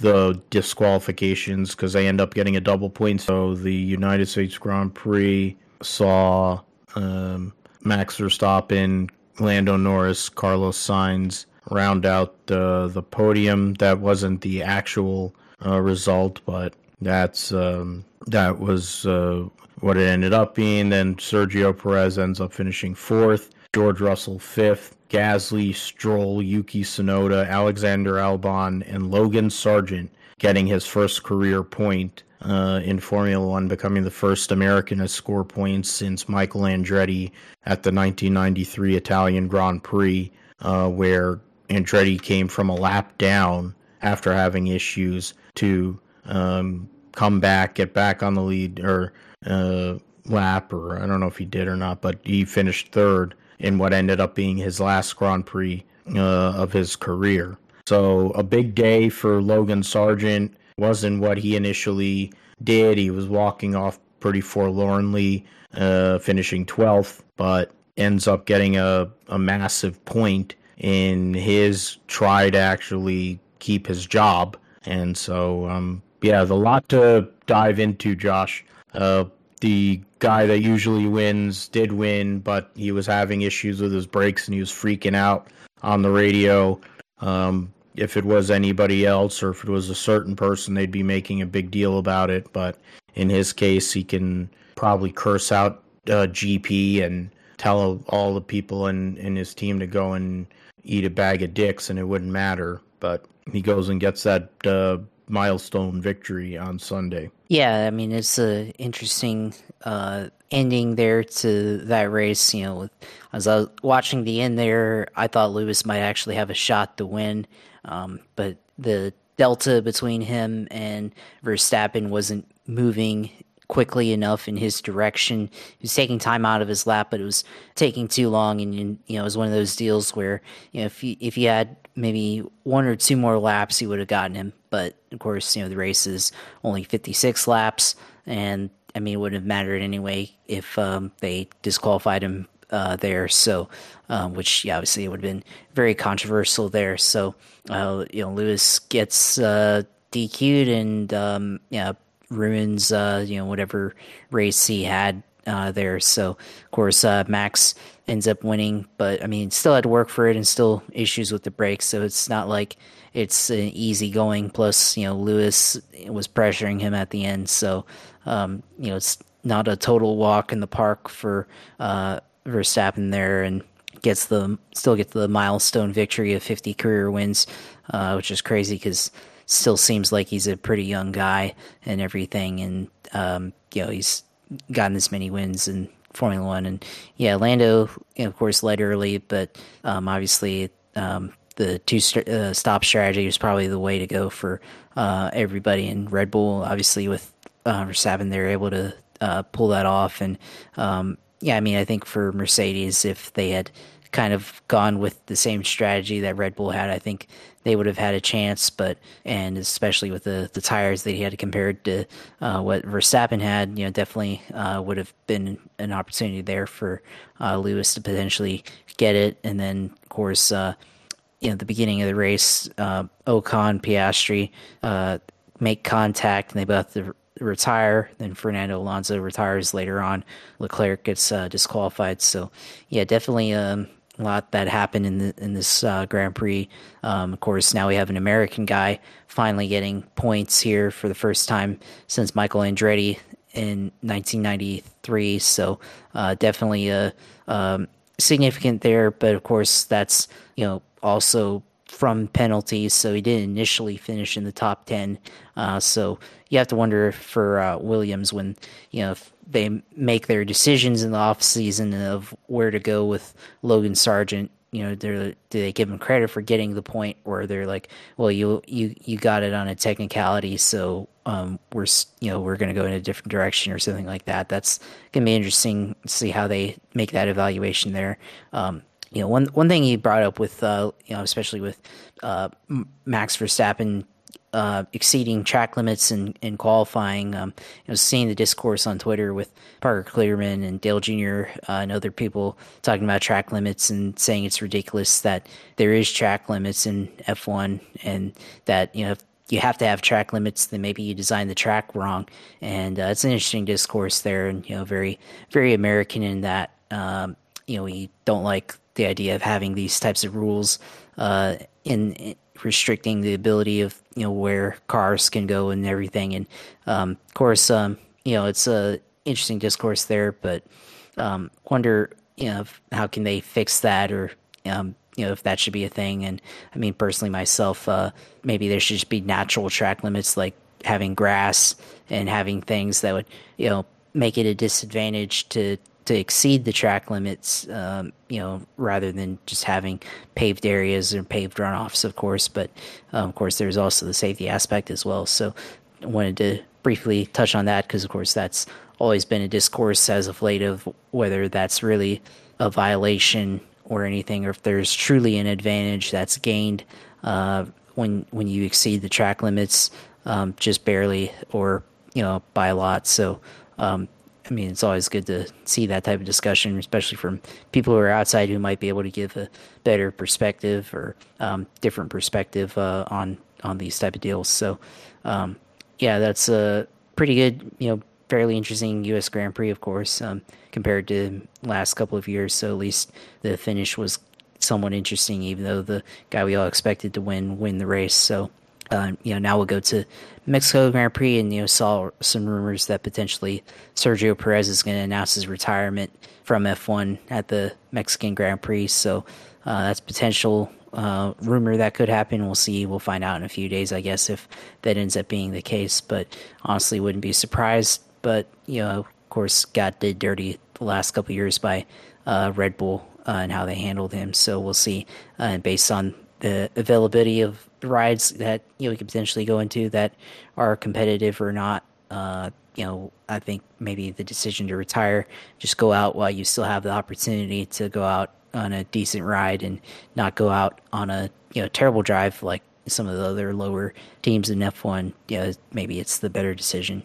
the disqualifications because they end up getting a double point. So the United States Grand Prix saw um, Max Verstappen Lando Norris, Carlos Sainz round out uh, the podium. That wasn't the actual uh, result, but that's um, that was uh, what it ended up being. Then Sergio Perez ends up finishing fourth, George Russell fifth, Gasly, Stroll, Yuki Tsunoda, Alexander Albon, and Logan Sargeant getting his first career point uh, in Formula One, becoming the first American to score points since Michael Andretti at the 1993 Italian Grand Prix, uh, where Andretti came from a lap down after having issues to um, come back, get back on the lead or uh, lap, or I don't know if he did or not, but he finished third in what ended up being his last Grand Prix uh, of his career. So a big day for Logan Sargeant wasn't what he initially did. He was walking off pretty forlornly, uh, finishing 12th, but ends up getting a, a massive point in his try to actually keep his job. And so, um, yeah, a lot to dive into, Josh. Uh, the guy that usually wins did win, but he was having issues with his brakes and he was freaking out on the radio. Um, if it was anybody else or if it was a certain person, they'd be making a big deal about it. But in his case, he can probably curse out uh, GP and tell all the people in, in his team to go and eat a bag of dicks and it wouldn't matter. But he goes and gets that uh, milestone victory on Sunday. Yeah, I mean, it's an interesting uh, ending there to that race. You know, as I was watching the end there, I thought Lewis might actually have a shot to win. Um, but the delta between him and Verstappen wasn't moving quickly enough in his direction. He was taking time out of his lap, but it was taking too long. And you know, it was one of those deals where you know if he, if he had maybe one or two more laps, he would have gotten him. But of course, you know the race is only 56 laps, and I mean it wouldn't have mattered anyway if um, they disqualified him uh, there. So, um, which yeah, obviously would have been very controversial there. So, uh, you know, Lewis gets uh, DQ'd and um, yeah, ruins uh, you know whatever race he had uh, there. So, of course, uh, Max ends up winning, but I mean, still had to work for it and still issues with the brakes. So it's not like it's an easy going. Plus, you know, Lewis was pressuring him at the end. So, um, you know, it's not a total walk in the park for uh, Verstappen there, and gets the still gets the milestone victory of 50 career wins, uh, which is crazy because still seems like he's a pretty young guy and everything. And, um, you know, he's gotten this many wins in Formula One. And yeah, Lando, of course, led early, but um, obviously um, the two st- uh, stop strategy was probably the way to go for uh, everybody. And Red Bull, obviously, with uh, Verstappen, they're able to uh, pull that off. And um, yeah, I mean, I think for Mercedes, if they had kind of gone with the same strategy that Red Bull had, I think they would have had a chance. But and especially with the the tires that he had compared to uh, what Verstappen had, you know, definitely uh, would have been an opportunity there for uh, Lewis to potentially get it. And then of course, uh, you know, the beginning of the race, uh, Ocon, Piastri uh, make contact, and they both retire. Then Fernando Alonso retires later on. Leclerc gets disqualified. So yeah, definitely. Um, a lot that happened in the, in this uh, Grand Prix. Um, of course, now we have an American guy finally getting points here for the first time since Michael Andretti in 1993. So uh, definitely a um, significant there, but of course that's you know also from penalties. So he didn't initially finish in the top ten. Uh, so you have to wonder for uh, Williams when you know they make their decisions in the off season of where to go with Logan Sargeant. You know, do they give him credit for getting the point, or they're like, well, you you you got it on a technicality, so um, we're you know we're going to go in a different direction or something like that. That's going to be interesting to see how they make that evaluation there. Um, you know, one one thing he brought up with uh, you know, especially with uh, Max Verstappen uh, exceeding track limits and in, in qualifying. Um, you know, seeing the discourse on Twitter with Parker Kligerman and Dale Jr. Uh, and other people talking about track limits and saying it's ridiculous that there is track limits in F1 and that you know you have to have track limits, then maybe you design the track wrong. And uh, it's an interesting discourse there, and you know, very very American in that um, you know we don't like the idea of having these types of rules uh, in, in restricting the ability of you know where cars can go and everything. And um, of course, um, you know it's a interesting discourse there, but um, wonder you know how can they fix that or um, you know if that should be a thing. And I mean personally myself, uh, maybe there should just be natural track limits like having grass and having things that would you know make it a disadvantage to to exceed the track limits, um, you know, rather than just having paved areas or paved runoffs, of course. But um, of course, there's also the safety aspect as well. So I wanted to briefly touch on that because, of course, that's always been a discourse as of late of whether that's really a violation or anything, or if there's truly an advantage that's gained uh, when when you exceed the track limits um, just barely or you know by a lot. So um, I mean, it's always good to see that type of discussion, especially from people who are outside who might be able to give a better perspective or um, different perspective uh, on on these type of deals. So, um, yeah, that's a pretty good, you know, fairly interesting U.S. Grand Prix, of course, um, compared to last couple of years. So at least the finish was somewhat interesting, even though the guy we all expected to win win the race. So uh, you know, now we'll go to Mexico Grand Prix, and you know, saw some rumors that potentially Sergio Perez is going to announce his retirement from F1 at the Mexican Grand Prix. So uh, that's potential uh, rumor that could happen. We'll see. We'll find out in a few days, I guess, if that ends up being the case. But honestly, wouldn't be surprised. But you know, of course, got did dirty the last couple years by uh, Red Bull uh, and how they handled him. So we'll see. Uh, based on the availability of rides that you know we could potentially go into that are competitive or not. Uh, you know, I think maybe the decision to retire, just go out while you still have the opportunity to go out on a decent ride and not go out on a you know terrible drive like some of the other lower teams in F1. You know, maybe it's the better decision.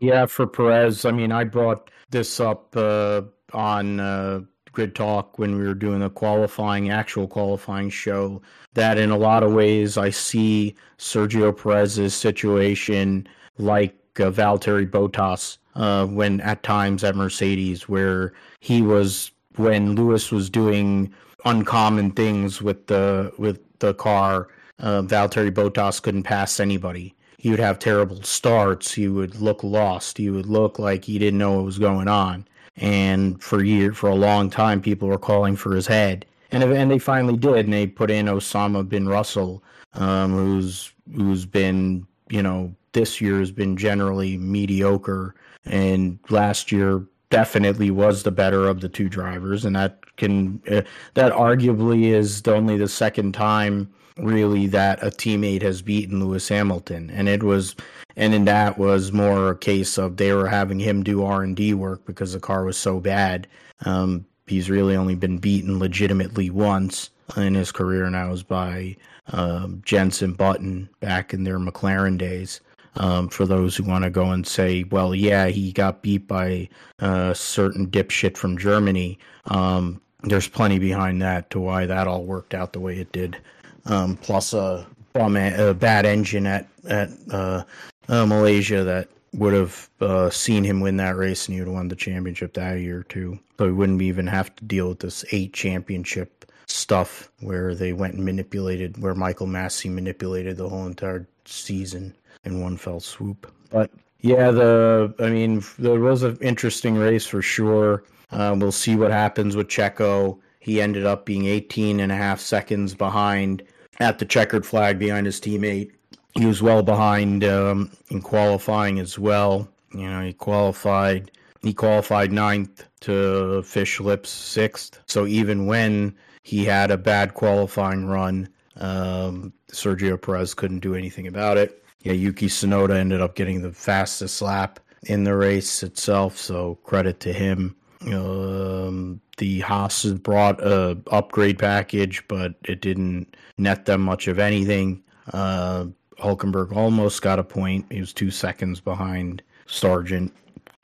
Yeah, for Perez, I mean, I brought this up uh, on uh, Grid Talk when we were doing the qualifying, actual qualifying show, that in a lot of ways I see Sergio Perez's situation like uh, Valtteri Bottas uh, when at times at Mercedes, where he was when Lewis was doing uncommon things with the with the car. Uh, Valtteri Bottas couldn't pass anybody. He would have terrible starts. He would look lost. He would look like he didn't know what was going on and for year for a long time people were calling for his head. And and they finally did and they put in Osama bin Russell um, who's who's been, you know, this year has been generally mediocre, and last year definitely was the better of the two drivers, and that can uh, that arguably is only the second time really that a teammate has beaten Lewis Hamilton, and it was, and in that was more a case of they were having him do R and D work because the car was so bad. Um, he's really only been beaten legitimately once in his career, and that was by um, Jenson Button back in their McLaren days. Um, for those who want to go and say, well, yeah, he got beat by a certain dipshit from Germany. Um, there's plenty behind that to why that all worked out the way it did. Um, plus a, a bad engine at at uh, uh, Malaysia that would have uh, seen him win that race and he would have won the championship that year too. So he wouldn't even have to deal with this eight championship stuff where they went and manipulated, where Michael Masi manipulated the whole entire season in one fell swoop. But yeah, the I mean, there was an interesting race for sure. Uh, we'll see what happens with Checo. He ended up being 18 and a half seconds behind at the checkered flag behind his teammate. He was well behind um, in qualifying as well. You know, he qualified. He qualified ninth to Fish Lips sixth. So even when he had a bad qualifying run, um, Sergio Perez couldn't do anything about it yeah, Yuki Tsunoda ended up getting the fastest lap in the race itself, so credit to him. Um, the Haas brought a upgrade package, but it didn't net them much of anything. Uh, Hulkenberg almost got a point. He was two seconds behind Sargeant.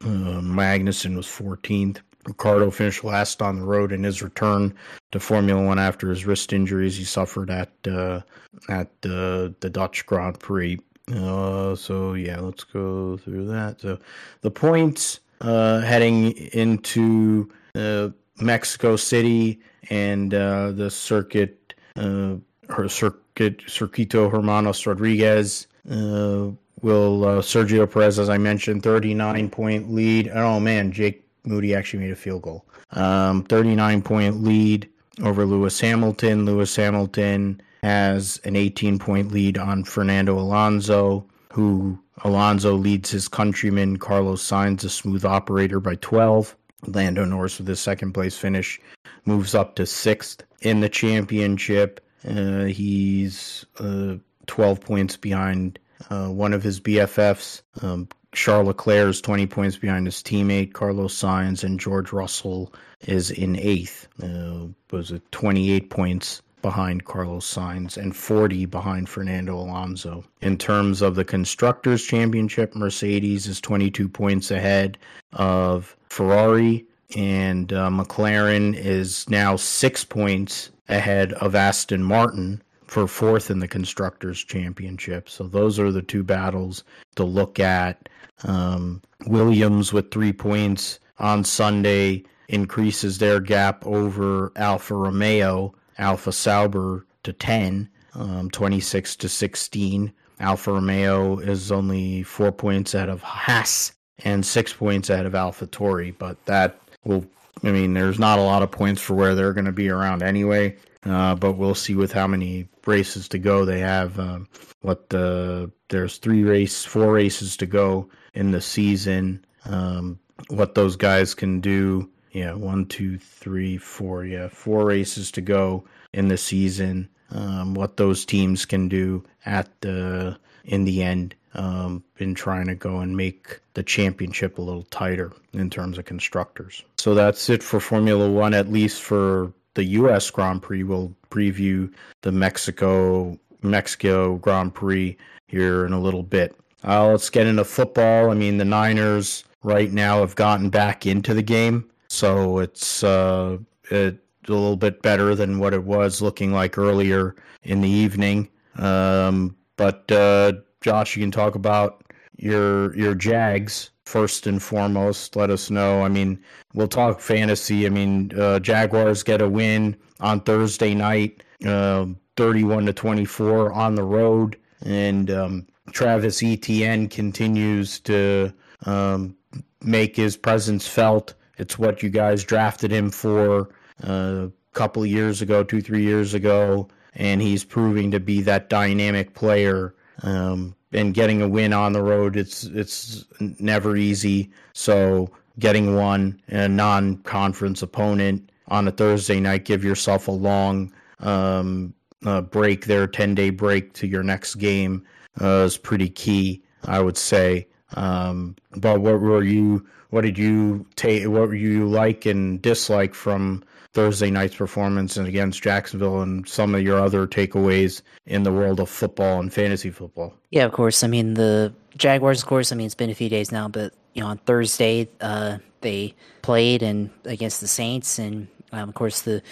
Uh, Magnussen was 14th. Ricciardo finished last on the road in his return to Formula One after his wrist injuries he suffered at uh, at uh, the Dutch Grand Prix. Uh, so yeah, let's go through that. So the points uh, heading into uh, Mexico City and uh, the circuit, uh, her circuit, Circuito Hermanos Rodriguez. Uh, will uh, Sergio Perez, as I mentioned, 39 point lead. Oh man, Jake Moody actually made a field goal. Um, 39 point lead over Lewis Hamilton. Lewis Hamilton has an 18 point lead on Fernando Alonso, who Alonso leads his countryman Carlos Sainz, a smooth operator, by 12. Lando Norris with his second place finish moves up to sixth in the championship. Uh, he's uh, 12 points behind uh, one of his BFFs. Um, Charles Leclerc is 20 points behind his teammate Carlos Sainz, and George Russell is in eighth. Uh, was it 28 points behind Carlos Sainz and 40 behind Fernando Alonso. In terms of the Constructors' Championship, Mercedes is 22 points ahead of Ferrari, and uh, McLaren is now six points ahead of Aston Martin for fourth in the Constructors' Championship. So those are the two battles to look at. Um, Williams with three points on Sunday increases their gap over Alfa Romeo Alfa Sauber to 10, um, 26 to 16. Alfa Romeo is only four points ahead of Haas and six points ahead of AlphaTauri, but that will, I mean, there's not a lot of points for where they're going to be around anyway. Uh, but we'll see with how many races to go they have. Um, what the there's three race, four races to go in the season. Um, what those guys can do yeah, one, two, three, four. Yeah, four races to go in the season. Um, what those teams can do at the in the end um, in trying to go and make the championship a little tighter in terms of constructors. So that's it for Formula One, at least for the U.S. Grand Prix. We'll preview the Mexico Mexico Grand Prix here in a little bit. Uh, let's get into football. I mean, the Niners right now have gotten back into the game. So it's uh, it, a little bit better than what it was looking like earlier in the evening. Um, but uh, Josh, you can talk about your your Jags first and foremost. Let us know. I mean, we'll talk fantasy. I mean, uh, Jaguars get a win on Thursday night, uh, thirty-one to twenty-four on the road, and um, Travis Etienne continues to um, make his presence felt it's what you guys drafted him for uh, a couple years ago, two, three years ago, and he's proving to be that dynamic player Um, and getting a win on the road, it's it's never easy. So getting one in a non-conference opponent on a Thursday night, give yourself a long um, uh, break there, ten day break to your next game uh, is pretty key, I would say. Um, but what were you? What did you take? What were you like and dislike from Thursday night's performance and against Jacksonville and some of your other takeaways in the world of football and fantasy football? Yeah, of course. I mean, the Jaguars, of course, I mean, it's been a few days now, but, you know, on Thursday, uh, they played and against the Saints. And, um, of course, the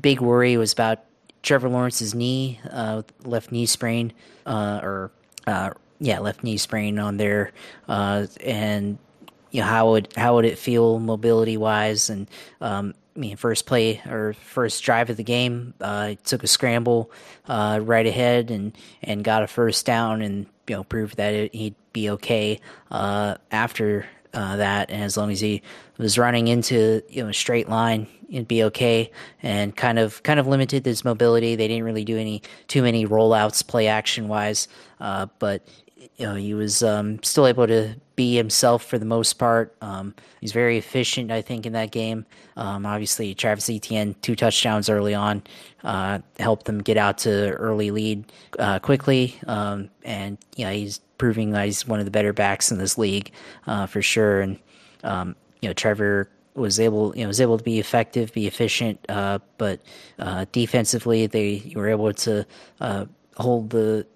big worry was about Trevor Lawrence's knee, uh, left knee sprain, uh, or, uh, yeah, left knee sprain on there. Uh, and, you know, how would, how would it feel mobility wise? And, um, I mean, first play or first drive of the game, uh, took a scramble uh, right ahead and and got a first down, and you know proved that it, he'd be okay uh, after uh, that. And as long as he was running into you know a straight line, it'd be okay. And kind of kind of limited his mobility. They didn't really do any too many rollouts, play action wise, uh, but you know, he was um, still able to be himself for the most part. Um, he's very efficient, I think, in that game. Um, obviously, Travis Etienne, two touchdowns early on, uh, helped them get out to early lead uh, quickly. Um, and, you know, he's proving that he's one of the better backs in this league uh, for sure. And, um, you know, Trevor was able, you know, was able to be effective, be efficient, uh, but uh, defensively, they were able to uh, hold the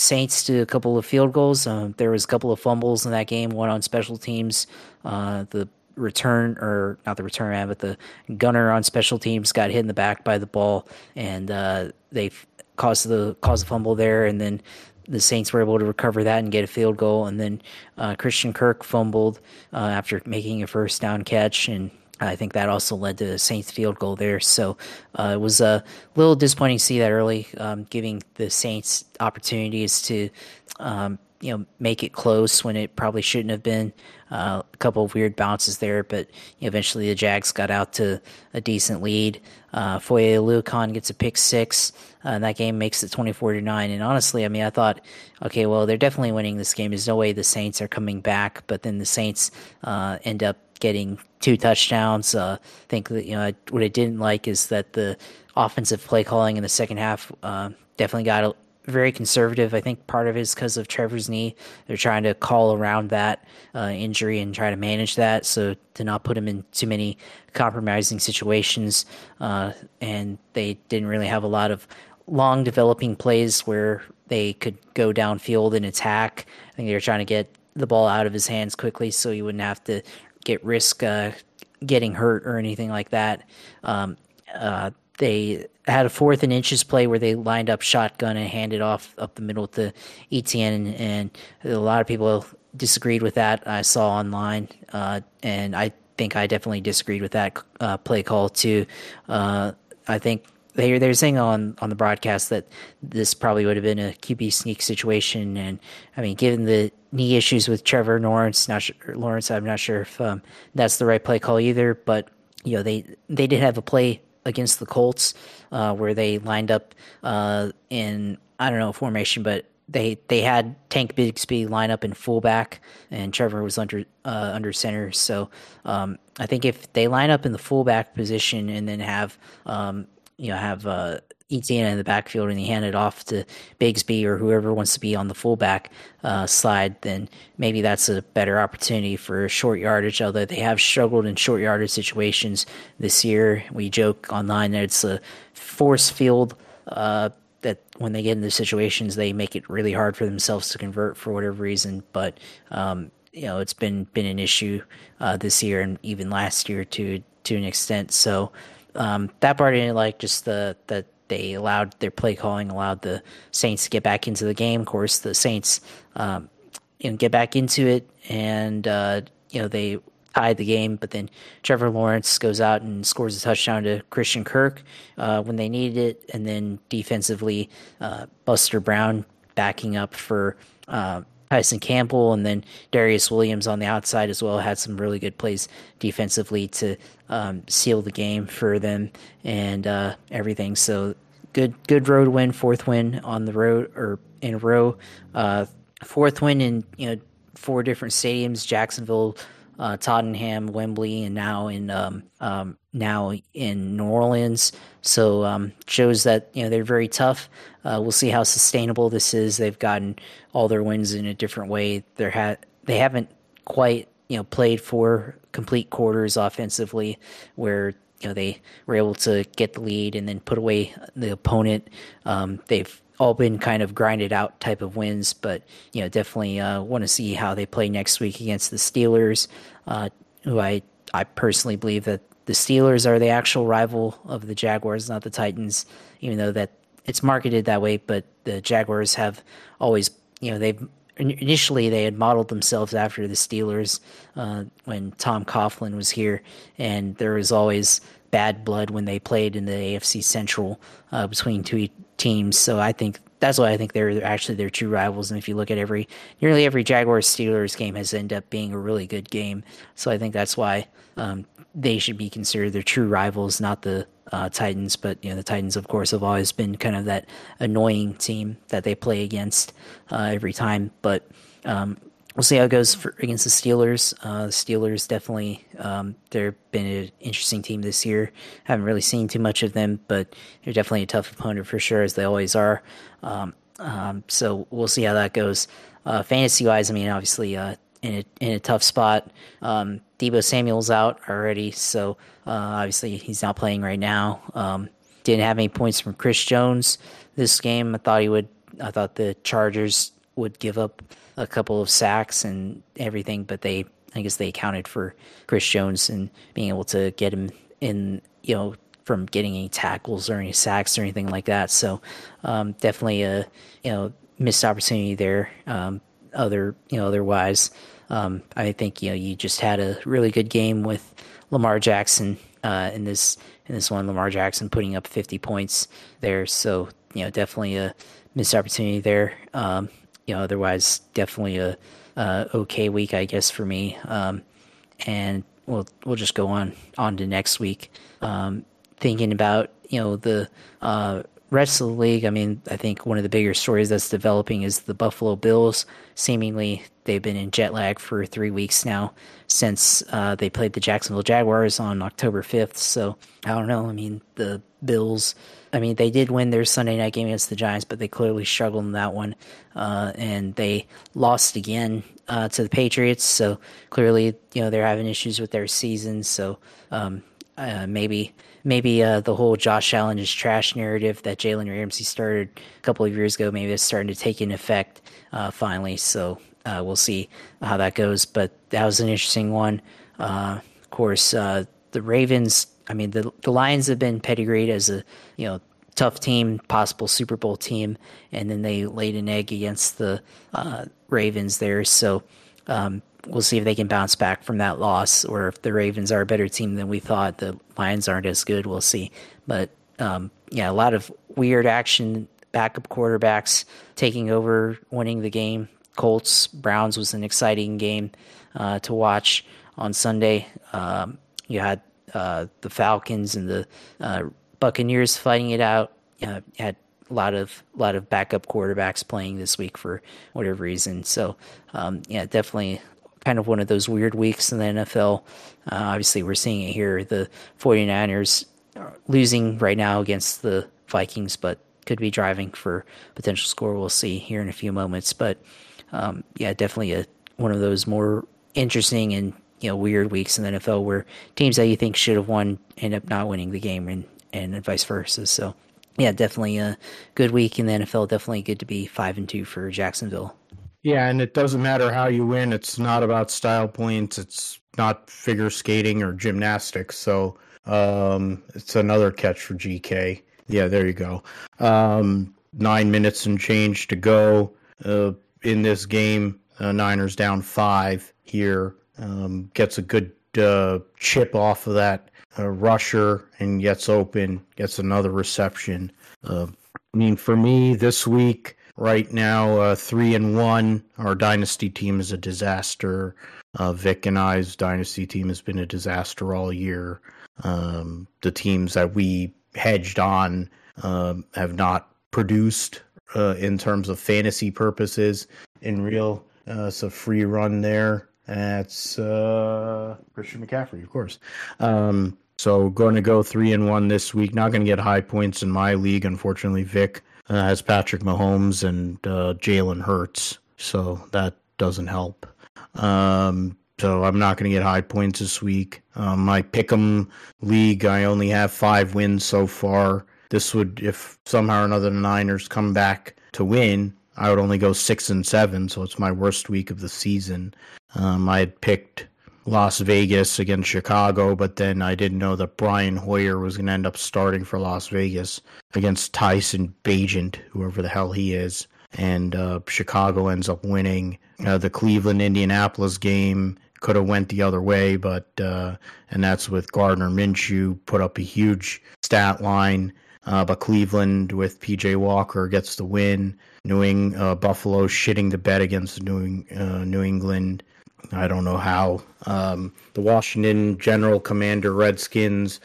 Saints to a couple of field goals. Uh, there was a couple of fumbles in that game, one on special teams. Uh, the return, or not the return man, but the gunner on special teams got hit in the back by the ball, and uh, they caused the caused the fumble there. And then the Saints were able to recover that and get a field goal. And then uh, Christian Kirk fumbled uh, after making a first down catch, and I think that also led to the Saints field goal there. So uh, it was a little disappointing to see that early, um, giving the Saints opportunities to, um, you know, make it close when it probably shouldn't have been. Uh, a couple of weird bounces there, but you know, eventually the Jags got out to a decent lead. Uh, Foye Oluokun gets a pick six, uh, and that game makes it 24 to 9. And honestly, I mean, I thought, okay, well, they're definitely winning this game. There's no way the Saints are coming back, but then the Saints uh, end up getting two touchdowns. Uh, I think that you know what I didn't like is that the offensive play calling in the second half uh, definitely got very conservative. I think part of it is because of Trevor's knee. They're trying to call around that uh, injury and try to manage that, so to not put him in too many compromising situations. Uh, and they didn't really have a lot of long developing plays where they could go downfield and attack. I think they were trying to get the ball out of his hands quickly so he wouldn't have to get risk uh, getting hurt or anything like that. Um, uh, they had a fourth and inches play where they lined up shotgun and handed off up the middle to Etienne, and, and a lot of people disagreed with that. I saw online, uh, and I think I definitely disagreed with that uh, play call too. Uh, I think they they're saying on on the broadcast that this probably would have been a QB sneak situation, and I mean, given the knee issues with Trevor Lawrence, not sure, Lawrence, I'm not sure if um, that's the right play call either. But you know, they they did have a play against the Colts uh, where they lined up uh, in I don't know formation, but they they had Tank Bigsby line up in fullback, and Trevor was under uh, under center. So um, I think if they line up in the fullback position and then have um, you know have uh, Etienne in the backfield and he hand it off to Bigsby or whoever wants to be on the fullback uh, slide, then maybe that's a better opportunity for short yardage. Although they have struggled in short yardage situations this year, we joke online that it's a force field. Uh, that when they get into situations, they make it really hard for themselves to convert for whatever reason. But um, you know, it's been been an issue uh, this year and even last year to to an extent. So um, that part I didn't like just the that they allowed their play calling allowed the Saints to get back into the game. Of course, the Saints um, you know get back into it, and uh, you know they tied the game. But then Trevor Lawrence goes out and scores a touchdown to Christian Kirk uh, when they needed it, and then defensively, uh, Buster Brown backing up for uh, Tyson Campbell and then Darious Williams on the outside as well had some really good plays defensively to um, seal the game for them and uh, everything. So good good road win, fourth win on the road or in a row, uh, fourth win in you know four different stadiums: Jacksonville, uh, Tottenham, Wembley, and now in um, um, now in New Orleans. So um, shows that you know they're very tough. Uh, we'll see how sustainable this is. They've gotten all their wins in a different way. They're ha- they haven't quite you know played four complete quarters offensively, where you know they were able to get the lead and then put away the opponent. Um, they've all been kind of grinded out type of wins, but you know definitely uh, want to see how they play next week against the Steelers, uh, who I I personally believe that the Steelers are the actual rival of the Jaguars, not the Titans, even though that it's marketed that way. But the Jaguars have always you know they've initially they had modeled themselves after the Steelers uh, when Tom Coughlin was here, and there was always bad blood when they played in the AFC Central uh, between two teams. So I think that's why I think they're actually their true rivals. And if you look at every nearly every Jaguars Steelers game has ended up being a really good game. So I think that's why um, they should be considered their true rivals, not the uh, Titans. But you know the Titans, of course, have always been kind of that annoying team that they play against uh, every time. But um, we'll see how it goes for, against the Steelers. Uh, the Steelers definitely um, they've been an interesting team this year. Haven't really seen too much of them, but they're definitely a tough opponent for sure, as they always are. Um, um, so we'll see how that goes. Uh, fantasy wise, I mean, obviously uh, in a in a tough spot. Um, Deebo Samuel's out already, so uh, obviously he's not playing right now. Um, didn't have any points from Chris Jones this game. I thought he would. I thought the Chargers would give up a couple of sacks and everything, but they I guess they accounted for Chris Jones and being able to get him in, you know, from getting any tackles or any sacks or anything like that. So um, definitely a you know missed opportunity there. Um, other you know otherwise, um, I think you know you just had a really good game with Lamar Jackson uh, in this in this one. Lamar Jackson putting up 50 points there. So you know definitely a missed opportunity there. Um, you know, otherwise definitely a, okay week, I guess, for me. Um, and we'll we'll just go on on to next week. Um, thinking about you know the uh, rest of the league, I mean, I think one of the bigger stories that's developing is the Buffalo Bills. Seemingly, they've been in jet lag for three weeks now since uh, they played the Jacksonville Jaguars on October 5th. So I don't know. I mean, the Bills I mean, they did win their Sunday night game against the Giants, but they clearly struggled in that one, uh, and they lost again uh, to the Patriots. So clearly, you know, they're having issues with their season. So um, uh, maybe maybe uh, the whole Josh Allen is trash narrative that Jalen Ramsey started a couple of years ago, maybe it's starting to take in effect uh, finally. So uh, we'll see how that goes. But that was an interesting one. of course, the Ravens I mean, the the Lions have been pedigreed as a you know tough team, possible Super Bowl team, and then they laid an egg against the uh, Ravens there. So um, we'll see if they can bounce back from that loss, or if the Ravens are a better team than we thought. The Lions aren't as good. We'll see, but um, yeah, a lot of weird action. Backup quarterbacks taking over, winning the game. Colts Browns was an exciting game uh, to watch on Sunday. Um, you had uh, the Falcons and the uh, Buccaneers fighting it out. Uh, had a lot of lot of backup quarterbacks playing this week for whatever reason. So um, yeah, definitely kind of one of those weird weeks in the NFL. Uh, obviously, we're seeing it here. The 49ers losing right now against the Vikings, but could be driving for potential score. We'll see here in a few moments. But um, yeah, definitely a one of those more interesting and you know weird weeks in the NFL where teams that you think should have won end up not winning the game and and vice versa. So yeah, definitely a good week in the NFL. Definitely good to be five and two for Jacksonville. Yeah, and it doesn't matter how you win. It's not about style points. It's not figure skating or gymnastics. So um, it's another catch for GK. Yeah, there you go. Um, nine minutes and change to go uh, in this game. Uh, Niners down five here um, gets a good uh, chip off of that uh, rusher and gets open, gets another reception. Uh, I mean, for me this week, right now, uh, three and one. Our dynasty team is a disaster. Uh, Vic and I's dynasty team has been a disaster all year. Um, the teams that we hedged on um, have not produced uh, in terms of fantasy purposes. In real, uh, it's a free run there. That's uh, Christian McCaffrey, of course. Um, so going to go three and one this week. Not going to get high points in my league, unfortunately. Vic uh, has Patrick Mahomes and uh, Jalen Hurts, so that doesn't help. Um, so I'm not going to get high points this week. Um, my pick'em league, I only have five wins so far. This would, if somehow or another the Niners come back to win, I would only go six and seven. So it's my worst week of the season. Um, I had picked Las Vegas against Chicago, but then I didn't know that Brian Hoyer was going to end up starting for Las Vegas against Tyson Bagent, whoever the hell he is. And uh, Chicago ends up winning. Uh, the Cleveland Indianapolis game could have went the other way, but uh, and that's with Gardner Minshew put up a huge stat line. Uh, but Cleveland with PJ Walker gets the win. New England, uh, Buffalo shitting the bed against New, uh, New England. I don't know how. Um, the Washington General Commander Redskins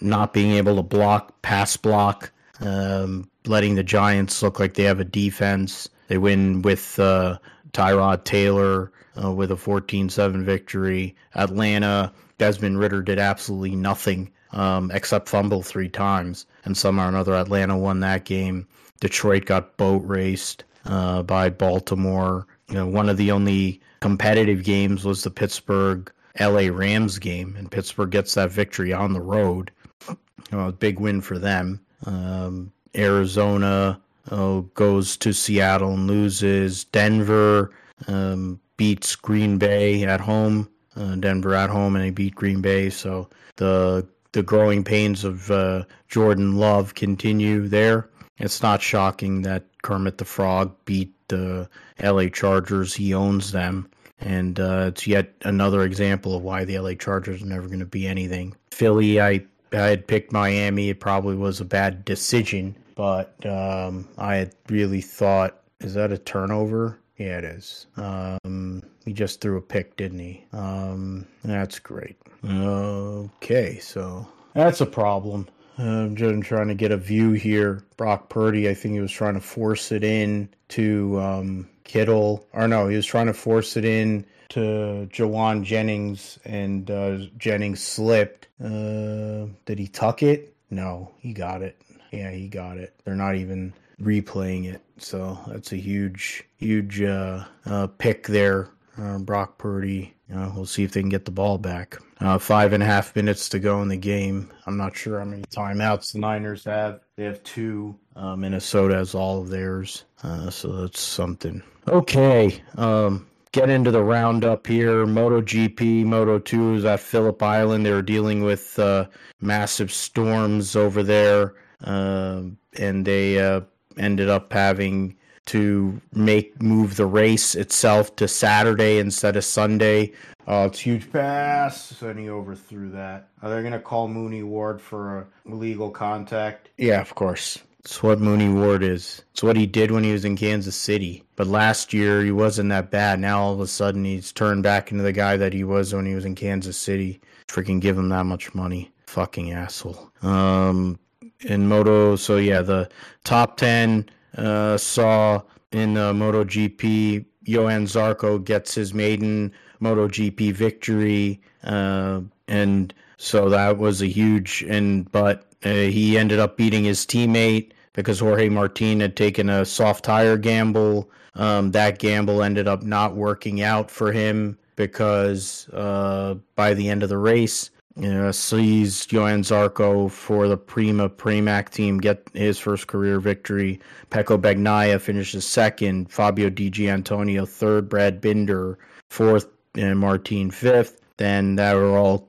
not being able to block, pass block, um, letting the Giants look like they have a defense. They win with uh, Tyrod Taylor uh, with a 14 7 victory. Atlanta, Desmond Ridder did absolutely nothing um, except fumble three times. And somehow or another, Atlanta won that game. Detroit got boat raced uh, by Baltimore. You know, one of the only competitive games was the Pittsburgh LA Rams game, and Pittsburgh gets that victory on the road. You know, a big win for them. Um, Arizona uh, goes to Seattle and loses. Denver um, beats Green Bay at home. Uh, Denver at home, and they beat Green Bay. So the the growing pains of uh, Jordan Love continue there. It's not shocking that Kermit the Frog beat the LA Chargers. He owns them. And uh, it's yet another example of why the LA Chargers are never going to be anything. Philly, I, I had picked Miami. It probably was a bad decision, but um, I had really thought, is that a turnover? Yeah, it is. Um, he just threw a pick, didn't he? Um, that's great. Okay, so that's a problem. I'm just trying to get a view here. Brock Purdy, I think he was trying to force it in to um, Kittle, or no, he was trying to force it in to Jauan Jennings, and uh, Jennings slipped. Uh, did he tuck it? No, he got it. Yeah, he got it. They're not even replaying it. So that's a huge, huge uh, uh, pick there. Uh, Brock Purdy. we'll see if they can get the ball back. Uh, five and a half minutes to go in the game. I'm not sure how many timeouts the Niners have. They have two. Uh, Minnesota has all of theirs. Uh, so that's something. Okay. Um, get into the roundup here. MotoGP, Moto2 is at Phillip Island. They were dealing with uh, massive storms over there. and they ended up having to make move the race itself to Saturday instead of Sunday. Uh, it's huge pass, and he overthrew that. Are they going to call Mooney Ward for a illegal contact? Yeah, of course. It's what Mooney Ward is. It's what he did when he was in Kansas City. But last year he wasn't that bad. Now all of a sudden he's turned back into the guy that he was when he was in Kansas City. Freaking give him that much money. Fucking asshole. Um, in Moto. So yeah, the top ten uh, saw in the MotoGP. Johann Zarco gets his maiden MotoGP victory, uh, and so that was a huge. And but uh, he ended up beating his teammate because Jorge Martin had taken a soft tire gamble. Um, that gamble ended up not working out for him because uh, by the end of the race, you sees Johann Zarco for the Prima Pramac team get his first career victory. Pecco Bagnaia finishes second. Fabio Di Giannantonio third. Brad Binder fourth. And Martin fifth. Then that were all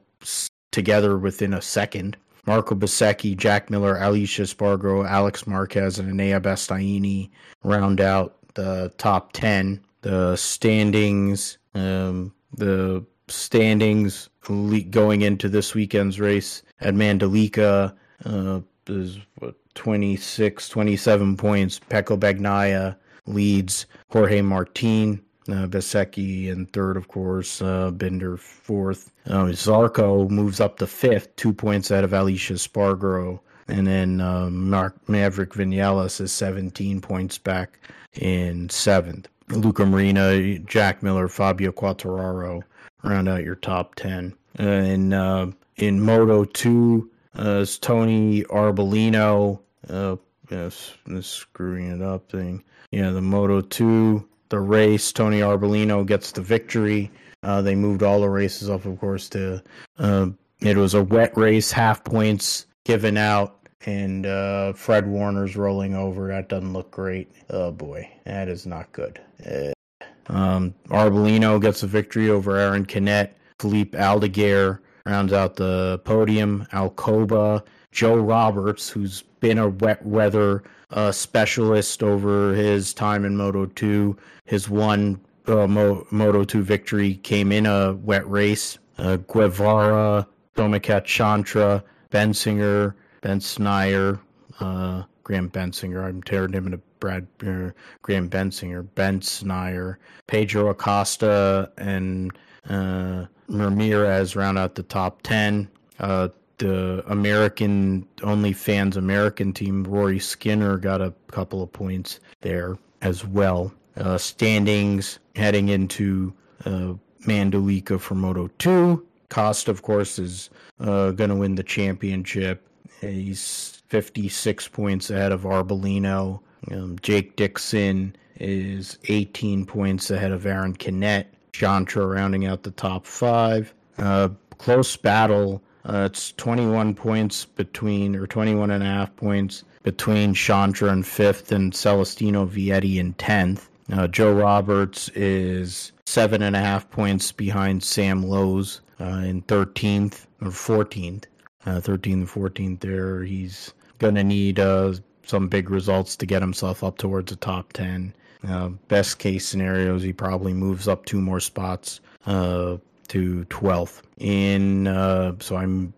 together within a second. Marco Bezzecchi, Jack Miller, Aleix Espargaro, Alex Marquez, and Enea Bastianini round out the top 10. The standings, um, the standings going into this weekend's race at Mandalika uh, is what, 26, 27 points. Pecco Bagnaia leads Jorge Martin. Uh, Bezzecchi in third, of course. Uh, Binder fourth. Uh, Zarco moves up to fifth, two points out of Aleix Espargaro. And then uh, Mark Maverick Vinales is 17 points back in seventh. Luca Marini, Jack Miller, Fabio Quartararo round out your top 10. And uh, in Moto 2, uh, Tony Arbolino. Uh, yes, screwing it up thing. Yeah, the Moto 2, the race. Tony Arbolino gets the victory. Uh, they moved all the races up, of course, to uh, it was a wet race, half points given out, and uh, Fred Warner's rolling over. That doesn't look great. Oh boy, that is not good. Um, Arbolino gets a victory over Aron Canet. Philippe Aldeguer rounds out the podium. Alcoba, Joe Roberts, who's been a wet weather uh, specialist over his time in Moto 2, his one uh, Mo- Moto 2 victory came in a wet race. Uh, Guevara, Somkiat Chantra, Bensinger, Bendsneyder, uh, Graham Bensinger. I'm tearing him into Brad uh, Graham Bensinger, Bendsneyder, Pedro Acosta, and uh, Ramirez round out the top 10. Uh, the American OnlyFans American team, Rory Skinner, got a couple of points there as well. Uh, standings heading into uh, Mandalika for Moto 2. Cost, of course, is uh, going to win the championship. He's 56 points ahead of Arbolino. Um, Jake Dixon is 18 points ahead of Aron Canet. Chantra rounding out the top five. Uh, close battle. Uh, it's 21 points between, or 21 and a half points between Chantra in fifth and Celestino Vietti in 10th. Uh, Joe Roberts is seven and a half points behind Sam Lowes uh, in 13th or 14th. Uh, 13th and 14th there. He's going to need uh, some big results to get himself up towards the top 10. Uh, best case scenarios, he probably moves up two more spots uh, to 12th. In uh, so I'm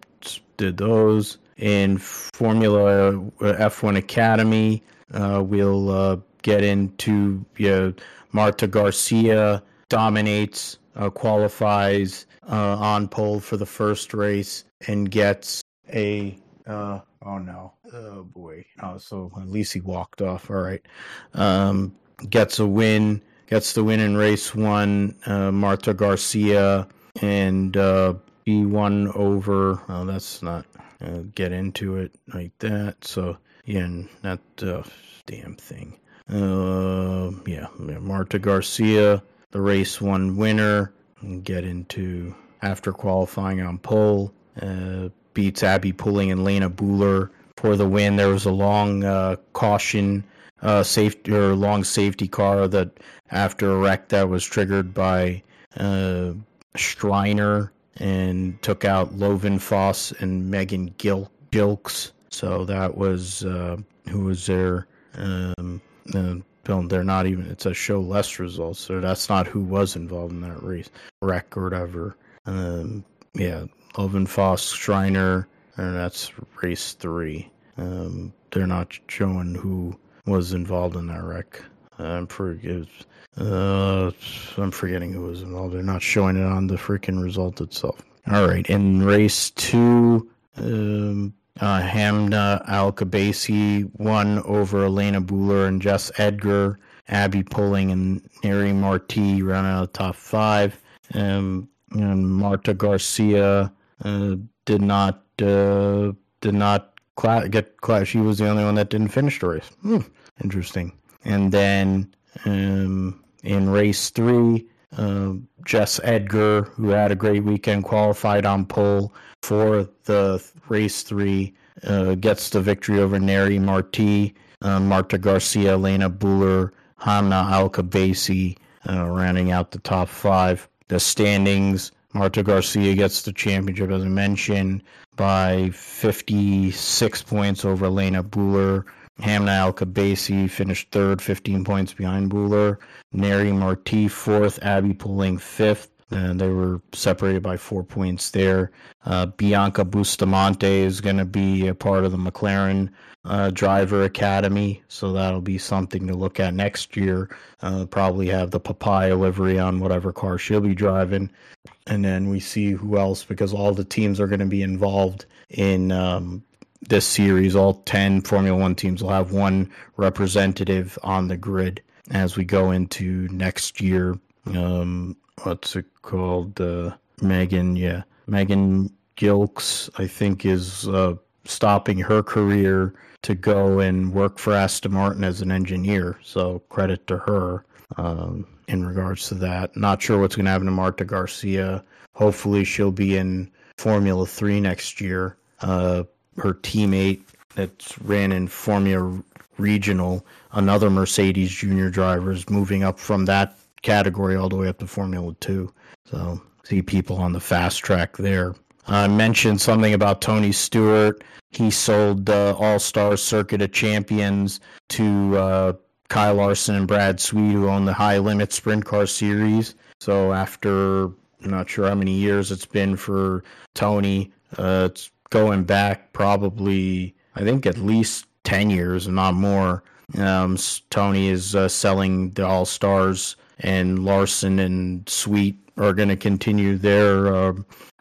did those in Formula F1 Academy. Uh, we'll uh, get into you know, Marta Garcia dominates, uh, qualifies on pole for the first race, and gets a oh no oh boy oh so at least he walked off all right um, gets a win, gets the win in race one. Uh, Marta Garcia and uh, B1 over. Oh, that's not uh, get into it like that. So yeah, that uh, damn thing. Uh, yeah, Marta Garcia, the race one winner. Get into after qualifying on pole. Uh, beats Abby Pulling and Lena Bühler for the win. There was a long uh, caution uh, safety or long safety car that after a wreck that was triggered by uh, and took out Lovinfosse and Megan Gil- Gilkes. So that was uh, who was there. Um, uh, they're not even. It says show less results, so that's not who was involved in that race wreck or whatever. Um, yeah, Lovinfosse, Schreiner, and that's race three. Um, they're not showing who was involved in that wreck. I'm forget. Uh, I'm forgetting who was involved. They're not showing it on the freaking result itself. All right, in race two, um, uh, Hamda Al Qubaisi won over Elena Bühler and Jess Edgar. Abby Pulling and Neri Marti ran out of top five. Um, and Marta Garcia did not uh, did not cla- get class. She was the only one that didn't finish the race. Hmm. Interesting. And then um, in race three, uh, Jess Edgar, who had a great weekend, qualified on pole for the race three, uh, gets the victory over Neri Marti, uh, Marta Garcia, Lena Bühler, Hanna Alcabasi, uh, rounding out the top five. The standings Marta Garcia gets the championship, as I mentioned, by 56 points over Elena Bühler. Hamda Al Qubaisi finished third, 15 points behind Bühler. Neri Marti fourth, Abby Pulling fifth. And they were separated by four points there. Uh, Bianca Bustamante is going to be a part of the McLaren uh, Driver Academy, so that'll be something to look at next year. Uh, probably have the papaya livery on whatever car she'll be driving. And then we see who else, because all the teams are going to be involved in um, this series. All 10 Formula One teams will have one representative on the grid as we go into next year. Um, what's it called? Uh, Megan, yeah. Megan Gilkes, I think, is uh, stopping her career to go and work for Aston Martin as an engineer. So credit to her um, in regards to that. Not sure what's going to happen to Marta Garcia. Hopefully, she'll be in Formula Three next year. Uh, her teammate that ran in Formula Regional, another Mercedes junior driver, is moving up from that category all the way up to Formula Two. So see people on the fast track there. I mentioned something about Tony Stewart. He sold uh, All Star Circuit of Champions to uh, Kyle Larson and Brad Sweet, who own the High Limit Sprint Car Series. So after I'm not sure how many years it's been for Tony, uh, it's going back probably I think at least ten years, and not more. Um, Tony is uh, selling the All Stars, and Larson and Sweet are going to continue their uh,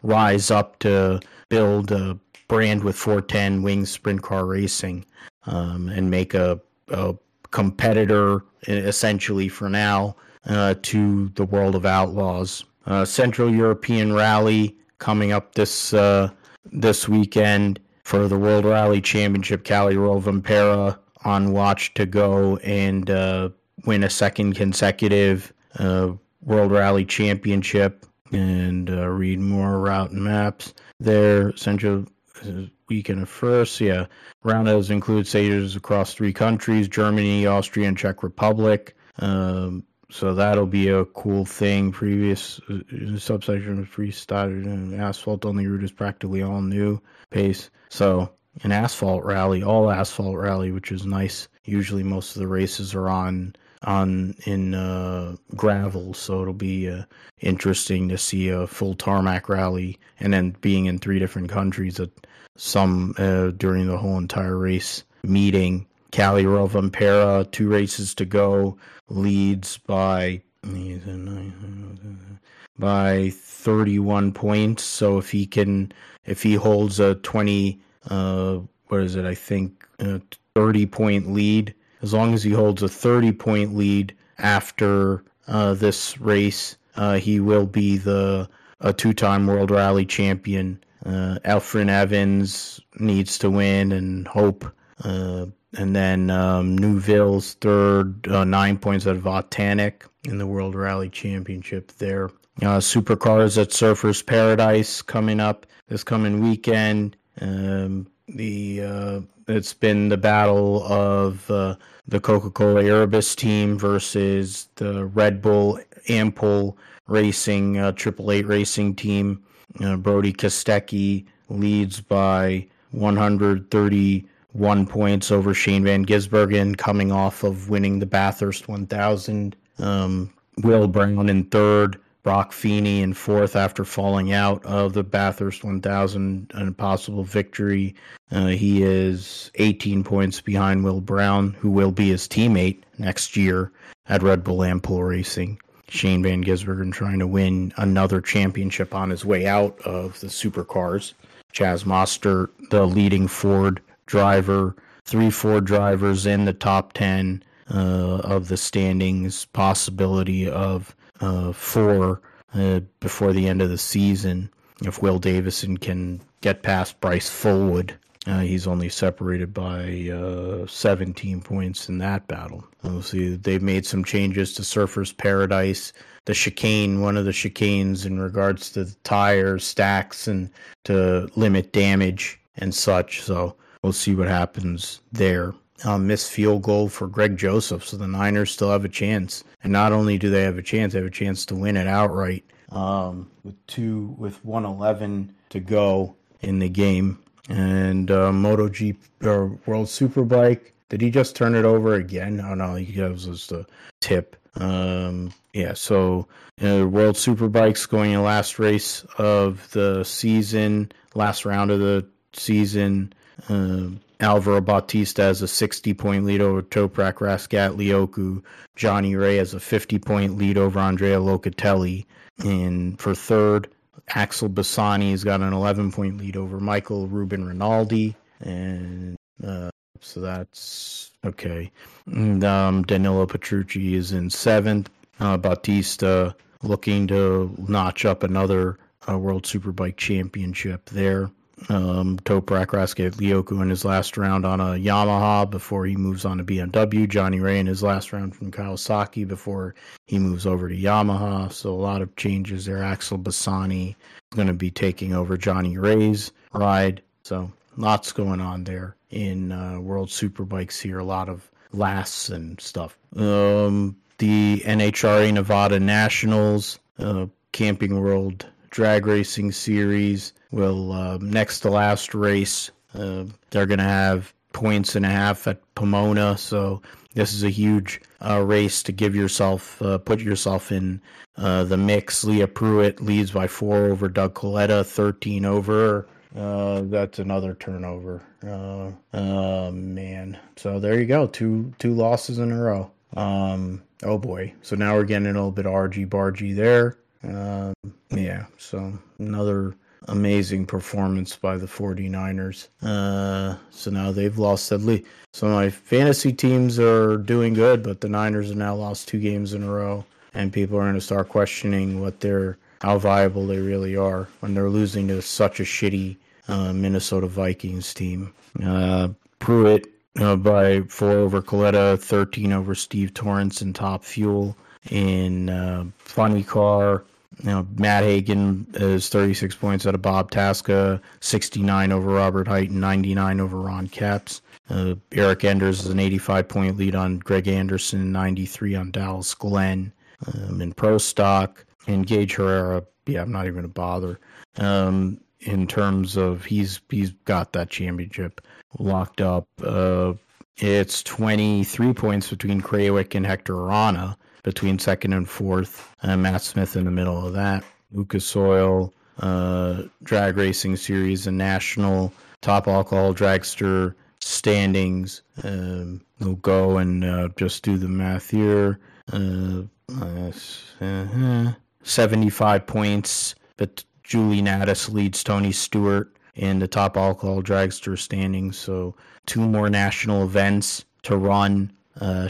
rise up to build a brand with 410 wings sprint car racing um, and make a, a, competitor essentially for now uh, to the world of outlaws. Uh, Central European Rally coming up this uh, this weekend for the World Rally Championship. Kalle Rovanperä on watch to go and uh, win a second consecutive uh, World Rally Championship and uh, read more route maps there. Central weekend of first, yeah. Roundhouse includes sailors across three countries: Germany, Austria, and Czech Republic. Um, so that'll be a cool thing. Previous uh, subsection freestyle and asphalt only route is practically all new pace. So an asphalt rally, all asphalt rally, which is nice. Usually most of the races are on on in uh, gravel, so it'll be uh, interesting to see a full tarmac rally, and then being in three different countries at some uh, during the whole entire race meeting. Kalle Rovanperä, two races to go, leads by by 31 points. So if he can, if he holds a 20, uh, what is it? I think 30 point lead as long as he holds a 30 point lead after uh, this race, uh, he will be the a two time World Rally champion. Uh, Elfyn Evans needs to win and hope. Uh, and then um, Neuville's third, uh, nine points at Vatanek in the World Rally Championship there. Uh, supercars at Surfers Paradise coming up this coming weekend. Um, the it's been the battle of uh, the Coca-Cola Erebus team versus the Red Bull Ampol Racing uh, Triple Eight Racing team. Uh, Brodie Kostecki leads by 131 points over Shane Van Gisbergen, coming off of winning the Bathurst 1000. Um, Will Brown in third Broc Feeney in fourth after falling out of the Bathurst 1000, an impossible victory. Uh, he is 18 points behind Will Brown, who will be his teammate next year at Red Bull Ampol Racing. Shane Van Gisbergen trying to win another championship on his way out of the supercars. Chaz Mostert, the leading Ford driver, three Ford drivers in the top 10 uh, of the standings, possibility of uh, four uh, before the end of the season. If Will Davison can get past Bryce Fullwood, uh, he's only separated by uh, 17 points in that battle. We'll see. They've made some changes to Surfer's Paradise. The chicane, one of the chicanes in regards to the tire stacks and to limit damage and such. So we'll see what happens there uh, missed field goal for Greg Joseph. So the Niners still have a chance. And not only do they have a chance, they have a chance to win it outright um, with two with 111 to go in the game. And uh, MotoGP or World Superbike, did he just turn it over again? Oh no, he gives us the tip. Um, yeah, so uh, World Superbikes going in last race of the season, last round of the season. Uh, Alvaro Bautista has a 60 point lead over Toprak Razgatlioglu. Johnny Rea has a 50 point lead over Andrea Locatelli. And for third, Axel Bassani has got an 11 point lead over Michael Ruben Rinaldi. and uh, so that's okay. And, um, Danilo Petrucci is in seventh. Uh, Bautista looking to notch up another uh, World Superbike Championship there. Um, Toprak Razgatlioglu in his last round on a Yamaha before he moves on to BMW. Johnny Rea in his last round from Kawasaki before he moves over to Yamaha. So a lot of changes there. Axel Bassani is going to be taking over Johnny Rea's ride. So lots going on there in uh, World Superbikes here. A lot of lasts and stuff. Um, the NHRA Nevada Nationals, uh, Camping World Drag Racing Series will uh, next to last race. Uh, they're going to have points and a half at Pomona, so this is a huge uh, race to give yourself, uh, put yourself in uh, the mix. Leah Pruitt leads by four over Doug Kalitta, 13 over. Uh, that's another turnover. Man. So there you go. Two two losses in a row. Um, oh boy. So now we're getting a little bit argy bargy there. Um, yeah. So another amazing performance by the 49ers. Uh, so now they've lost steadily. So my fantasy teams are doing good, but the Niners have now lost two games in a row, and people are going to start questioning what they're how viable they really are when they're losing to such a shitty uh, Minnesota Vikings team. Uh, Pruitt uh, by four over Kalitta, 13 over Steve Torrence in top fuel. In uh, Funny Car, you know, Matt Hagan is 36 points out of Bob Tasca, 69 over Robert Hight, and 99 over Ron Capps. Uh, Eric Enders is an 85 point lead on Greg Anderson, 93 on Dallas Glenn. Um, in Pro Stock, and Gaige Herrera, yeah, I'm not even going to bother. Um, in terms of he's he's got that championship locked up. Uh, it's 23 points between Krawiec and Hector Arana between second and fourth. Uh, Matt Smith in the middle of that. Lucas Oil, uh, drag racing series and national top alcohol dragster standings. Um, we'll go and uh, just do the math here. Uh, uh 75 points, but Julie Nataas leads Tony Stewart in the top alcohol dragster standings. So two more national events to run. Uh,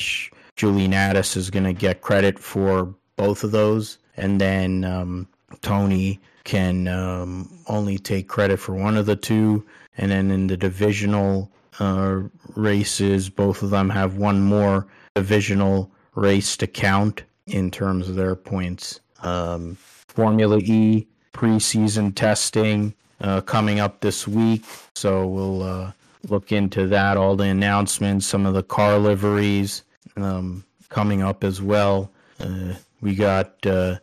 Julie Nataas is going to get credit for both of those, and then um, Tony can um, only take credit for one of the two. And then in the divisional uh, races, both of them have one more divisional race to count in terms of their points. Um, Formula E preseason testing uh, coming up this week. So we'll uh, look into that, all the announcements, some of the car liveries um, coming up as well. Uh, we got uh,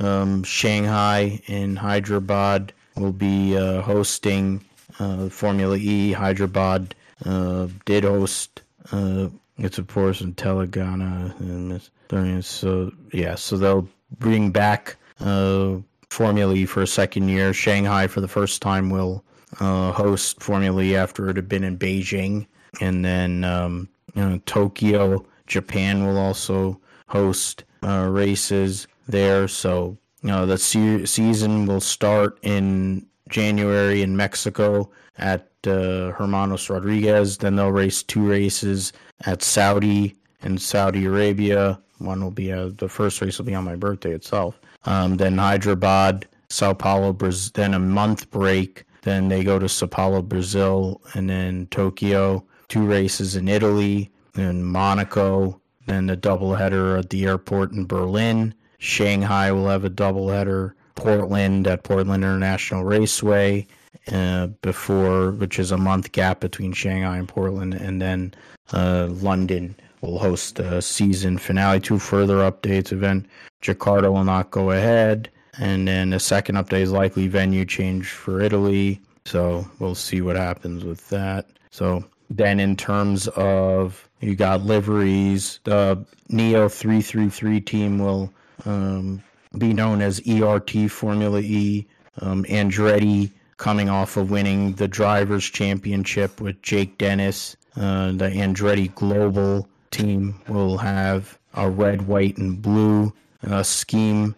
um, Shanghai, and Hyderabad will be uh, hosting uh, Formula E. Hyderabad uh, did host. Uh, it's of course in Telangana, and so yeah, so they'll bring back Formula E for a second year. Shanghai for the first time will host Formula E after it had been in Beijing, and then um, know, Tokyo, Japan will also host uh, races there. So you know the se- season will start in January in Mexico at uh, Hermanos Rodriguez. Then they'll race two races at Saudi and Saudi Arabia. One will be uh, the first race will be on my birthday itself, um, then Hyderabad, Sao Paulo, Brazil, then a month break. Then they go to Sao Paulo, Brazil, and then Tokyo. Two races in Italy, then Monaco, then the doubleheader at the airport in Berlin. Shanghai will have a doubleheader. Portland at Portland International Raceway uh, before, which is a month gap between Shanghai and Portland, and then uh, London will host a season finale. Two further updates event Jakarta will not go ahead. And then the second update is likely venue change for Italy. So we'll see what happens with that. So then in terms of you got liveries, the NIO 333 team will um, be known as ERT Formula E. Um, Andretti coming off of winning the Drivers' Championship with Jake Dennis. Uh, the Andretti Global team will have a red, white, and blue uh, scheme.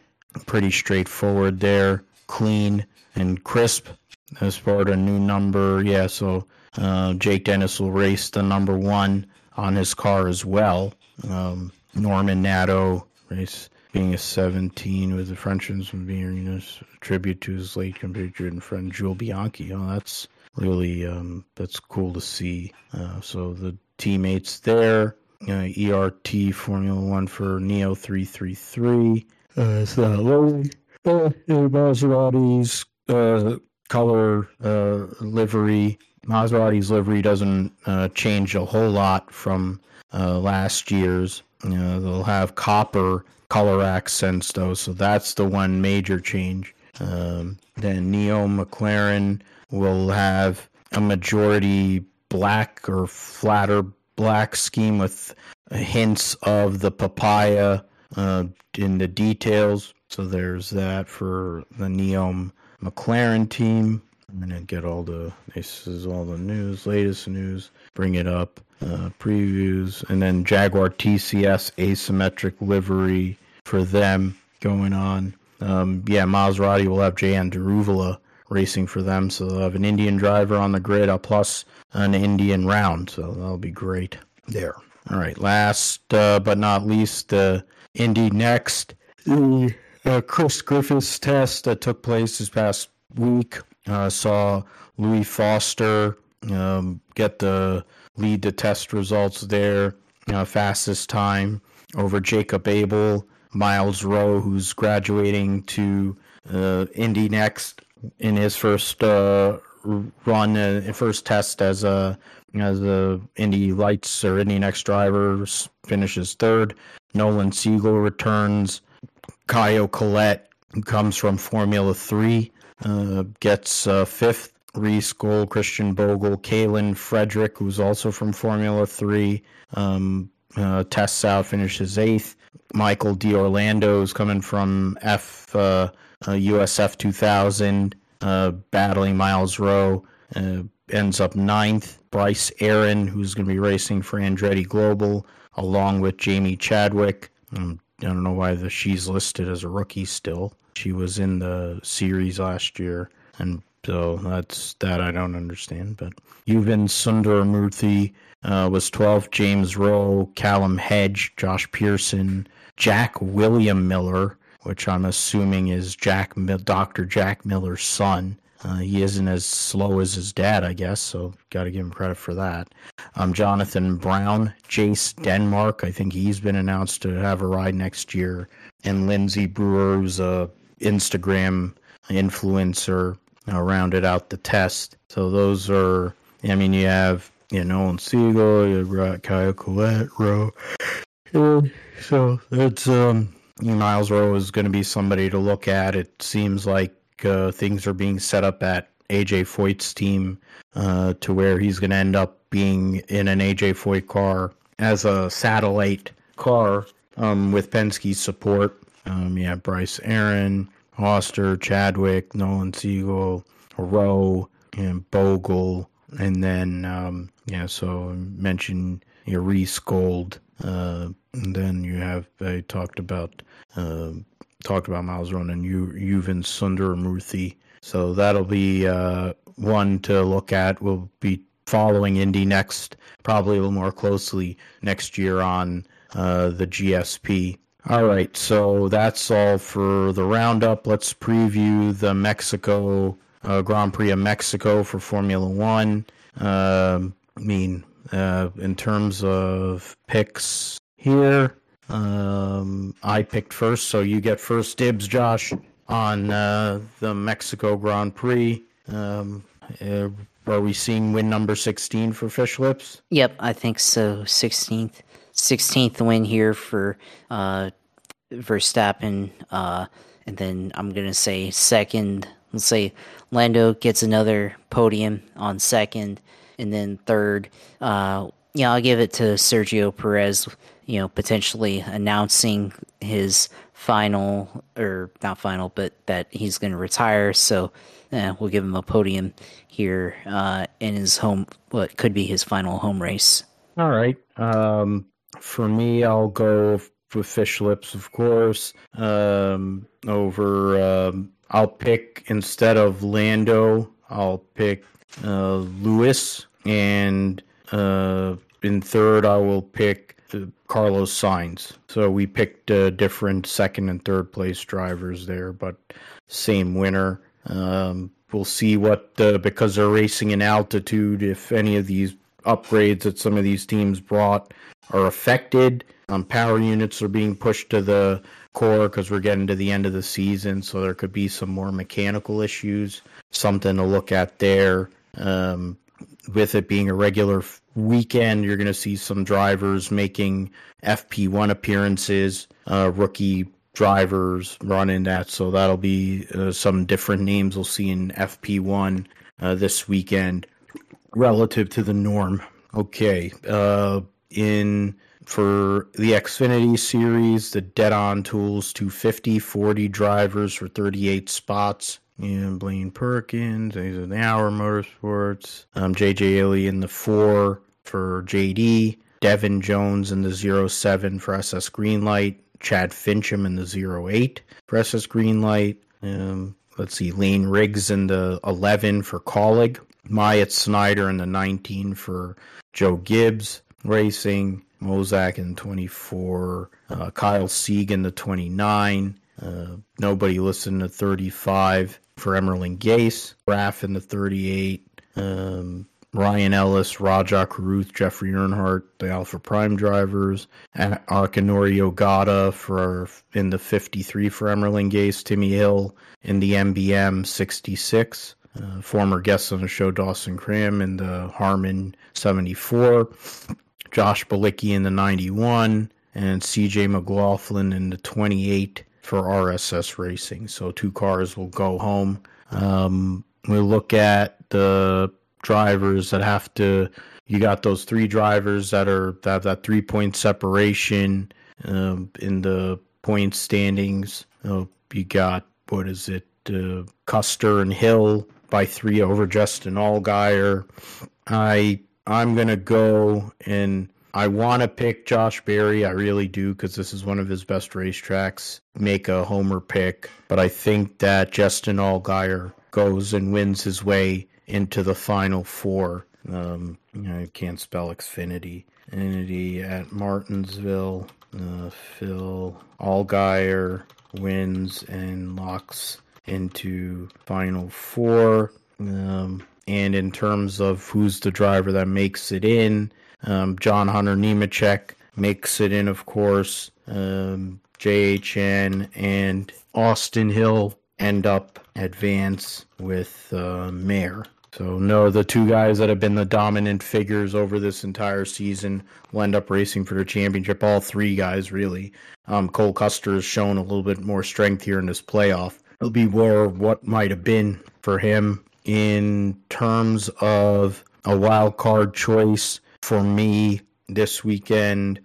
Pretty straightforward there, clean and crisp. as part of a new number. Yeah, so uh, Jake Dennis will race the number one on his car as well. Um, Norman Nato race being a 17 with the Frenchman's being you know, a tribute to his late compatriot and friend Jules Bianchi. Oh, that's really um, that's cool to see. Uh, so the teammates there, uh, ERT Formula One for NIO 333. Uh, it's uh, uh, Maserati's uh, color uh, livery. Maserati's livery doesn't uh, change a whole lot from uh, last year's. You know, they'll have copper color accents though, so that's the one major change. Um, then NEOM McLaren will have a majority black or flatter black scheme with hints of the papaya uh, in the details. So there's that for the Neom McLaren team. I'm gonna get all the this is all the news, latest news. Bring it up, uh, previews, and then Jaguar TCS asymmetric livery for them going on. Um, yeah, Maserati will have Jehan Daruvala racing for them, so they'll have an Indian driver on the grid, uh, plus an Indian round, so that'll be great there. All right, last uh, but not least, uh, Indy NXT. The uh, Chris Griffis test that took place this past week uh, saw Louis Foster um, get the lead to test results there. Fastest time over Jacob Abel, Myles Rowe, who's graduating to uh, Indy NXT in his first uh, run, uh, first test as a as a Indy Lights or Indy NXT driver, finishes third. Nolan Siegel returns. Caio Collet, who comes from Formula Three, uh, gets uh, fifth. Reece Gold, Christian Bogle, Kaylen Frederick, who's also from Formula 3, um, uh, tests out, finishes eighth. Michael D'Orlando is coming from F uh, USF uh, 2000, uh, battling Myles Rowe, uh, ends up ninth. Bryce Aron, who's going to be racing for Andretti Global, along with Jamie Chadwick. Um, I don't know why the she's listed as a rookie still. She was in the series last year, and so that's that I don't understand. But Yuven Sundaramoorthy uh, was 12. James Rowe, Callum Hedge, Josh Pearson, Jack William Miller, which I'm assuming is Jack Dr. Jack Miller's son. Uh, he isn't as slow as his dad, I guess, so got to give him credit for that. Um, Jonathan Brown, Jace Denmark, I think he's been announced to have a ride next year, and Lindsay Brewer, who's a Instagram influencer, uh, rounded out the test. So those are, I mean, you have you know Nolan Siegel, you've got Caio Collet, Rowe. So it's um, Myles Rowe is going to be somebody to look at. It seems like uh, things are being set up at AJ Foyt's team uh, to where he's going to end up being in an AJ Foyt car as a satellite car um, with Penske's support. Um, you have Bryce Aron, Oster, Chadwick, Nolan Siegel, Rowe, and Bogle, and then um, yeah. So I mentioned your Reece Gold. Uh, and then you have I talked about uh, talked about Myles Rowe and you Yuven Sundaramoorthy. So that'll be uh, one to look at. We'll be following Indy NXT, probably a little more closely next year on uh, the GSP. All right, so that's all for the roundup. Let's preview the Mexico uh, Grand Prix of Mexico for Formula One. Uh, I mean, uh, in terms of picks here, um, I picked first, so you get first dibs, Josh, on uh, the Mexico Grand Prix. Um, uh, are we seeing win number 16 for Fish Lips? Yep, I think so. 16th. 16th win here for uh, Verstappen. Uh, and then I'm going to say second. Let's say Lando gets another podium on second. And then third, uh, yeah, I'll give it to Sergio Perez you know, potentially announcing his final or not final, but that he's going to retire. So eh, we'll give him a podium here uh, in his home, what could be his final home race. All right. Um, for me, I'll go with Fish Lips, of course. Um, over, um, I'll pick instead of Lando. I'll pick uh, Lewis, and uh, in third, I will pick uh, Carlos Sainz. So we picked uh, different second and third place drivers there, but same winner. Um, we'll see what uh, because they're racing in altitude. If any of these upgrades that some of these teams brought are affected, um, power units are being pushed to the core because we're getting to the end of the season, so there could be some more mechanical issues. Something to look at there. Um, with it being a regular weekend, you're going to see some drivers making FP1 appearances, uh, rookie drivers running that. So that'll be uh, some different names we'll see in FP1 uh, this weekend relative to the norm. Okay. Uh, in for the Xfinity series, the Dead On Tools 250, 40 drivers for 38 spots. And Blaine Perkins, these are the Hour Motorsports. Um, JJ Yeley in the four for JD. Devin Jones in the 07 for SS Greenlight. Chad Finchum in the 08 for SS Greenlight. Um, let's see, Layne Riggs in the 11 for Kaulig. Myatt Snider in the 19 for Joe Gibbs Racing. Mozak in 24. Uh, Kyle Sieg in the 29. Uh, nobody listened to 35 for Emerling Gase. Raff in the 38. Um, Ryan Ellis, Rajah Caruth, Jeffrey Earnhardt, the Alpha Prime drivers, Akinori Ogata for in the 53 for Emerling Gase, Timmy Hill in the MBM 66, uh, former guests on the show Dawson Cram in the Harmon 74, Josh Bilicki in the 91, and CJ McLaughlin in the 28 for RSS Racing. So two cars will go home. Um, we look at the drivers that have to. You got those three drivers that are that have that three point separation um, in the point standings. Uh, you got what is it? Uh, Custer and Hill by three over Justin Allgaier. I I'm gonna go and I want to pick Josh Berry. I really do because this is one of his best racetracks. Make a homer pick, but I think that Justin Allgaier goes and wins his way into the final four. Um, I can't spell Xfinity. Entity at Martinsville. Uh, Phil Allgaier wins and locks into final four. Um, and in terms of who's the driver that makes it in, um, John Hunter Nemechek makes it in, of course. Um, JHN and Austin Hill end up advance with uh, Mayer. So no, the two guys that have been the dominant figures over this entire season will end up racing for the championship. All three guys, really. Um, Cole Custer has shown a little bit more strength here in this playoff. It'll be more what might have been for him in terms of a wild card choice for me this weekend.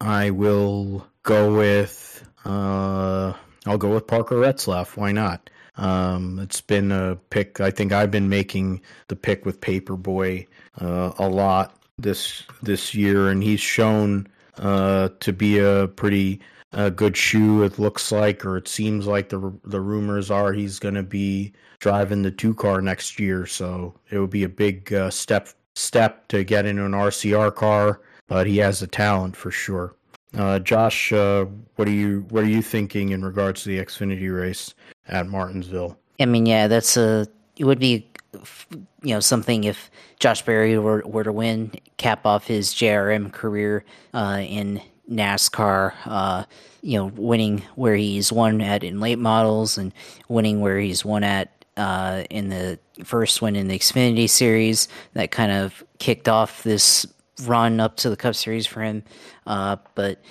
I will go with uh, I'll go with Parker Retzlaff. Why not? Um, it's been a pick. I think I've been making the pick with Paperboy uh, a lot this this year, and he's shown uh, to be a pretty uh, good shoe. It looks like, or it seems like the the rumors are he's going to be driving the two car next year. So it would be a big uh, step step to get into an RCR car, but he has the talent for sure. Uh, Josh, uh, what are you what are you thinking in regards to the Xfinity race at Martinsville? I mean, yeah, that's a it would be you know something if Josh Berry were were to win, cap off his JRM career uh, in NASCAR. Uh, you know, winning where he's won at in late models and winning where he's won at uh, in the first one in the Xfinity series. That kind of kicked off this run up to the Cup Series for him. Uh, but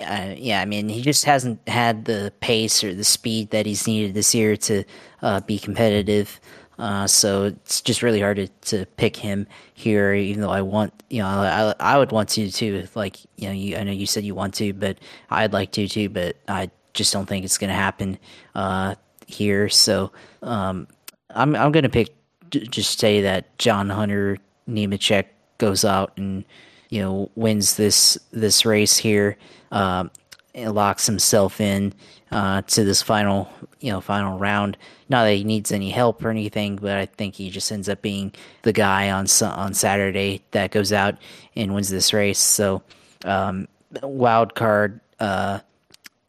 uh, yeah, I mean, he just hasn't had the pace or the speed that he's needed this year to uh, be competitive. Uh, so it's just really hard to, to pick him here, even though I want, you know, I, I would want to too. Like, you know, you, I know you said you want to, but I'd like to too, but I just don't think it's going to happen uh, here. So um, I'm, I'm going to pick, just say that John Hunter Nemechek goes out and you know wins this this race here. Um, locks himself in uh, to this final, you know, final round. Not that he needs any help or anything, but I think he just ends up being the guy on on Saturday that goes out and wins this race. So, um, wild card. Uh,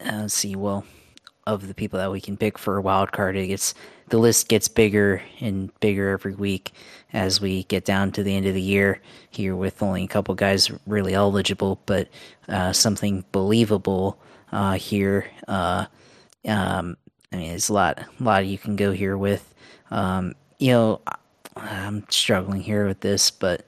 uh, let's see. Well, of the people that we can pick for a wild card, it gets the list gets bigger and bigger every week as we get down to the end of the year here with only a couple guys really eligible, but uh, something believable uh, here. Uh, um, I mean, there's a lot, a lot you can go here with. Um, you know, I'm struggling here with this, but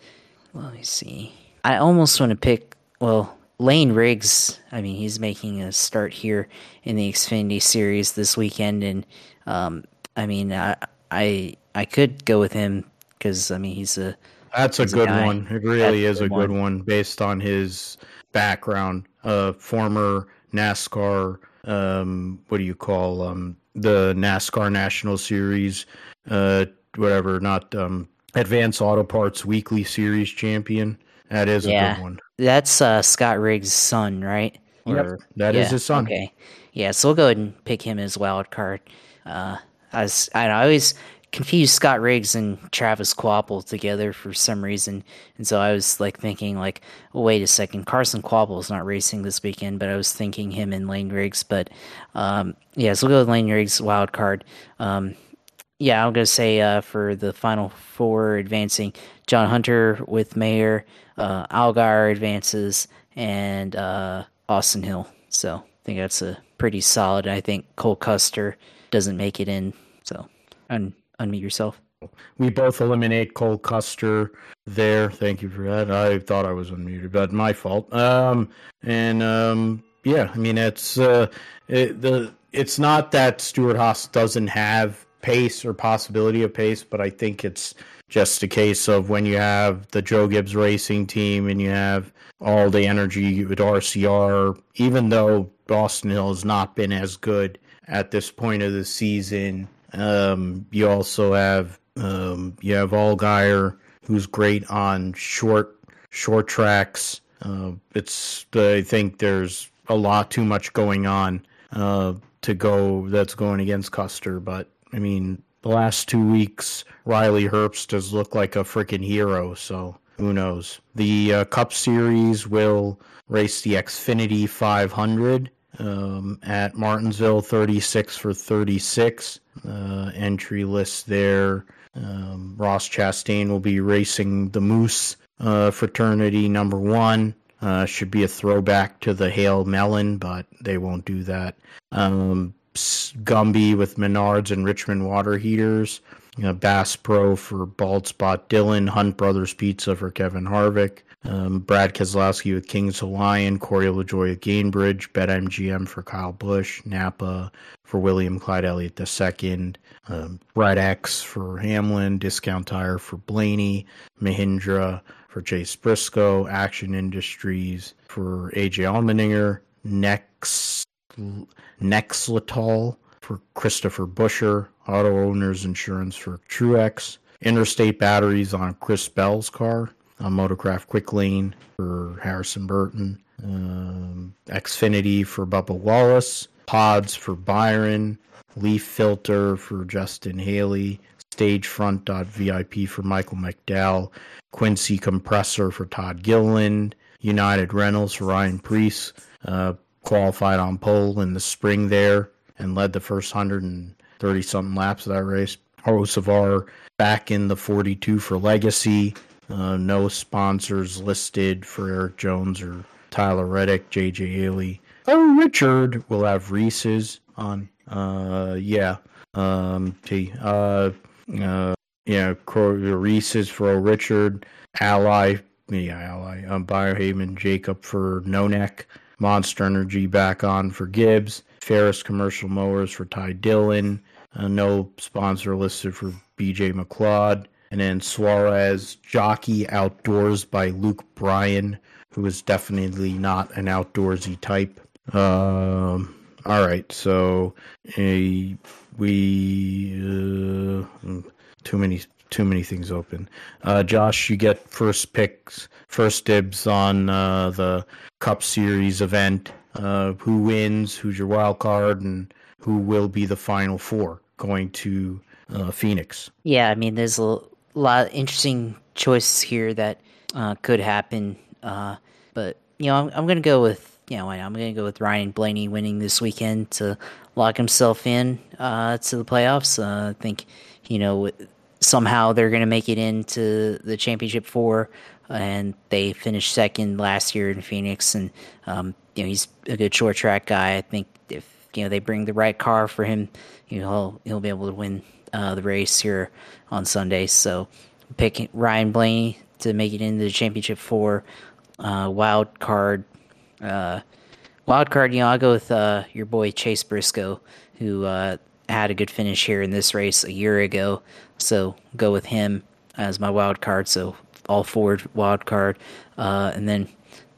let me see. I almost want to pick. Well, Layne Riggs. I mean, he's making a start here in the Xfinity Series this weekend, and um, I mean, I, I I could go with him because I mean he's a that's a good a one. It really that's is a good one. one based on his background. Uh, former NASCAR, um, what do you call um, the NASCAR National Series, uh, whatever, not um, Advanced Auto Parts Weekly Series champion. That is yeah, a good one. That's uh, Scott Riggs' son, right? Or, yep, that yeah, is his son. Okay, yeah. So we'll go ahead and pick him as wild card. Uh, I was, I, I always confuse Scott Riggs and Travis Kvapil together for some reason, and so I was like thinking like, wait a second, Carson Kvapil is not racing this weekend, but I was thinking him and Layne Riggs, but um, yeah, so we'll go with Layne Riggs wild card. Um, yeah, I'm gonna say uh, for the final four advancing, John Hunter with Mayer, uh, Allgaier advances, and uh, Austin Hill. So I think that's a pretty solid. I think Cole Custer doesn't make it in. So un- unmute yourself. We both eliminate Cole Custer there. Thank you for that. I thought I was unmuted, but my fault. Um, and um, yeah, I mean it's uh, it, the it's not that Stewart-Haas doesn't have pace or possibility of pace, but I think it's just a case of when you have the Joe Gibbs Racing team and you have all the energy with RCR, even though Austin Hill has not been as good at this point of the season. Um, you also have um, you have Allgaier, who's great on short short tracks. Uh, it's I think there's a lot too much going on uh, to go that's going against Custer, but I mean the last two weeks Riley Herbst does look like a freaking hero. So who knows? The uh, Cup Series will race the Xfinity 500 um, at Martinsville, 36 for 36. Uh, entry list there. Um, Ross Chastain will be racing the Moose uh, fraternity number one. Uh, should be a throwback to the Hail Melon, but they won't do that. Um, Gumby with Menards and Richmond water heaters. You know, Bass Pro for Bald Spot Dillon, Hunt Brothers Pizza for Kevin Harvick, um, Brad Keselowski with Kings Hawaiian, Corey LaJoie with Gainbridge, BetMGM for Kyle Busch, Napa for William Clyde Elliott II, um, Red X for Hamlin, Discount Tire for Blaney, Mahindra for Chase Briscoe, Action Industries for AJ Allmendinger, Next Nexletol for Christopher Buescher, Auto Owners Insurance for Truex, Interstate Batteries on Chris Bell's car, uh, Motorcraft Quick Lane for Harrison Burton, um, Xfinity for Bubba Wallace, Pods for Byron, Leaf Filter for Justin Haley, Stagefront.vip for Michael McDowell, Quincy Compressor for Todd Gilliland, United Rentals for Ryan Preece, uh, qualified on pole in the spring there and led the first 130 something laps of that race. Hocevar back in the 42 for Legacy. Uh, no sponsors listed for Erik Jones or Tyler Reddick, JJ Yeley. Oh, Richard will have Reese's on. Uh, yeah. Um, T. Uh, uh, yeah, Reese's for Oh Richard. Ally, yeah, Ally. Um, Biohaven Jacob for No Neck. Monster Energy back on for Gibbs. Ferris Commercial Mowers for Ty Dillon. Uh, no sponsor listed for BJ McLeod. And then Suarez Jockey Outdoors by Luke Bryan, who is definitely not an outdoorsy type. Um, all right, so a we uh, too many too many things open. Uh, Josh, you get first picks, first dibs on uh, the Cup Series event. uh, who wins, who's your wild card, and who will be the final four going to uh, Phoenix. Yeah, I mean, there's a lot of interesting choices here that uh, could happen. Uh, but, you know, I'm, I'm going to go with, you know, I'm going to go with Ryan Blaney winning this weekend to lock himself in uh, to the playoffs. Uh, I think, you know, somehow they're going to make it into the championship four. And they finished second last year in Phoenix, and um, you know he's a good short track guy. I think if you know they bring the right car for him, you know he'll he'll be able to win uh, the race here on Sunday. So pick Ryan Blaney to make it into the championship four. Uh, wild card, uh, wild card. You know I'll go with uh, your boy Chase Briscoe, who uh, had a good finish here in this race a year ago. So go with him as my wild card. So all Ford wild card, uh, and then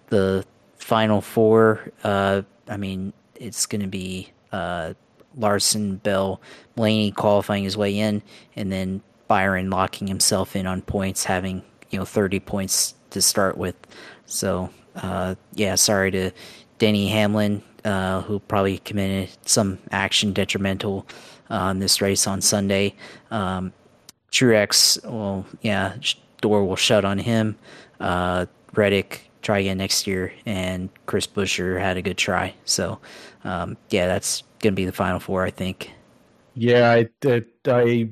the final four. Uh, I mean, it's going to be Larson, Bell, Blaney qualifying his way in, and then Byron locking himself in on points, having you know 30 points to start with. So uh, yeah, sorry to Denny Hamlin, uh, who probably committed some action detrimental on this race on Sunday. Um, Truex, well, yeah, door will shut on him. Uh, Reddick, try again next year, and Chris Buescher had a good try. So, um, yeah, that's going to be the final four, I think. Yeah, I, I,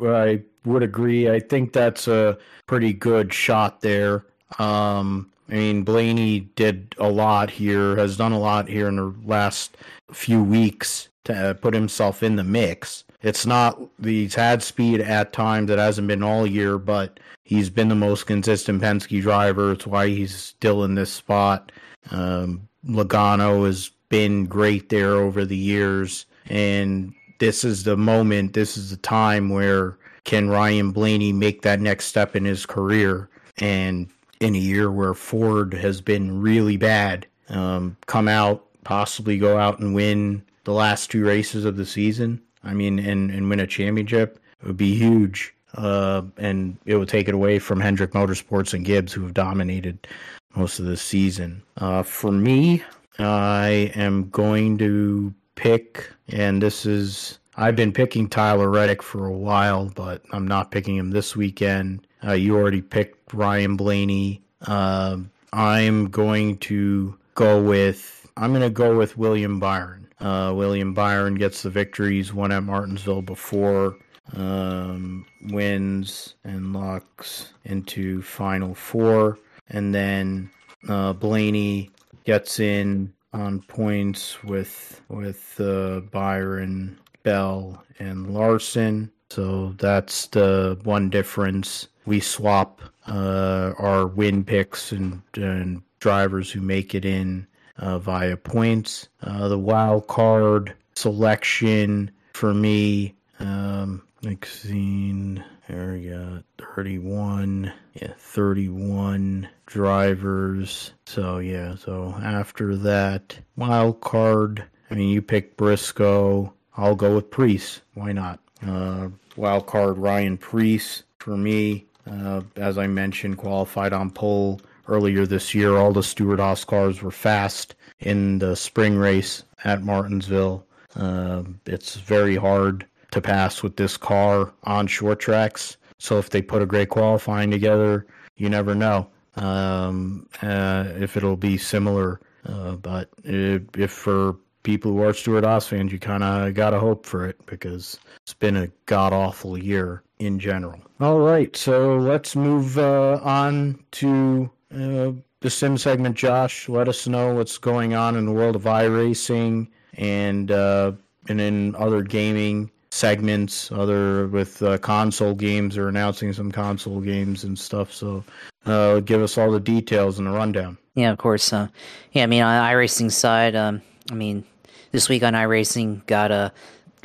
I would agree. I think that's a pretty good shot there. Um, I mean, Blaney did a lot here, has done a lot here in the last few weeks to put himself in the mix. It's not he's had speed at times that hasn't been all year, but he's been the most consistent Penske driver. It's why he's still in this spot. Um, Logano has been great there over the years, and this is the moment. This is the time where can Ryan Blaney make that next step in his career? And in a year where Ford has been really bad, um, come out, possibly go out and win the last two races of the season. I mean, and, and win a championship. It would be huge. Uh, and it would take it away from Hendrick Motorsports and Gibbs, who have dominated most of the season. Uh, for me, I am going to pick, and this is, I've been picking Tyler Reddick for a while, but I'm not picking him this weekend. Uh, you already picked Ryan Blaney. Uh, I'm going to go with, I'm going to go with William Byron. Uh, William Byron gets the victories, won at Martinsville before, um, wins and locks into Final Four. And then uh, Blaney gets in on points with with uh, Byron, Bell, and Larson. So that's the one difference. We swap uh, our win picks and, and drivers who make it in uh, via points. Uh, the wild card selection for me, um, seen there we got 31 yeah 31 drivers so yeah so after that wild card i mean you pick briscoe i'll go with Preece why not uh, wild card ryan Preece for me uh, as i mentioned qualified on pole earlier this year. All the Stewart-Haas cars were fast in the spring race at Martinsville. Uh, it's very hard to pass with this car on short tracks. So if they put a great qualifying together, you never know um, uh, if it'll be similar. Uh, but if, if for people who are Stewart-Haas fans, you kind of got to hope for it because it's been a god awful year in general. All right, so let's move uh, on to uh, the sim segment, Josh. Let us know what's going on in the world of iRacing and uh, and in other gaming segments, other with uh, console games or announcing some console games and stuff. So, uh, give us all the details and the rundown. Yeah, of course. Uh, yeah, I mean on iRacing side, um, I mean this week on iRacing got a.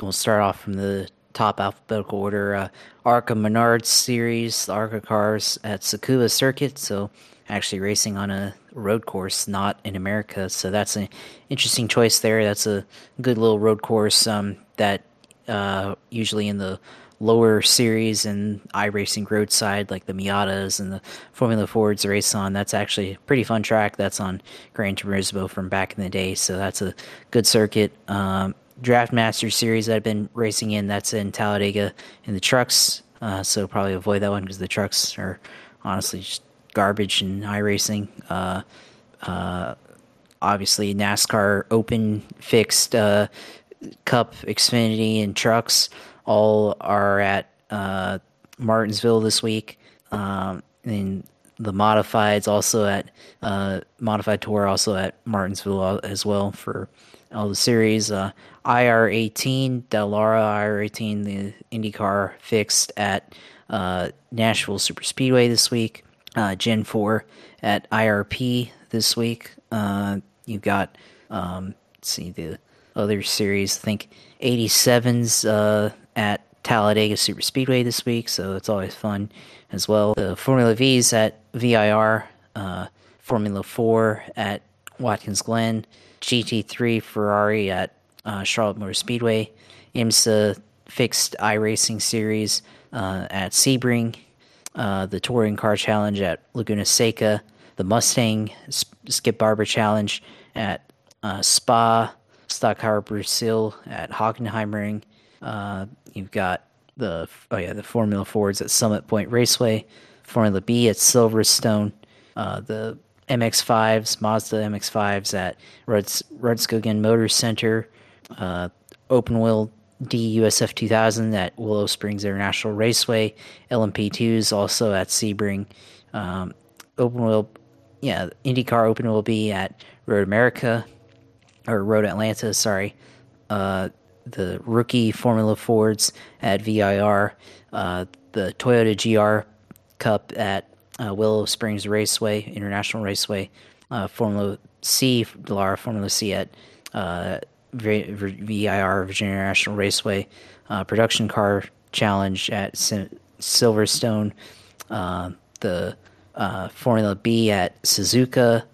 We'll start off from the top alphabetical order. Uh, ARCA Menards series, the ARCA cars at Tsukuba Circuit. So actually racing on a road course, not in America. So that's an interesting choice there. That's a good little road course um, that uh, usually in the lower series and iRacing roadside, like the Miatas and the Formula Fords race on. That's actually a pretty fun track. That's on Gran Turismo from back in the day, so that's a good circuit. Um, Draft Master Series that I've been racing in, that's in Talladega in the trucks, uh, so probably avoid that one because the trucks are honestly just garbage in iRacing. Uh, uh, obviously, NASCAR Open fixed uh, Cup, Xfinity, and trucks all are at uh, Martinsville this week. Um, and the modifieds also at uh, modified tour also at Martinsville as well for all the series. Uh, IR18 Dallara IR18 the IndyCar fixed at uh, Nashville Super Speedway this week. Uh, Gen 4 at IRP this week. Uh, you've got um, see the other series. I think 87s uh, at Talladega Super Speedway this week, so it's always fun as well. The Formula V's at VIR, uh, Formula 4 at Watkins Glen, GT3 Ferrari at uh, Charlotte Motor Speedway, IMSA Fixed iRacing Series uh, at Sebring, uh, the Touring Car Challenge at Laguna Seca, the Mustang Skip Barber Challenge at uh, Spa, Stock Car Brazil at Hockenheimring. Uh, you've got the oh yeah the Formula Fords at Summit Point Raceway, Formula B at Silverstone, uh, the MX5s Mazda MX5s at Ruds, Rudskogen Motor Center, uh, Open Wheel D USF 2000 at Willow Springs International Raceway, LMP2s also at Sebring, um, Open Wheel, yeah, IndyCar Open Wheel B at Road America, or Road Atlanta, sorry. Uh, the rookie Formula Fords at VIR, uh, the Toyota GR Cup at uh, Willow Springs Raceway, International Raceway, uh, Formula C, Dallara Formula C at uh, VIR, Virginia International Raceway, uh, Production Car Challenge at Silverstone, the Formula B at Suzuka,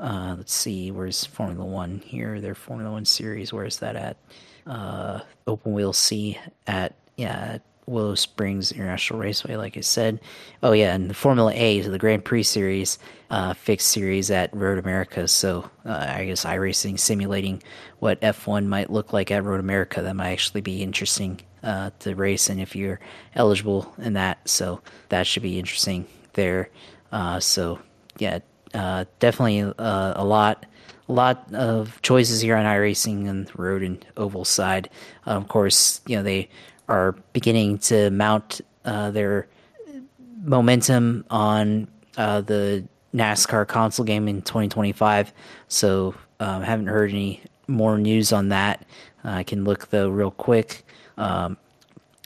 uh, let's see, where's Formula One here? Their Formula One series. Where's that at? Uh, Open Wheel C at yeah Willow Springs International Raceway. Like I said. Oh yeah, and the Formula A, so the Grand Prix series, uh, fixed series at Road America. So uh, I guess iRacing simulating what F1 might look like at Road America. That might actually be interesting uh, to race, and if you're eligible in that, so that should be interesting there. Uh, so yeah, uh, definitely uh, a lot, lot of choices here on iRacing and the road and oval side. Uh, of course, you know they are beginning to mount uh, their momentum on uh, the NASCAR console game in 2025. So um, haven't heard any more news on that. I can look though real quick. Um,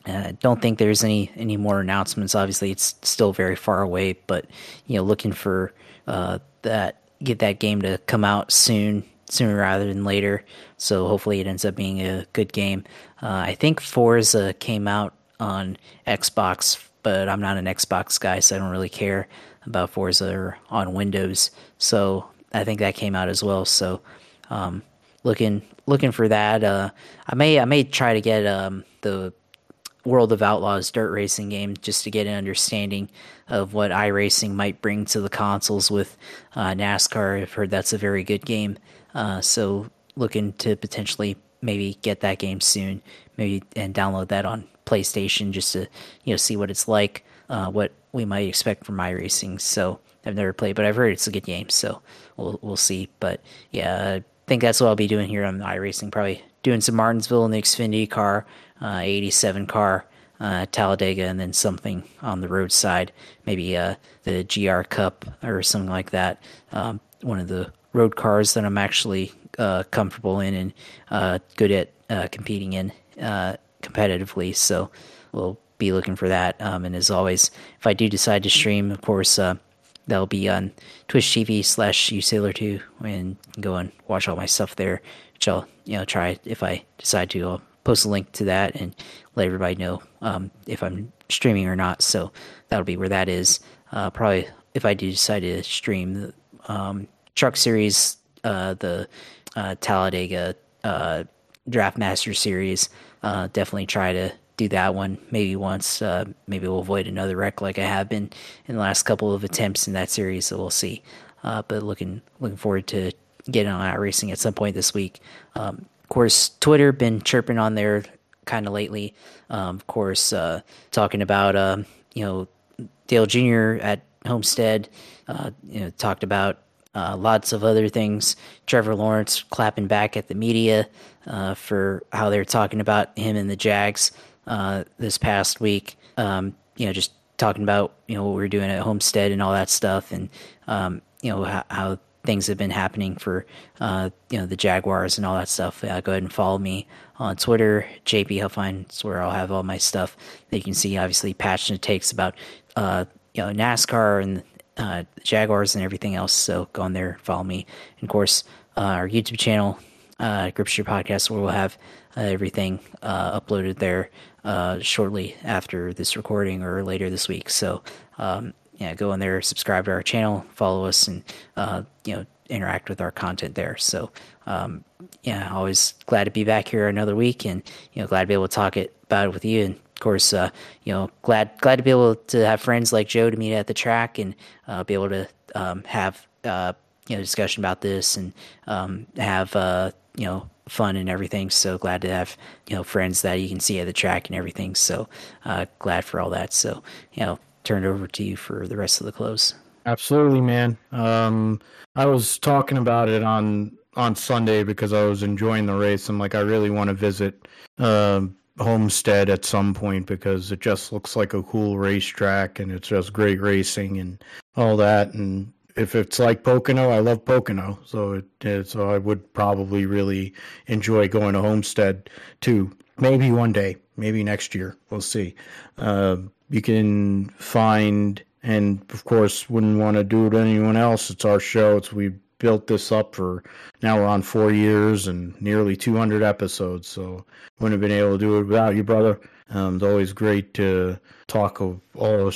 I don't think there's any any more announcements. Obviously, it's still very far away, but you know, looking for uh, that get that game to come out soon, sooner rather than later. So hopefully it ends up being a good game. Uh, I think Forza came out on Xbox, but I'm not an Xbox guy, so I don't really care about Forza or on Windows. So I think that came out as well. So um, looking looking for that. Uh, I may I may try to get um, the World of Outlaws dirt racing game just to get an understanding of what iRacing might bring to the consoles with uh, NASCAR. I've heard that's a very good game. Uh, so looking to potentially maybe get that game soon, maybe and download that on PlayStation just to you know see what it's like, uh, what we might expect from iRacing. So I've never played, but I've heard it's a good game. So we'll we'll see. But yeah, I think that's what I'll be doing here on iRacing. Probably doing some Martinsville in the Xfinity car 87 car uh, Talladega, and then something on the roadside, maybe uh, the GR Cup or something like that. Um, one of the road cars that I'm actually uh, comfortable in and uh, good at uh, competing in uh, competitively. So we'll be looking for that. Um, and as always, if I do decide to stream, of course, that'll be on Twitch TV slash usailor2 and go and watch all my stuff there, which I'll you know try if I decide to. I'll post a link to that and let everybody know um, if I'm streaming or not. So that'll be where that is. Uh, probably if I do decide to stream the um, Truck Series, uh, the uh, Talladega uh, Draft Master Series, uh, definitely try to do that one maybe once. Uh, maybe we'll avoid another wreck like I have been in the last couple of attempts in that series. So we'll see. But looking looking forward to getting on racing at some point this week. Um, course, Twitter been chirping on there kind of lately. Um, of course, uh, talking about um, you know Dale Jr. at Homestead. Uh, you know, talked about uh, lots of other things. Trevor Lawrence clapping back at the media uh, for how they're talking about him and the Jags uh, this past week. Um, you know, just talking about you know what we are doing at Homestead and all that stuff, and um, you know how, how, things have been happening for uh, you know the Jaguars and all that stuff. Uh, go ahead and follow me on Twitter, JP Huffine. It's where I'll have all my stuff that you can see. Obviously, passionate takes about uh, you know NASCAR and uh, Jaguars and everything else. So go on there, follow me. And of course, uh, our YouTube channel, uh, Grip Strip Podcast, where we'll have uh, everything uh, uploaded there uh, shortly after this recording or later this week. So um, yeah, go in there, subscribe to our channel, follow us, and uh, you know interact with our content there. So um, yeah, always glad to be back here another week, and you know glad to be able to talk it about it with you and of course, uh, you know, glad glad to be able to have friends like Joe to meet at the track and uh, be able to um, have uh, you know discussion about this and um, have uh, you know fun and everything. So glad to have you know friends that you can see at the track and everything. So uh, glad for all that. So you know, turn it over to you for the rest of the close. Absolutely, man. Um, I was talking about it on on Sunday because I was enjoying the race. I'm like, I really want to visit. Um, Homestead at some point because it just looks like a cool racetrack and it's just great racing and all that. And if it's like Pocono, I love Pocono, so it, so I would probably really enjoy going to Homestead too. Maybe one day, maybe next year, we'll see. Uh, you can find, and of course, wouldn't want to do it to anyone else. It's our show. It's we built this up for now we're on four years and nearly 200 episodes. So wouldn't have been able to do it without you, brother. Um, it's always great to talk of all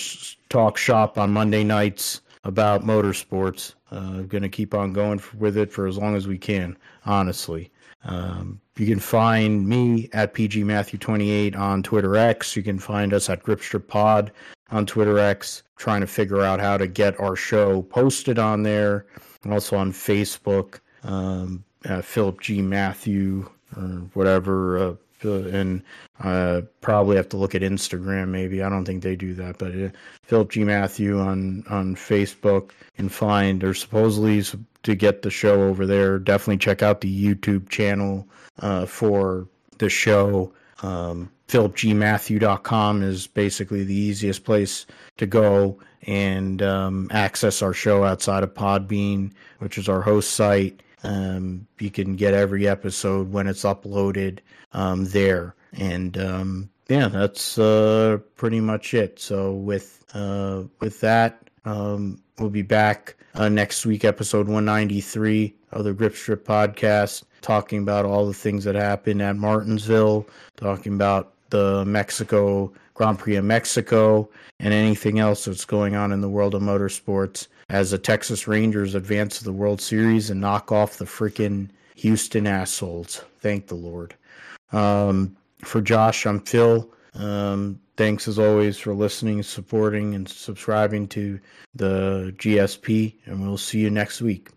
talk shop on Monday nights about motorsports. Uh, going to keep on going with it for as long as we can, honestly. Um, you can find me at pgmatthew28 on Twitter X. You can find us at Gripstrip Pod on Twitter X. Trying to figure out how to get our show posted on there also on Facebook, um, uh, Philip G. Matthew or whatever. Uh, and uh, probably have to look at Instagram. Maybe I don't think they do that, but uh, Philip G. Matthew on on Facebook and find or supposedly to get the show over there. Definitely check out the YouTube channel uh, for the show. Um, PhilipGMatthew.com is basically the easiest place to go and um, access our show outside of Podbean, which is our host site. Um, you can get every episode when it's uploaded um, there. And um, yeah, that's uh, pretty much it. So with uh, with that, um, we'll be back uh, next week, episode 193 of the Grip Strip podcast, talking about all the things that happened at Martinsville, talking about the Mexico Grand Prix of Mexico, and anything else that's going on in the world of motorsports as the Texas Rangers advance to the World Series and knock off the freaking Houston assholes. Thank the Lord. Um, for Josh, I'm Phil. Um, thanks as always for listening, supporting, and subscribing to the GSP, and we'll see you next week.